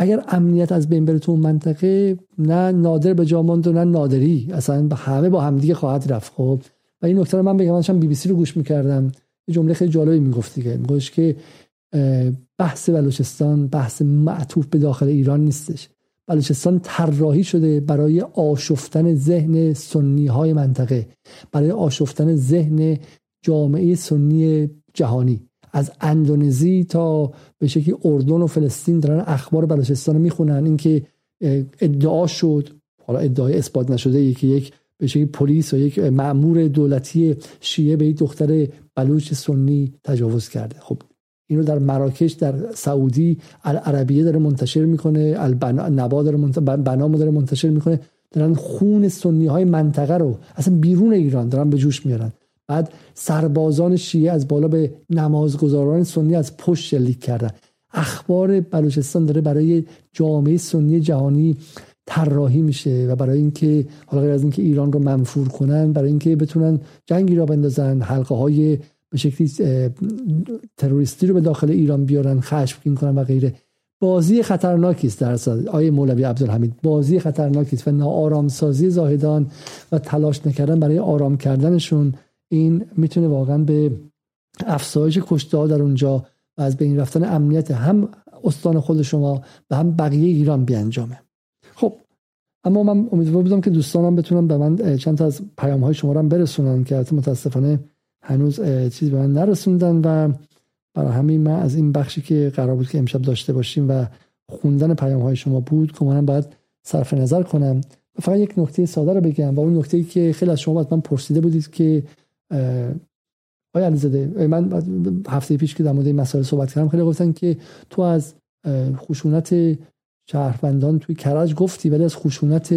اگر امنیت از بین بره تو اون منطقه نه نادر به جاماند و نه نادری. اصلا همه با همدیگه خواهد رفت. خب و این نکته رو من بگم من بی بی سی رو گوش می‌کردم. یه جمله خیلی جالبی می‌گفت دیگه. میگوش که بحث بلوچستان بحث معطوف به داخل ایران نیستش. بلوچستان طراحی شده برای آشفتن ذهن سنی های منطقه برای آشفتن ذهن جامعه سنی جهانی. از اندونزی تا به شکلی اردن و فلسطین دارن اخبار بلوچستان رو می‌خونن. اینکه ادعا شد حالا ادعای اثبات نشده یکی یک به شکلی پلیس و یک مأمور دولتی شیعه به یک دختر بلوچ سنی تجاوز کرده. خب اینو در مراکش در سعودی العربیه داره منتشر می‌کنه البنا داره بنا داره منتشر می‌کنه. دارن خون سنی های منطقه رو اصلا بیرون ایران دارن به جوش میارن. بعد سربازان شیعه از بالا به نمازگزاران سنی از پشت شلیک کردن. اخبار بلوچستان داره برای جامعه سنی جهانی طراحی میشه و برای اینکه حالا غیر از اینکه ایران رو منفور کنن برای اینکه بتونن جنگی را بندازن حلقه های به شکلی تروریستی رو به داخل ایران بیارن خشمگین کنن و غیره. بازی خطرناکی است در آیه مولوی عبدالحمید بازی خطرناکی است و ناآرامسازی زاهدان و تلاش نکردن برای آرام کردنشون این می‌تونه واقعا به افزایش کشته در اونجا و از بین رفتن امنیت هم استان خود شما و هم بقیه ایران بیانجامه. خب اما من امیدوار بودم که دوستانم بتونم به من چند تا از پیام های شما رو برسونن که متاسفانه هنوز چیزی به من نرسوندن و برای همین من از این بخشی که قرار بود که امشب داشته باشیم و خوندن پیام های شما بود که منم باید صرف نظر کنم. فقط یک نکته ساده رو بگم و اون نکته که خیلی از شما من پرسیده بودید که آیا علیزاده من هفته پیش که در مورد این مسائل صحبت کردم خیلی گفتن که تو از خشونت شهروندان توی کرج گفتی ولی از خشونت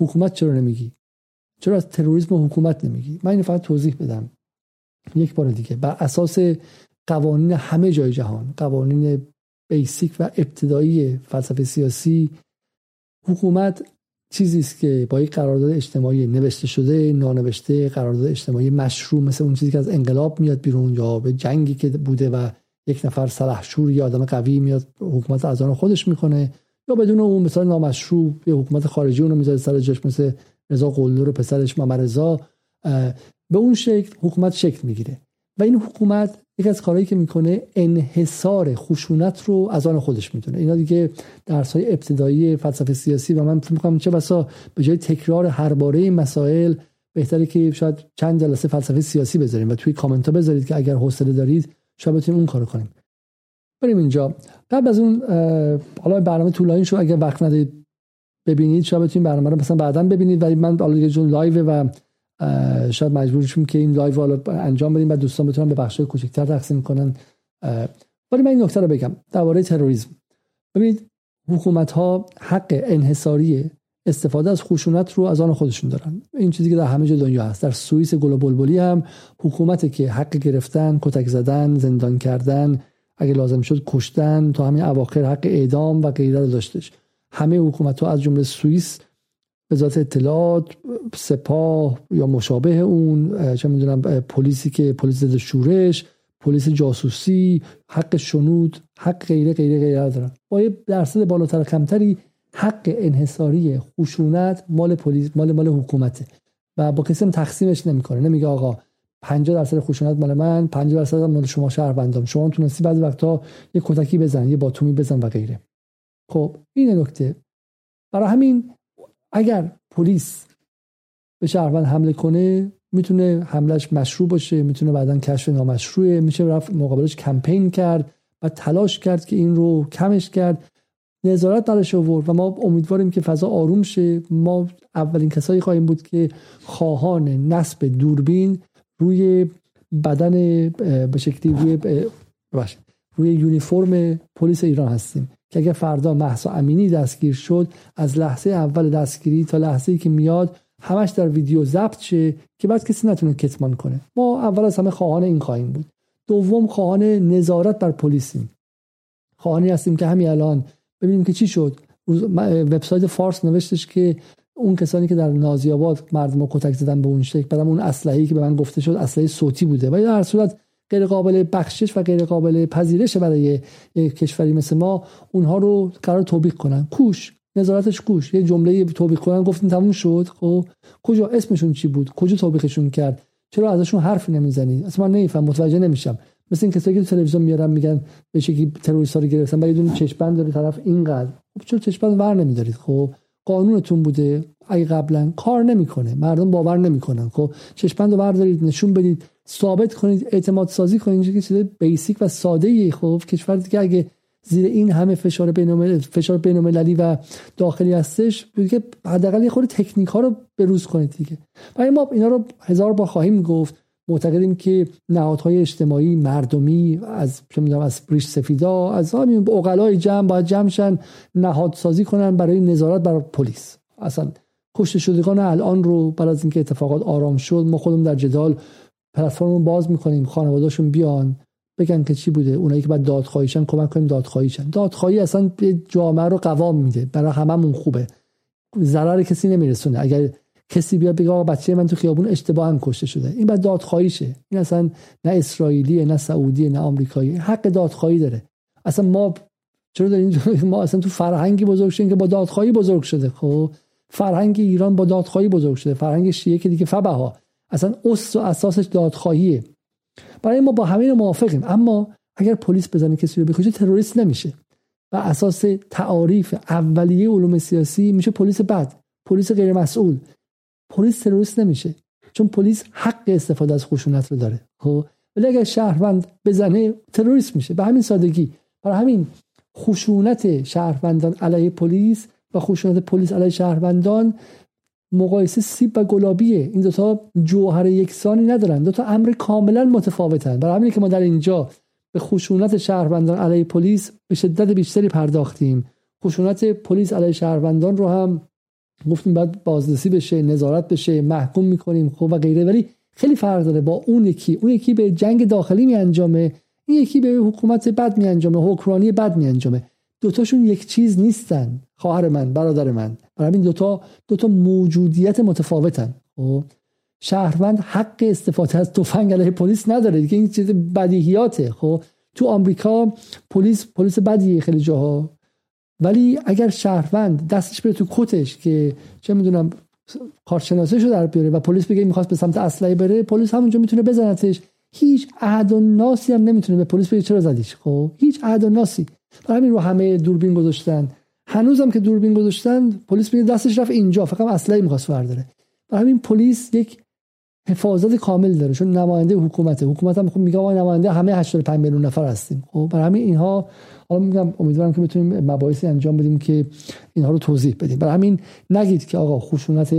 حکومت چرا نمیگی؟ چرا از تروریسم حکومت نمیگی؟ من اینو فقط توضیح بدم. یک بار دیگه بر اساس قوانین همه جای جهان قوانین بیسیک و ابتدایی فلسفه سیاسی حکومت چیزی است که با یک قرارداد اجتماعی نوشته شده نانوشته قرارداد اجتماعی مشروع مثل اون چیزی که از انقلاب میاد بیرون یا به جنگی که بوده و یک نفر سلحشور یا آدم قوی میاد حکومت از آن خودش می‌کنه یا بدون اون مثلا نامشروع یه حکومت خارجی اونو می‌ذاره سر جاش مثل رضا قلدر و پسرش محمد رضا به اون شکل حکومت شکل می‌گیره. و این حکومت یکی از کارهایی که می‌کنه انحصار خشونت رو از آن خودش می‌دونه. اینا دیگه درس های ابتدایی فلسفه سیاسی و من فکر می‌کنم چه بسا به جای تکرار هر باره مسائل بهتره که شاید چند جلسه فلسفه سیاسی بذاریم و توی کامنت ها بذارید که اگر حوصله دارید شاید بتونیم اون کارو کنیم. بریم اینجا. قبل از اون حالا برنامه طولانی شو اگر وقت ندید ببینید شاید بتونید برنامه رو مثلا بعدا ببینید ولی من حالا دیگه چون live و شاید مجبور شیم که این live حالا انجام بدیم و دوستان بتونن به بخش کوچکتر تقسیم کنن. ولی من این نکته رو بگم درباره تروریسم. ببینید حکومت ها حق انحصاری استفاده از خشونت رو از آن خودشون دارن. این چیزی که در همه جای دنیا هست. در سوئیس گل هم حکومتی که حق گرفتن کتک زدن زندان کردن اگه لازم شد کشتن تا همین اواخر حق اعدام و غیره رو داشتش. همه حکومت ها از جمله سوئیس وزارت اطلاعات سپاه یا مشابه اون چه می‌دونم پلیسی که پلیس ضد شورش پلیس جاسوسی حق شنود حق غیره غیره غیره دارن با یه درصد بالاتر کمتری حق انحصاری خشونت مال پلیس مال مال حکومته. و با کسی هم تقسیمش نمی‌کنه. نمیگه آقا 50 درصد خشونت مال من 50 درصد مال شما شهروندان شما تونستی بعضی وقتا یه کتکی بزن یه باتومی بزن و غیره. خب این نکته. برای همین اگر پلیس به شهروند حمله کنه می‌تونه حملش مشروع باشه می‌تونه بعدا کشف نامشروعه. میشه رفت مقابلش کمپین کرد و تلاش کرد که این رو کمش کرد. نظارت درش آورد و ما امیدواریم که فضا آروم شه. ما اولین کسایی خواهیم بود که خواهان نصب دوربین روی بدن به شکلی روی روی یونیفرم پلیس ایران هستیم. که اگر فردا محسا امینی دستگیر شد از لحظه اول دستگیری تا لحظه ای که میاد همش در ویدیو ضبط شه که بعد کسی نتونه کتمان کنه. ما اول از همه خواهان این خواهیم بود. دوم خواهان نظارت بر پلیسیم. خواهانی هستیم که همین الان ببینیم که چی شد. وبسایت فارس نوشتش که اون کسانی که در نازی آباد مردم کتک زدن به اون شکل بعدم اون اسلحه‌ای که به من گفته شد اسلحه صوتی بوده. و در صورت غیر قابل بخشش و غیر قابل پذیرش برای کشوری مثل ما اونها رو قرار توبیق کنن. کوش نظارتش کوش. یه جمله توبیق کنن گفتین تموم شد. خب کجا؟ اسمشون چی بود؟ کجا توبیقشون کرد؟ چرا ازشون حرفی نمی‌زنید اصلا من نمیفهم متوجه نمیشم. مثل این کسایی که تو تلویزیون میارن میگن به شکلی تروریست رو گرفتن ولی دون چشمند داره طرف اینقدر. خب چرا چشمند ور نمیدارید؟ خب قانونتون بوده. اگه قبلا کار نمی‌کنه مردم باور نمی‌کنن. خب چشمند رو بردارید نشون بدید. ثابت کنید اعتماد سازی کنید که چیز بیسیک و ساده ای خب کشور دیگه اگه زیر این همه فشار بین فشار بین‌المللی و داخلی هستش که حداقل یه خورده تکنیک ها رو بروز کنید دیگه. برای ما اینا رو هزار بار خواهیم گفت. معتقدیم که نهادهای اجتماعی مردمی از چه می‌دونم از بریش سفیدا از همین اوغلای جمع باید جمعشن نهاد سازی کنن برای نظارت بر پلیس. اصلا کشته شدگان الان رو بعد از اینکه اتفاقات آرام شد ما خودمون در جدال پلتفرم باز می‌کنیم خانوادهشون بیان بگن که چی بوده. اونایی که بعد دادخواهیشن کمک کنیم دادخواهیشن. دادخواهی اصلا جامعه رو قوام میده. برای هممون خوبه. ضرر کسی نمیرسونه. اگر کسی بیاد بگه آقا بچه من تو خیابون اشتباه هم کشته شده. این بعد دادخواهی شه این اصلا نه اسرائیلیه نه سعودی نه آمریکایی حق دادخواهی داره. اصلا ما چرا داریم ما اصلا تو فرهنگی بزرگ شدیم که با دادخواهی بزرگ شده. خب فرهنگ ایران با دادخواهی بزرگ شده. فرهنگ شیعه که دیگه فبها. اصلا اصل و اساسش دادخواهیه. برای ما با همین موافقیم. اما اگر پلیس بزنه کسی رو بکشه تروریست نمیشه. و اساس تعاریف اولیه علوم سیاسی میشه پلیس بد پلیس غیر مسئول پلیس تروریست نمیشه. چون پلیس حق استفاده از خشونت رو داره. خب؟ ولی اگر شهروند بزنه تروریست میشه. به همین سادگی. برای همین خشونت شهروندان علیه پلیس و خشونت پلیس علیه شهروندان مقایسه سیب و گلابیه. این دوتا جوهر یکسانی ندارن. دوتا امر کاملا متفاوتن. برای همینه که ما در اینجا به خشونت شهروندان علیه پلیس به شدت بیشتری پرداختیم. خشونت پلیس علیه شهروندان رو هم گفتیم باید بازرسی بشه نظارت بشه محکوم می‌کنیم خب و غیره. ولی خیلی فرق داره با اون یکی. اون یکی به جنگ داخلی می انجامه این یکی به حکومت بد می انجامه حکمرانی بد می انجامه دوتاشون یک چیز نیستن. خواهر من برادر من. برای همین دوتا دوتا موجودیت متفاوتن. خب؟ شهروند حق استفاده از تفنگ علیه پلیس نداره دیگه. این چیز بدیهیاته. خب؟ تو آمریکا پلیس پلیس بدیه خیلی جاها. ولی اگر شهروند دستش بره تو کتش که چه می‌دونم کارشناسیشو در بیاره و پلیس بگه می‌خواست به سمت اسلحه بره پلیس همونجا می‌تونه بزنتش. هیچ عهد و ناسی هم نمی‌تونه به پلیس بگه چرا زدیش. خب؟ هیچ عهد و ناسی. همین رو همه دوربین گذاشتن. هنوزم که دوربین گذاشتن پلیس میگه دستش رفت اینجا فقط اسلحه می‌خواست برداره برای همین پلیس یک حفاظت کامل داره چون نماینده حکومته. حکومت هم میگه ما نماینده همه 85 میلیون نفر هستیم. خب برای همین اینها حالا میگم امیدوارم که بتونیم مباحثی انجام بدیم که اینها رو توضیح بدیم. برای همین نگید که آقا خشونت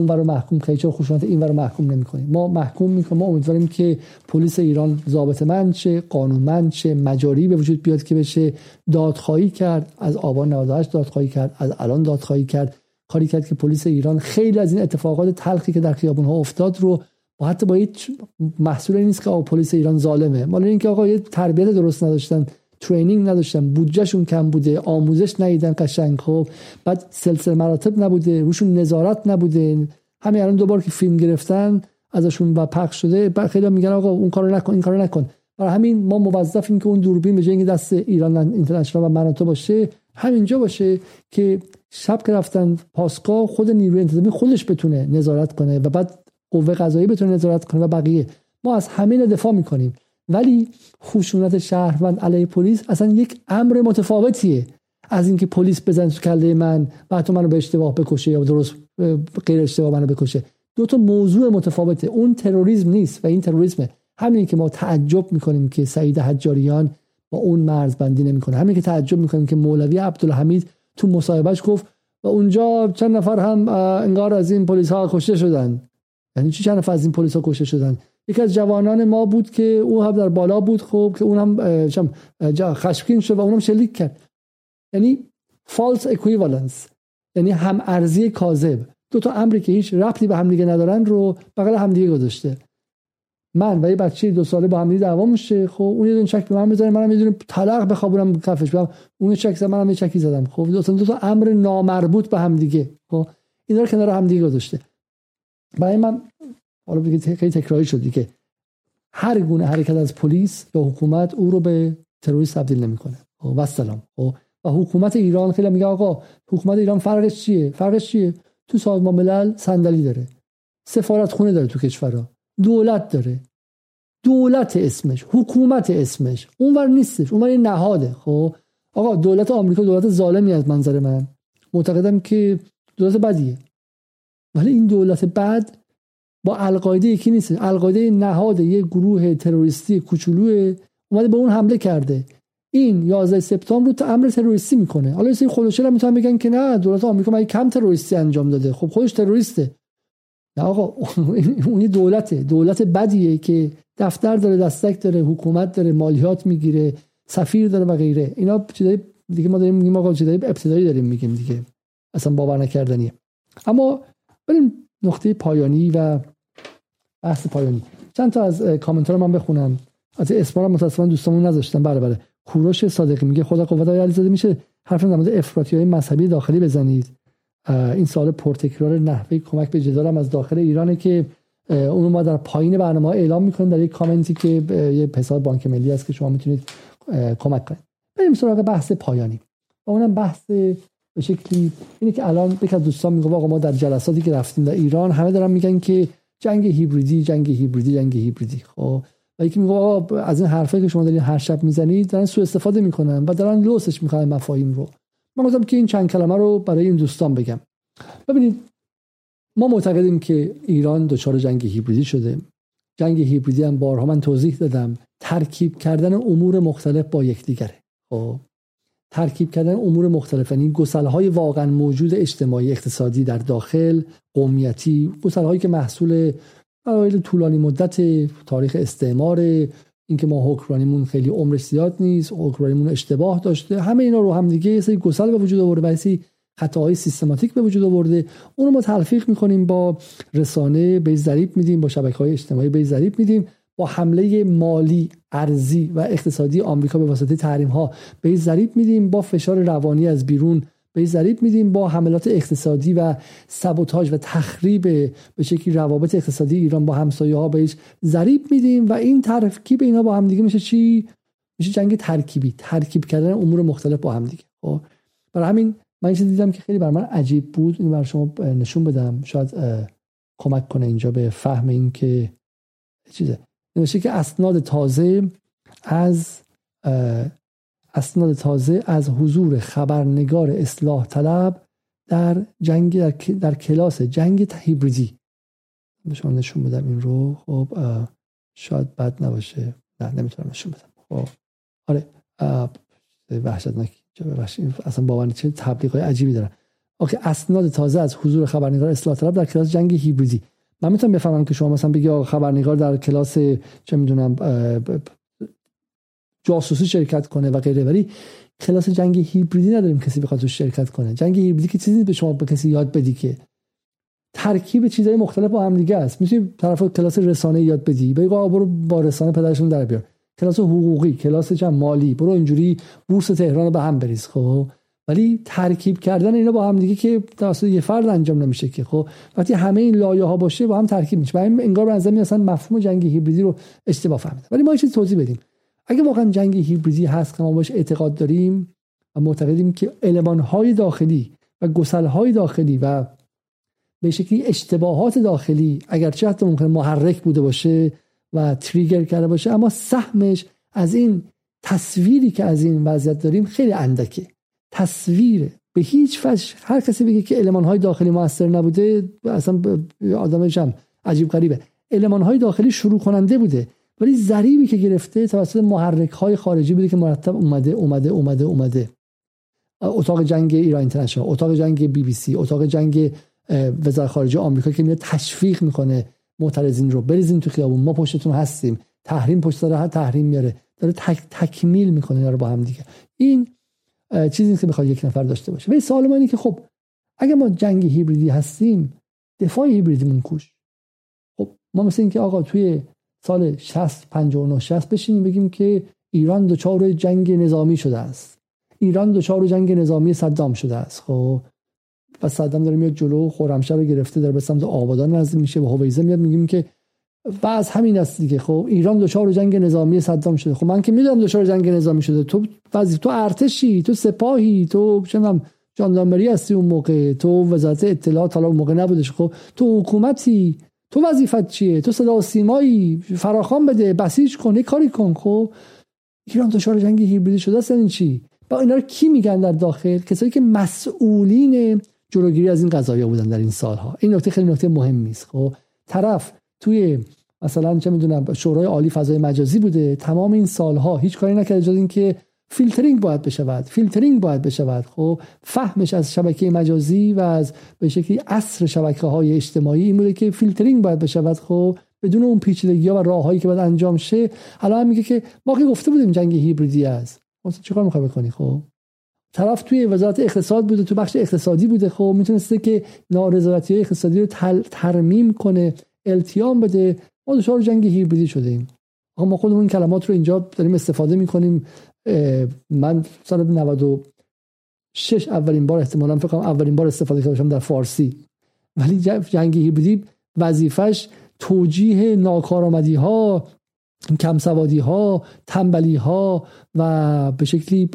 اون رو محکوم کنید چرا خشونت این رو محکوم نمی‌کنید ما محکوم می‌کنیم. ما امیدواریم که پلیس ایران ضابط من شه قانونمند شه مجاری به وجود بیاد که بشه دادخواهی کرد از آبان 98 دادخواهی کرد از الان دادخواهی کرد. کاری کرد که پلیس ایران خیلی از این اتفاقات تلخی که در خیابون ها افتاد رو با حتی با هیچ محصول نیست که پلیس ایران ظالمه. مال اینکه آقا یه تربیت درست نداشتن. ترینینگ نداشتن. بودجهشون کم بوده. آموزش ندیدن قشنگ. خب بعد سلسله مراتب نبوده. روشون نظارت نبوده. همین الان دوبار که فیلم گرفتن ازشون و پخش شده خیلی میگن آقا اون کارو نکن این کارو نکن. برای همین ما موظفیم که اون دوربین به جای دست ایران اینترنشنال و مراتب باشه همینجا باشه که شب که رفتن پاسکا خود نیروی انتظامی خودش بتونه نظارت کنه و بعد قوه قضایی بتونه نظارت کنه و بقیه. ما از همین دفاع می‌کنیم. ولی خشونت شهروند علیه پلیس اصلا یک امر متفاوتیه. از اینکه پلیس بزن تو کله من بعد تو منو به اشتباه بکشه یا درست غیر اشتباه منو بکشه. دو تا موضوع متفاوته. اون تروریسم نیست و این تروریسمه. همین که ما تعجب می‌کنیم که سعید حجاریان با اون مرزبندی نمی‌کنه. همین که تعجب می‌کنیم که مولوی عبدالحمید تو مصاحبهش گفت و اونجا چند نفر هم انگار از این پلیس ها کشته شدن. یعنی چی چند نفر از این پلیس ها کشته شدن؟ یکی از جوانان ما بود که او هم در بالا بود خب که اونم خشمگین شد و اونم شلیک کرد. یعنی false equivalence یعنی هم ارزی کاذب. دو تا امری که هیچ ربطی به همدیگه ندارن رو بغل همدیگه گذاشته. من و یه بچه دو ساله با هم دعوا میشه. خب اون یه دونه چک به من می‌ذاره منم یه طلاق بخوابونم کفش بدم. اون چک زد منم یه چکی زدم. خب دو تا, دو تا امر نامربوط به هم دیگه. خب اینا رو کنار هم دیگه گذاشته. برای من حالا بگید خیلی تکراری شد دیگه. هر گونه حرکت از پلیس یا حکومت او رو به تروریست تبدیل نمی‌کنه. خب و سلام. خب و حکومت ایران خیلی میگه آقا حکومت ایران فرقش چیه؟ فرقش چیه؟ تو سازمان ملل صندلی داره. سفارت خونه داره تو کشورها. دولت داره. دولت اسمش حکومت اسمش. اونور نیستش اونور نهاده. خب آقا دولت آمریکا دولت ظالمی از منظر من. معتقدم که دولت بدیه. ولی این دولت بد با القاعده یکی نیست. القاعده نهاد یه گروه تروریستی کوچولو اومده به اون حمله کرده. این 11 سپتامبر رو امر تروریستی می‌کنه. حالا این خودشون هم می‌تونن بگن که نه دولت آمریکا مگه کم تروریستی انجام داده؟ خب خودش تروریسته. نه آقا اون دولته. دولت بدیه که دفتر داره دستک داره حکومت داره مالیات می‌گیره سفیر داره و غیره. اینا چیزای دیگه ما داریم میگیم آقا چیزای ابتدایی داریم میگیم دیگه. اصلا باور نکردنیه. اما بریم نقطه پایانی و بحث پایانی. چند تا از کامنت رو من بخونم. از اسما رو متاسفانه دوستامون نذاشتم بله بله. کوروش صادقی میگه خدا قوت های علیزاده میشه حرف در مورد افراطی های مذهبی داخلی بزنید؟ این سال پرتکرار نحوه کمک به جدال از داخل ایرانه که اونو ما در پایین برنامه اعلام می‌کنیم در یک کامنتی که یه حساب بانک ملی است که شما می‌تونید کمک کنید. بریم سراغ بحث پایانی. و اونم بحث به شکلی اینه که الان یک از دوستان میگه آقا ما در جلساتی که رفتیم در ایران همه دارن میگن که جنگ هیبریدی جنگ هیبریدی جنگ هیبریدی. خب. و یکی میگه آقا از این حرفایی که شما دارین هر شب می‌زنید دارن سوء استفاده می‌کنن و دارن لوسش می‌کنن مفاهیم رو. من گفتم که این چند کلمه رو برای این دوستان بگم. ببینید ما معتقدیم که ایران دچار جنگ هیبریدی شده. جنگ هیبریدی هم بارها من توضیح دادم. ترکیب کردن امور مختلف با یکدیگره. خب. ترکیب کردن امور مختلف یعنی های واقعا موجود اجتماعی اقتصادی در داخل قومیتی هایی که محصول اوایل طولانی مدت تاریخ استعمار اینکه ما حکمرانیمون خیلی عمرش زیاد نیست حکمرانیمون اشتباه داشته همه اینا رو هم دیگه یه سری گسل به وجود آورده و خطاهای سیستماتیک به وجود آورده. اون رو ما تلفیق می‌کنیم با رسانه به ضریب میدیم با شبکه های اجتماعی به ضریب میدیم. با حمله مالی ارزی و اقتصادی آمریکا به واسطه تحریم ها به ضریب میدیم با فشار روانی از بیرون به ضریب میدیم با حملات اقتصادی و سبوتاژ و تخریب به شکلی روابط اقتصادی ایران با همسایه ها بهش ضریب میدیم و این ترکیب اینا با هم دیگه میشه چی؟ میشه جنگ ترکیبی ترکیب کردن امور مختلف با هم دیگه. خب برای همین من چیزی دیدم که خیلی بر من عجیب بود. این بر شما نشون بدم. شاید کمک کنه اینجا به فهم این که چیزه. نوشته که اسناد تازه از اسناد تازه از حضور خبرنگار اصلاح طلب در جنگ در, در کلاس جنگ هیبریدی. شما نشون بدم این رو. خب شاید بد نباشه. نه نمی‌تونم نشون بدم. خب آره وحشتناک. اصلا باور چه تبلیغ های عجیبی دارن اوکی اسناد تازه از حضور خبرنگار اصلاح طلب در کلاس جنگ هیبریدی. من می‌تونم بفهمم که شما مثلا بگی خبرنگار در کلاس چه می‌دونم جاسوسی شرکت کنه و غیره ولی کلاس جنگ هیبریدی نداریم کسی بخواد توش شرکت کنه. جنگ هیبریدی که چیزی به شما به کسی یاد بدی که ترکیب چیزهای مختلف با هم دیگه است. می‌تونی طرف کلاس رسانه یاد بدی بگو برو با رسانه پدرشون در بیار. کلاس حقوقی کلاس چند مالی برو اینجوری بورس تهران رو به هم بریز خب؟ ولی ترکیب کردن اینا با هم دیگه که توسط یه فرد انجام نمیشه که. خب وقتی همه این لایه ها باشه با هم ترکیب میشه. و انگار به نظر اصلا مفهوم جنگ هیبریدی رو اشتباه فهمیدن ولی ما چیز توضیح بدیم. اگه واقعا جنگ هیبریدی هست که ما باش اعتقاد داریم و معتقدیم که علمان های داخلی و گسل های داخلی و به شکلی اشتباهات داخلی اگرچه حتی ممکن محرک بوده باشه و تریگر کرده باشه اما سهمش از این تصویری که از این وضعیت داریم خیلی اندکه. تصویر. به هیچ وجه. هر کسی بگه که علمان های داخلی موثر نبوده اصلا آدم جمع عجیب غریبه. علمان های داخلی شروع کننده بوده ولی ضریبی که گرفته توسط محرک های خارجی بوده که مرتب اومده اومده اومده اومده. اتاق جنگ ایران اینترنشنال اتاق جنگ بی بی سی اتاق جنگ وزارت خارجه آمریکا که میاد تشویق می‌کنه معترضین رو. بریزین تو خیابون ما پشتتون هستیم. تحریم پشت داره تحریم میاره. داره تک تکمیل می‌کنه رو با هم دیگه. این چیزی که بخواد یک نفر داشته باشه. ولی سوال اینه که خب اگه ما جنگ هیبریدی هستیم دفاع هیبریدیمون کوش. خب ما مثل اینکه آقا توی سال 60 59 60 بشینیم بگیم که ایران دچار جنگ نظامی شده است. ایران دچار جنگ نظامی صدام شده است. خب و صدام داره میاد جلو خرمشهر رو گرفته داره به سمت آبادان نزدیک میشه و هویزه میاد میگیم که و از همین است دیگه. خب ایران دچار جنگ نظامی صدام شده. خب من که می‌دونم دچار جنگ نظامی شده. تو وظیفه تو ارتشی تو سپاهی تو چه جاندارمری هستی اون موقع. تو وزارت اطلاعات حالا اون موقع نبودش. خب تو حکومتی تو وظیفت چیه؟ تو صدا و سیمایی فراخوان بده بسیج کن یه کاری کن. خب ایران دچار جنگ هیبریدی شده است این چی؟ بعد اینا رو کی میگن در داخل؟ کسایی که مسئولین جلوگیری از این قضايا بودن در این سالها. این نکته خیلی نکته مهمی است خب طرف توی مثلا چه می‌دونم شورای عالی فضای مجازی بوده. تمام این سالها هیچ کاری نکرده جز اینکه فیلترینگ باید بشود. فیلترینگ باید بشود. خب فهمش از شبکه مجازی و از به شکلی عصر شبکه های اجتماعی این بوده که فیلترینگ باید بشود. خب بدون اون پیچیدگی ها و راههایی که باید انجام شه الان میگه که ما که گفته بودیم جنگ هیبریدی است. مثلا چیکار می‌خوای بکنی؟ خب طرف توی وزارت اقتصاد بوده تو بخش اقتصادی بوده. خب می‌تونسته که نارضایتی اقتصادی رو ترمیم کنه. التیام بده. ما دچار جنگ هیبریدی شده ایم ما خودمون کلمات رو اینجا داریم استفاده می‌کنیم. من سال 96 اولین بار احتمالا فکر کنم اولین بار استفاده کردم در فارسی. ولی جنگ هیبریدی وظیفش توجیه ناکارآمدی ها کم ها تنبلی ها و به شکلی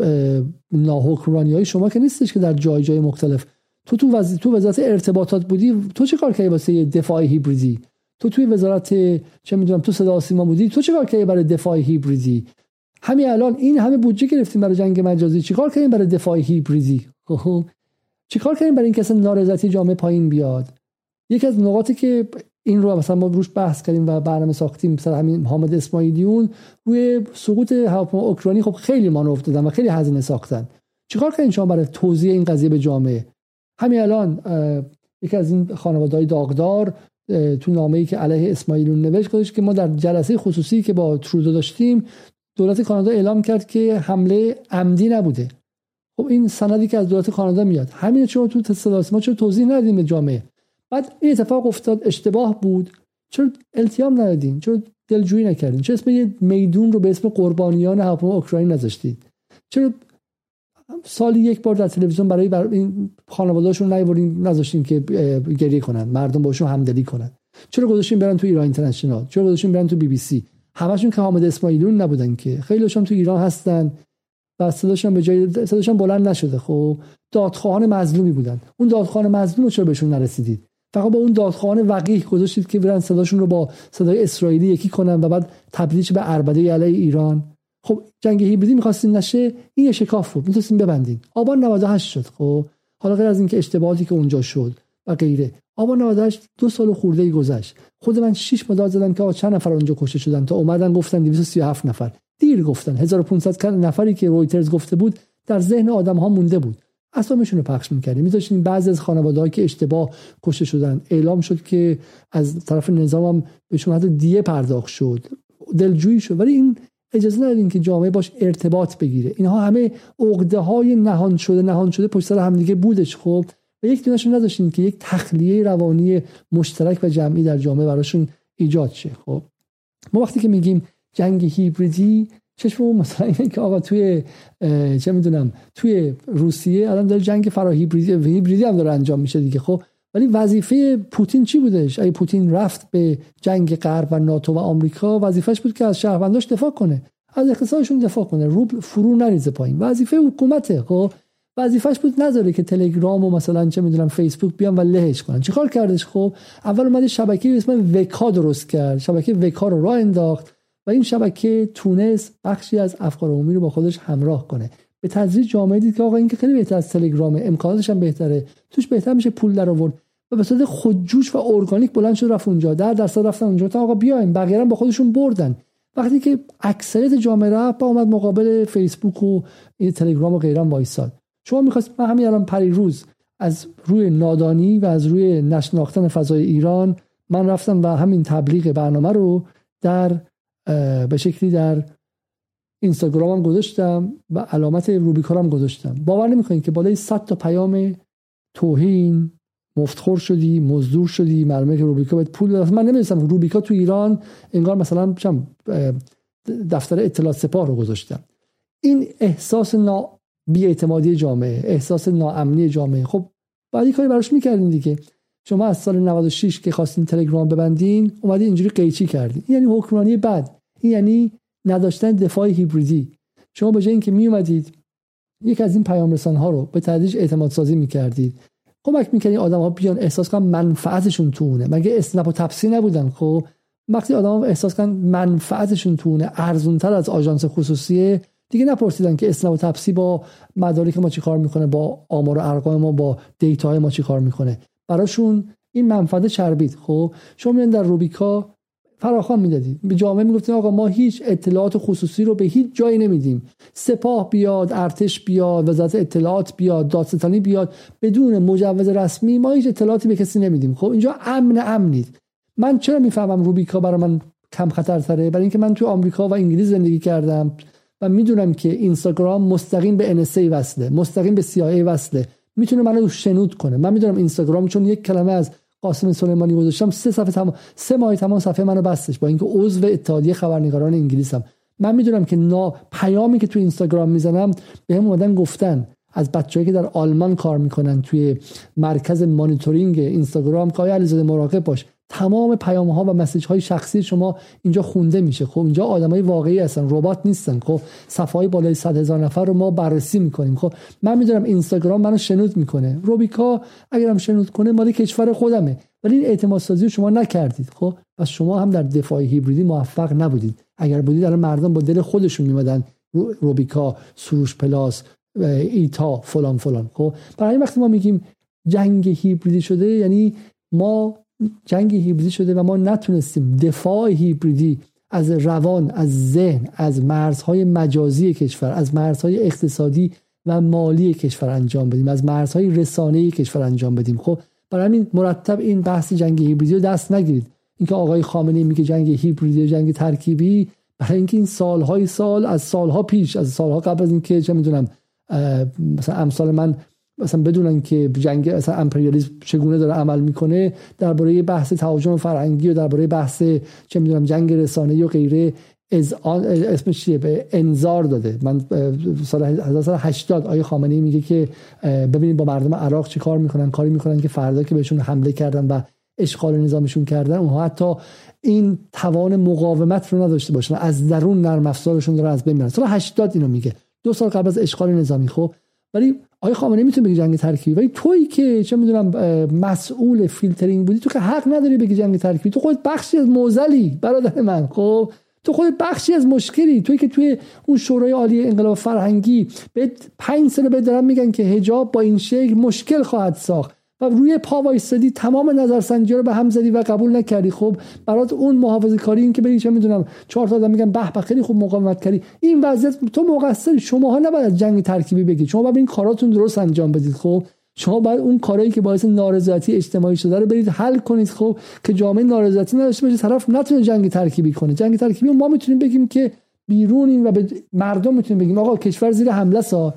ناحکمرانی های شما که نیستش که در جای جای مختلف. تو تو, وز... تو وزارت ارتباطات بودی تو چه کار کردی واسه دفاع هیبریدی؟ تو توی وزارت چه می‌دونم تو صدا سیما بودی تو چه کار کردی برای دفاع هیبریدی همین الان این همه بودجه گرفتیم برای جنگ مجازی. چیکار کردیم برای دفاع هیبریدی چیکار کردیم برای اینکه اصلا نارضایتی جامعه پایین بیاد؟ یکی از نقاطی که این رو مثلا ما روش بحث کردیم و برنامه ساختیم مثلا همین حامد اسماعیلیون روی سقوط هواپیما اوکراینی خب خیلی مانور دادن و خیلی هزینه ساختن. چیکار کردین شما برای توضیح این قضیه به جامعه؟ همین الان یکی از این خانواده‌های داغدار تو نامه‌ای ای که علیه اسماعیلیون نوشت گفتش که ما در جلسه خصوصی که با ترودو داشتیم دولت کانادا اعلام کرد که حمله عمدی نبوده. خب این سندی که از دولت کانادا میاد. همین چون تو تصادف ما چرا توضیح ندیم به جامعه؟ بعد این اتفاق افتاد اشتباه بود. چرا التیام ندادین؟ چرا دلجویی نکردین؟ چرا اسم یه میدون رو به اسم قربانیان هواپیما اوکراین نذاشتید؟ چرا سالی یک بار در تلویزیون برای بر این خانواده‌هاشون نیورین نذاشتین که گریه کنن. مردم باشون همدلی کنن. چرا گذاشتین برن تو ایران اینترنشنال؟ چرا گذاشتین برن تو بی بی سی؟ همشون که حامد اسماعیلون نبودن که. خیلیشون تو ایران هستن و صداشون به جای صداشون بلند نشده. خب دادخواهان مظلومی بودن. اون دادخواهان مظلوم چرا بهشون نرسیدید؟ فقط با اون دادخواهان وقیح گذاشتید که برن صداشون رو با صدای اسرائیلی یکی کنن و بعد تبدیلش به اربده علیه ایران؟ خب جنگ هیبریدی می‌خواستین نشه این یه شکاف بود می‌تونستین ببندین. آبان 98 شد خب. حالا غیر از اینکه اشتباهاتی که اونجا شد و غیره. آبان 98 دو سال خورده ای گذشت. خود من 6 مداد زدم که چند نفر اونجا کشته شدن؟ تا اومدن گفتن 237 نفر. دیر گفتن. 1500 نفری که رویترز گفته بود در ذهن آدم ها مونده بود. اسامشون رو پخش می‌کردیم. میذاشتیم بعضی از خانواده که اشتباه کشته شدن. اعلام شد که از طرف نظام هم بهشون حتی دیه پرداخت شد. دلجویی شد. ولی این اجازه نداریم که جامعه باش ارتباط بگیره. اینها همه عقده های نهان شده نهان شده پشت سر همدیگه بودش. خب و یک دونشون نذاشتیم که یک تخلیه روانی مشترک و جمعی در جامعه براشون ایجاد شه. خب ما وقتی که میگیم جنگ هیبریدی چشم مثلا اینه که آقا توی چه می‌دونم توی روسیه الان داره جنگ فرا هیبریدی هیبریدی هم داره انجام میشه دیگه. خب ولی وظیفه پوتین چی بودش؟ اگه پوتین رفت به جنگ غرب و ناتو و آمریکا وظیفش بود که از شهرونداش دفاع کنه. از اقتصادشون دفاع کنه. روبل فرو نریزه پایین. وظیفه حکومته خب؟ وظیفش بود نذاره که تلگرام و مثلا چه می‌دونم فیسبوک بیان و لهش کنن. چیکار کردش؟ خب اول اومد شبکه به اسم وکا درست کرد. شبکه وکا رو راه انداخت و این شبکه تونس بخشی از افکار عمومی رو با خودش همراه کنه. به تدریج جامعه دید که آقا این که خیلی بهتر از تلگرام امکاناتش هم بهتره. توش بهتر میشه پول در آورد به صورت خودجوش و ارگانیک بلند شد رفت اونجا. در درصد رفتن اونجا تا آقا بیایم. بقیه با خودشون بردن. وقتی که اکثریت جامعه با اومد مقابل فیسبوک و تلگرام و غیره وایساد. شما می‌خواست من همین الان روز از روی نادانی و از روی نشناختن فضای ایران من رفتم و همین تبلیغ برنامه رو در به شکلی در اینستاگرامم گذاشتم و علامت روبیکارم گذاشتم. باور نمی‌کنید که بالای 100 تا پیام توهین مفتخور شدی مزدور شدی معلومه که روبیکا باید پول داد من نمی‌دونستم روبیکا تو ایران انگار مثلا دفتر اطلاعات سپاه رو گذاشتم این احساس نا بیاعتمادی جامعه احساس ناامنی جامعه. خب باید کاری براش می‌کردین دیگه. شما از سال 96 که خواستین تلگرام ببندین اومدین اینجوری قیچی کردین. یعنی حکمرانی بد. این یعنی نداشتن دفاع هیبریدی. شما به جای اینکه می اومدید یک از این پیام رسان ها رو به تدریج اعتماد سازی می‌کردید. کمک می‌کنید آدم ها بیان احساس کنن منفعتشون تونه مگه اسنپ و تپسی نبودن؟ خب وقتی آدم ها احساس کنن منفعتشون تونه ارزون تر از آژانس خصوصیه دیگه نپرسیدن که اسنپ و تپسی با مدارک ما چیکار می‌کنه با آمار و ارقام ما با دیتا ما چیکار می‌کنه؟ براشون این منفعت چربید. خب شما میان در روبیکا فراخوان می‌دادید به جامعه می‌گفتین آقا ما هیچ اطلاعات خصوصی رو به هیچ جایی نمیدیم. سپاه بیاد ارتش بیاد وزارت اطلاعات بیاد دادستانی بیاد. بدون مجوز رسمی ما هیچ اطلاعاتی به کسی نمیدیم. خب اینجا امن امنید من چرا می‌فهمم روبیکا برای من کم خطرتره؟ برای اینکه من تو آمریکا و انگلیس زندگی کردم و می‌دونم که اینستاگرام مستقیم به NSA وصله مستقیم به CIA وصله. می‌تونه منو شنود کنه. من می‌دونم اینستاگرام چون یک کلمه از قاسم سلیمانی گذاشتم. سه صفحه تمام سه ماه تمام صفحه منو بستش. با اینکه عضو اتحادیه خبرنگاران انگلیسم. من می‌دونم که نا پیامی که تو اینستاگرام می‌زنم به هم اومدن گفتن. از بچه‌ای که در آلمان کار می‌کنن توی مرکز مانیتورینگ اینستاگرام که علیزاده مراقب باش. تمام پیام ها و مسیج های شخصی شما اینجا خونده میشه. خب اینجا های واقعی هستن ربات نیستن. خب صفحه های بالای 100 هزار نفر رو ما بررسی می‌کنیم. خب من می‌دونم اینستاگرام منو شنود می‌کنه. روبیکا اگرم شنود کنه مال کشور خودمه. ولی این اعتماد سازی شما نکردید. خب پس شما هم در دفاع هیبریدی موفق نبودید. اگر بودید الان مردم با دل خودشون میمدن روبیکا سروش پلاس ایتا فلان فلان. خب برای وقتی ما میگیم جنگ هیبریدی شده یعنی ما جنگ هیبریدی شده و ما نتونستیم دفاع هیبریدی از روان از ذهن از مرزهای مجازی کشور از مرزهای اقتصادی و مالی کشور انجام بدیم از مرزهای رسانه کشور انجام بدیم. خب برای همین مرتب این بحث جنگ هیبریدی رو دست نگیرید. اینکه آقای خامنه میگه جنگ هیبریدی جنگ ترکیبی برای اینکه این سالهای سال از سالها پیش از سالها قبل از اینکه چه می‌دونم مثلا امثال من مثلا بدونن که جنگ مثلا امپریالیسم چگونه داره عمل می‌کنه درباره بحث تهاجم فرهنگی و درباره بحث چه می‌دونم جنگ رسانه‌ای و غیره از اسمش چیه؟ به انذار داده. من سال 1980 آیه خامنه ای میگه که ببینید با مردم عراق چه کار می‌کنن کاری می‌کنن که فردا که بهشون حمله کردن و اشغال نظامیشون کردن اونها حتی این توان مقاومت رو نداشته باشن. از درون نرم افزارشون رو از بین می‌برن سال 80 اینو میگه. دو سال قبل از اشغال نظامی خب ولی آقای خامنه‌ای می‌تونه بگی جنگ ترکیبی. ولی تویی که چه می‌دونم مسئول فیلترینگ بودی تو که حق نداری بگی جنگ ترکیبی. تو خود بخشی از معضلی برادر من خب؟ تو خود بخشی از مشکلی. توی که توی اون شورای عالی انقلاب فرهنگی به پنج سال به دارن میگن که حجاب با این شکل مشکل خواهد ساخت. و روی پا وایستادی تمام نظرسنجی رو به هم زدی و قبول نکردی. خب برات اون محافظه کاری این که بری چه می‌دونم چهار تا آدم میگن به به خیلی خوب مقاومت کردی. این وضعیت تو مقصری شماها نباید از جنگ ترکیبی بگید شما باید این کاراتون درست انجام بدید. خب شما باید اون کارهایی که باعث نارضایتی اجتماعی شده رو برید حل کنید. خب که جامعه نارضایتی نداشته باشه طرف نتونه جنگ ترکیبی کنه. جنگ ترکیبی ما می‌تونیم بگیم که بیرونیم و به مردم می‌تونیم بگیم آقا کشور زیر حمله سا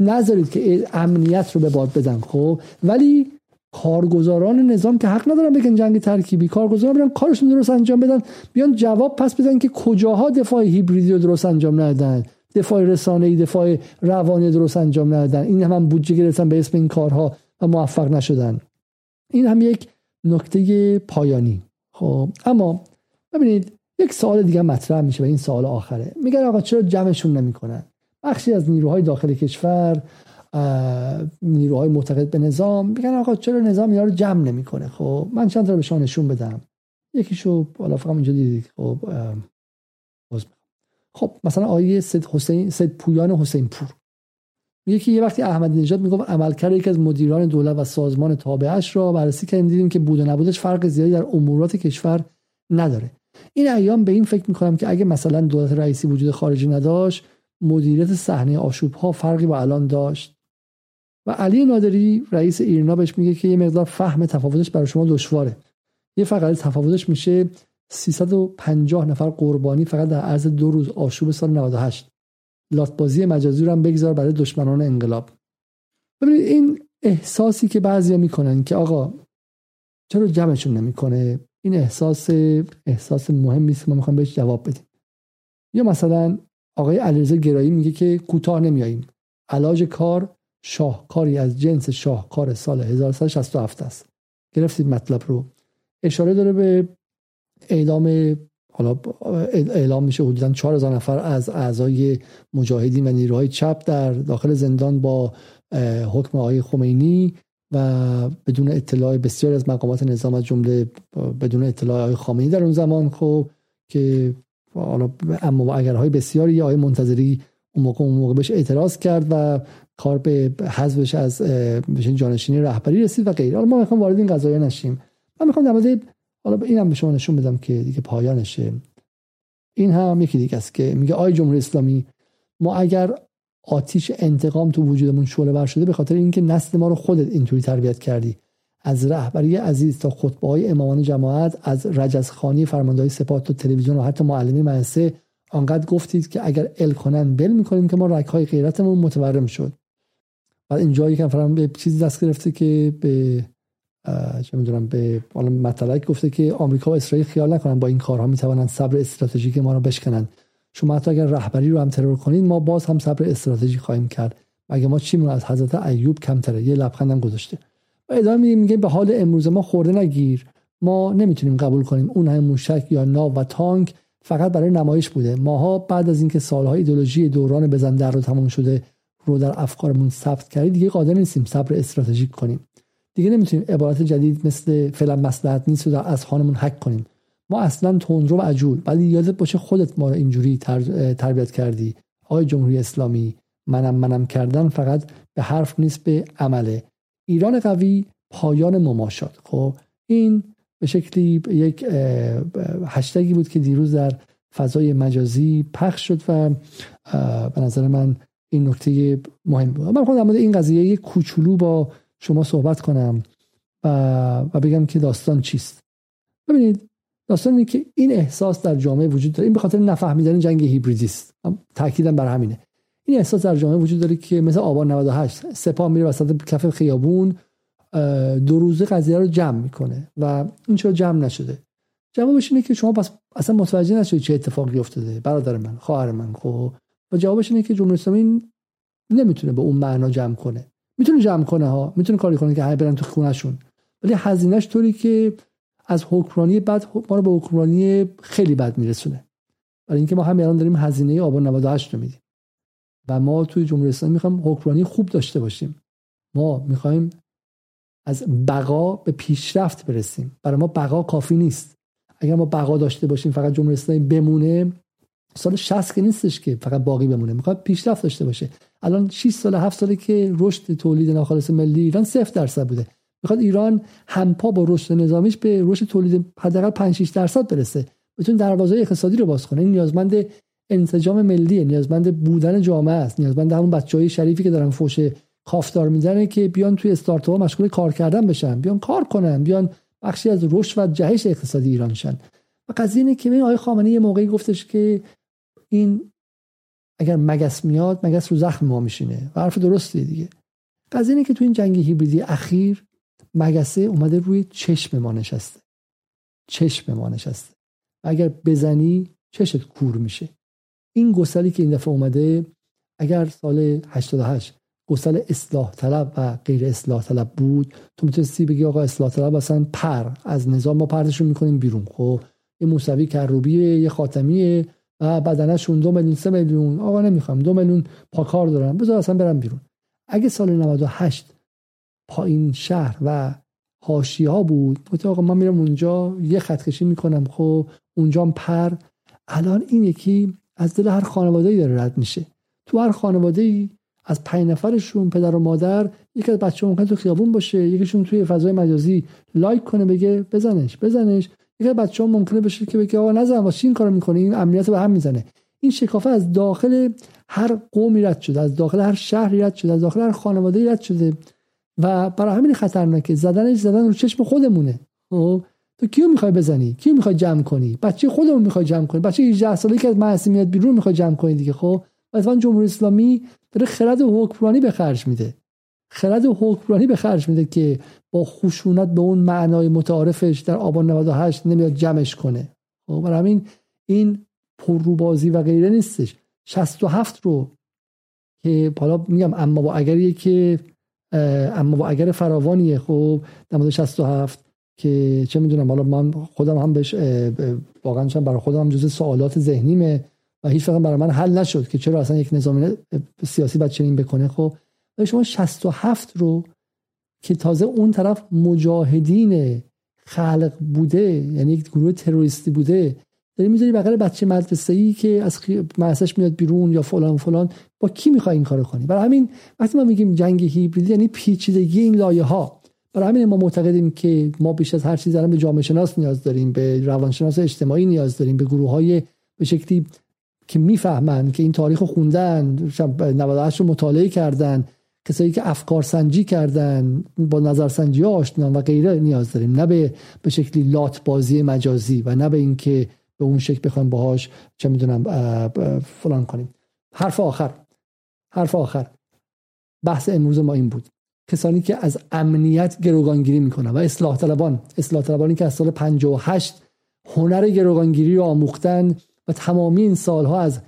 نذارید که امنیت رو به باد بدن. خب ولی کارگزاران نظام که حق ندارن بگن جنگ ترکیبی کارگزاران برن کارشون درست انجام بدن بیان جواب پس بدن که کجاها دفاع هیبریدی رو درست انجام ندادن. دفاع رسانه‌ای دفاع روانی درست انجام ندادن. این هم, هم بودجه گرفتن به اسم این کارها و موفق نشدن. این هم یک نکته پایانی. خب اما ببینید یک سوال دیگه مطرح میشه و این سوال آخره. میگن آقا چرا جمعشون نمی‌کنن؟ بخشی از نیروهای داخل کشور نیروهای معتقد به نظام میگن آقا چرا نظام اینا رو جمع نمی‌کنه؟ خب من چند تا به شما نشون بدم. یکیشو بالا فقط اینجا دیدید. خب خب مثلا آیه سید حسین سید پویان حسین پور. میگه که یه وقتی احمدی نژاد می‌گفت عملکرد یکی از مدیران دولت و سازمان تابعش را بررسی کردیم دیدیم که بود و نبودش فرق زیادی در امورات کشور نداره. این ایام به این فکر می‌کنم که اگه مثلا دولت رئیسی وجود خارجی نداشت مدیریت صحنه آشوب ها فرقی با الان داشت. و علی نادری رئیس ایرنا بهش میگه که یه مقدار فهم تفاوتش برای شما دشواره. یه فقط تفاوتش میشه 350 نفر قربانی فقط در عرض دو روز آشوب سال 98 لاتبازی مجازی رو هم بگذار برای دشمنان انقلاب. ببینید این احساسی که بعضیا می‌کنن که آقا چرا جمعشون نمی‌کنه؟ این احساس احساس مهمی است ما می‌خوام بهش جواب بدیم. یا مثلا آقای علیرضا گرایی میگه که کوتاه نمیاییم علاج کار شاهکاری از جنس شاهکار سال 1367 است. گرفتید مطلب رو. اشاره داره به اعلام حالا اعلام میشه حدودا 4000 نفر از اعضای مجاهدین و نیروهای چپ در داخل زندان با حکم آقای خمینی و بدون اطلاع بسیاری از مقامات نظام از جمله بدون اطلاع آقای خامنه‌ای در اون زمان خب که حالا اما اگرهای بسیاری آقای منتظری اون موقع اون موقع بهش اعتراض کرد و کار به حذفش از جانشینی رهبری رسید و غیره. حالا ما می‌خوام وارد این قضايا نشیم. من می‌خوام در مورد حالا اینم به شما نشون بدم که دیگه پایانشه. این هم یکی دیگه است که میگه آی جمهوری اسلامی ما اگر آتیش انتقام تو وجودمون شعله ور شده به خاطر اینکه نسل ما رو خودت اینطوری تربیت کردی. از رهبری عزیز تا خطبه های امامان جماعت از رجزخانی فرماندهای سپاه و تلویزیون و حتی معلمی مدرسه آنقدر گفتید که اگر ال کنن بل می‌کنیم که ما رک های غیرتمون متورم شد. بعد اینجا یکم فرام به چیزی دست گرفته که به چه می‌دونم به حالا مطلق گفته که آمریکا و اسرائیل خیال نکنن با این کارها می‌توانند صبر استراتژیک ما رو بشکنن. شما حتی اگر رهبری رو هم ترور کنید ما باز هم صبر استراتژی خواهیم کرد. مگه ما چی از حضرت ایوب کمتره؟ یه لبخندم گذاشته. و ادامه میگه به حال امروز ما خورده نگیر. ما نمی‌تونیم قبول کنیم اون هم موشک یا ناو و تانک فقط برای نمایش بوده. ماها بعد از اینکه سالهای ایدولوژی دوران بزن در رو تمام شده رو در افکارمون ثبت کردیم دیگه قادر نیستیم صبر استراتژیک کنیم. دیگه نمی‌تونیم عبارت جدید مثل فعلا مصلحت نیست رو از خانمون حک کنیم. ما اصلا تندرو و عجول ولی یادت باشه خودت ما رو اینجوری تربیت کردی. آقای جمهوری اسلامی منم منم کردن فقط به حرف نیست به عمله. ایران قوی پایان مماشات خب این به شکلی یک هشتگی بود که دیروز در فضای مجازی پخش شد و به نظر من این نکته مهم بود. من خودم این قضیه کوچولو با شما صحبت کنم و, و بگم که داستان چیست. ببینید داستان اینه که این احساس در جامعه وجود داره. این به خاطر نفهمیدن جنگ هیبریدی است تاکیدم بر همینه. این احساس در جامعه وجود داره که مثل آبان 98 سپاه میره وسط کف خیابون دو روزه قضیه رو جمع می‌کنه و این چرا جمع نشده؟ جوابش اینه که شما پس اصلا متوجه نشدید چه اتفاقی افتاده. برادر من خواهر من خب و جوابش اینه که جمهوری اسلامی نمی‌تونه به اون معنا جمع کنه. می‌تونه جمع کنه ها می‌تونه کاری کنه که همه برن تو خونهشون. ولی هزینهش طوری که از حکمرانی بد ما رو به حکمرانی خیلی بد میرسونه. برای اینکه ما هم الان داریم هزینه آبان 98 رو میدیم. و ما توی جمهوری اسلامی می‌خوایم حکمرانی خوب داشته باشیم. ما می‌خوایم از بقا به پیشرفت برسیم. برای ما بقا کافی نیست. اگر ما بقا داشته باشیم فقط جمهوری اسلامی بمونه سال 60 که نیستش که فقط باقی بمونه. می‌خواد پیشرفت داشته باشه. الان 6 سال 7 ساله که رشد تولید ناخالص ملی ایران 0 درصد بوده. می‌خواد ایران همپا با رشد نظامیش به رشد تولید حداقل 5 6 درصد برسه. بتون دروازه اقتصادی رو باز کنه. این نیازمند انسجام ملی نیازمند بودن جامعه است. نیازمند همون بچهای شریفی که دارن فوش کافتار می‌زنه که بیان توی استارتاپ مشغول کار کردن بشن. بیان کار کنن. بیان بخشی از رشد و جهش اقتصادی ایران شن. و قضیه اینه که این آقای خامنه‌ای یه موقعی گفتش که این اگر مگس میاد مگس رو زخم ما میشینه و حرف درسته دیگه. قضیه اینه که تو این جنگ هیبریدی اخیر مگسه اومده روی چشم ما نشسته. چشم ما نشسته. و اگر بزنی چشت کور میشه. این گسلی که این دفعه اومده اگر سال 88 گسل اصلاح طلب و غیر اصلاح طلب بود تو می‌تونستی بگی آقا اصلاح طلب اصلا پر. از نظام ما پرتشون می‌کنیم بیرون. خب یه موسوی کروبیه یه خاتمیه. و بدنشون دو میلیون سه میلیون. آقا نمی‌خوام دو میلیون پاکار دارم. بذار اصلا برم بیرون. اگه سال 98 پایین شهر و هاشی ها بود گفت آقا من میرم اونجا یه خط کشی می‌کنم خب اونجا پر. الان این یکی از دل هر خانواده داره رد میشه. تو هر خانواده ای از پنج نفرشون پدر و مادر یکی از بچه ممکن تو خیابون باشه یکیشون توی فضای مجازی لایک کنه بگه بزنش بزنش. یکی بچه ها ممکنه بشه که بگه آقا نزن واسه این کارو می‌کنه این امنیت به هم می‌زنه. این شکافه از داخل هر قومی رد شده از داخل هر شهری رد شده از داخل هر خانواده رد شده و برای همین خطرناکه. زدنش زدن رو چشم خودمونه. خب؟ تو کیو می‌خوای بزنی؟ کیو می‌خوای جمع کنی؟ بچه خودمون می‌خوای جمع کنی. بچه 18 ساله که از میاد بیرون می‌خوای جمع کنی دیگه خب؟ مثلا جمهوری اسلامی داره خرد و حکمرانی به خرج میده. خرد حکمرانی به خرج میده که با خشونت به اون معنای متعارفش در آبان 98 نمیاد جمعش کنه. خب برای همین این پرروبازی و غیره نیستش. 67 رو که حالا میگم اما با اگریه که اما با اگر فراوانیه. خب در مورد 67 که چه می‌دونم حالا من خودم هم بهش واقعا برای خودم هم جزء سوالات ذهنیمه و هیچ وقت برای من حل نشد که چرا اصلا یک نظام سیاسی باید چنین بکنه. خب و شما 67 رو که تازه اون طرف مجاهدین خلق بوده یعنی یک گروه تروریستی بوده داری می‌ذاری بغل بچه مدرسه ای که از مدرسهش میاد بیرون یا فلان فلان با کی می‌خوای این کارو کنی؟ برای همین وقتی ما میگیم جنگ هیبریدی یعنی پیچیدگی این لایه ها برای همین ما معتقدیم که ما بیش از هر چیز به جامعه شناس نیاز داریم به روانشناس اجتماعی نیاز داریم به گروه های به شکلی که می‌فهمن که این تاریخ خوندن 98 رو مطالعه کردن. کسایی که افکار سنجی کردن با نظر سنجی آشنان و غیره نیاز داریم. نه به به شکلی لات بازی مجازی و نه به اینکه به اون شکل بخوایم باهاش چه می‌دونم فلان کنیم. حرف آخر. حرف آخر. بحث امروز ما این بود. کسانی که از امنیت گروگانگیری می‌کنن و اصلاح طلبان. اصلاح طلبانی که از سال 58 هنر گروگانگیری رو آموختن و تمامی این سالها از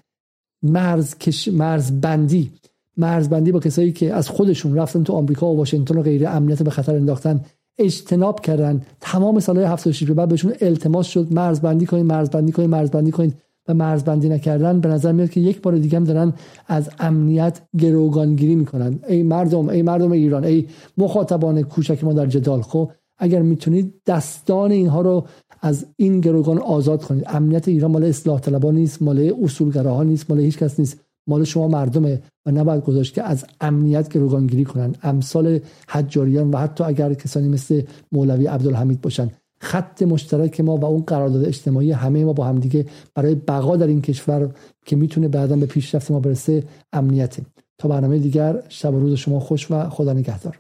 مرز, کش... مرز بندی مرز بندی با کسایی که از خودشون رفتن تو آمریکا و واشنگتن و غیره امنیت به خطر انداختن اجتناب کردن. تمام سالهای 76 به بعد بهشون التماس شد. مرز بندی کنید مرز بندی کنید مرز بندی کنید و مرز بندی نکردن به نظر میاد که یک بار دیگه هم دارن از امنیت گروگانگیری می‌کنن. ای مردم ای مردم ایران ای مخاطبان کوچک ما در جدال خب؟ اگر می‌تونید دستان اینها رو از این گروگان آزاد کنید. امنیت ایران مال اصلاح طلبان نیست مال اصولگراها نیست مال هیچ کس نیست. مال شما مردمه و نباید گذاشت که از امنیت گروگانگیری کنن. امثال حجاریان و حتی اگر کسانی مثل مولوی عبدالحمید باشن. خط مشترک ما و اون قرارداد اجتماعی همه ما با همدیگه برای بقا در این کشور که می‌تونه بعدا به پیشرفت ما برسه امنیته. تا برنامه دیگر شب و روز شما خوش و خدا نگهدار.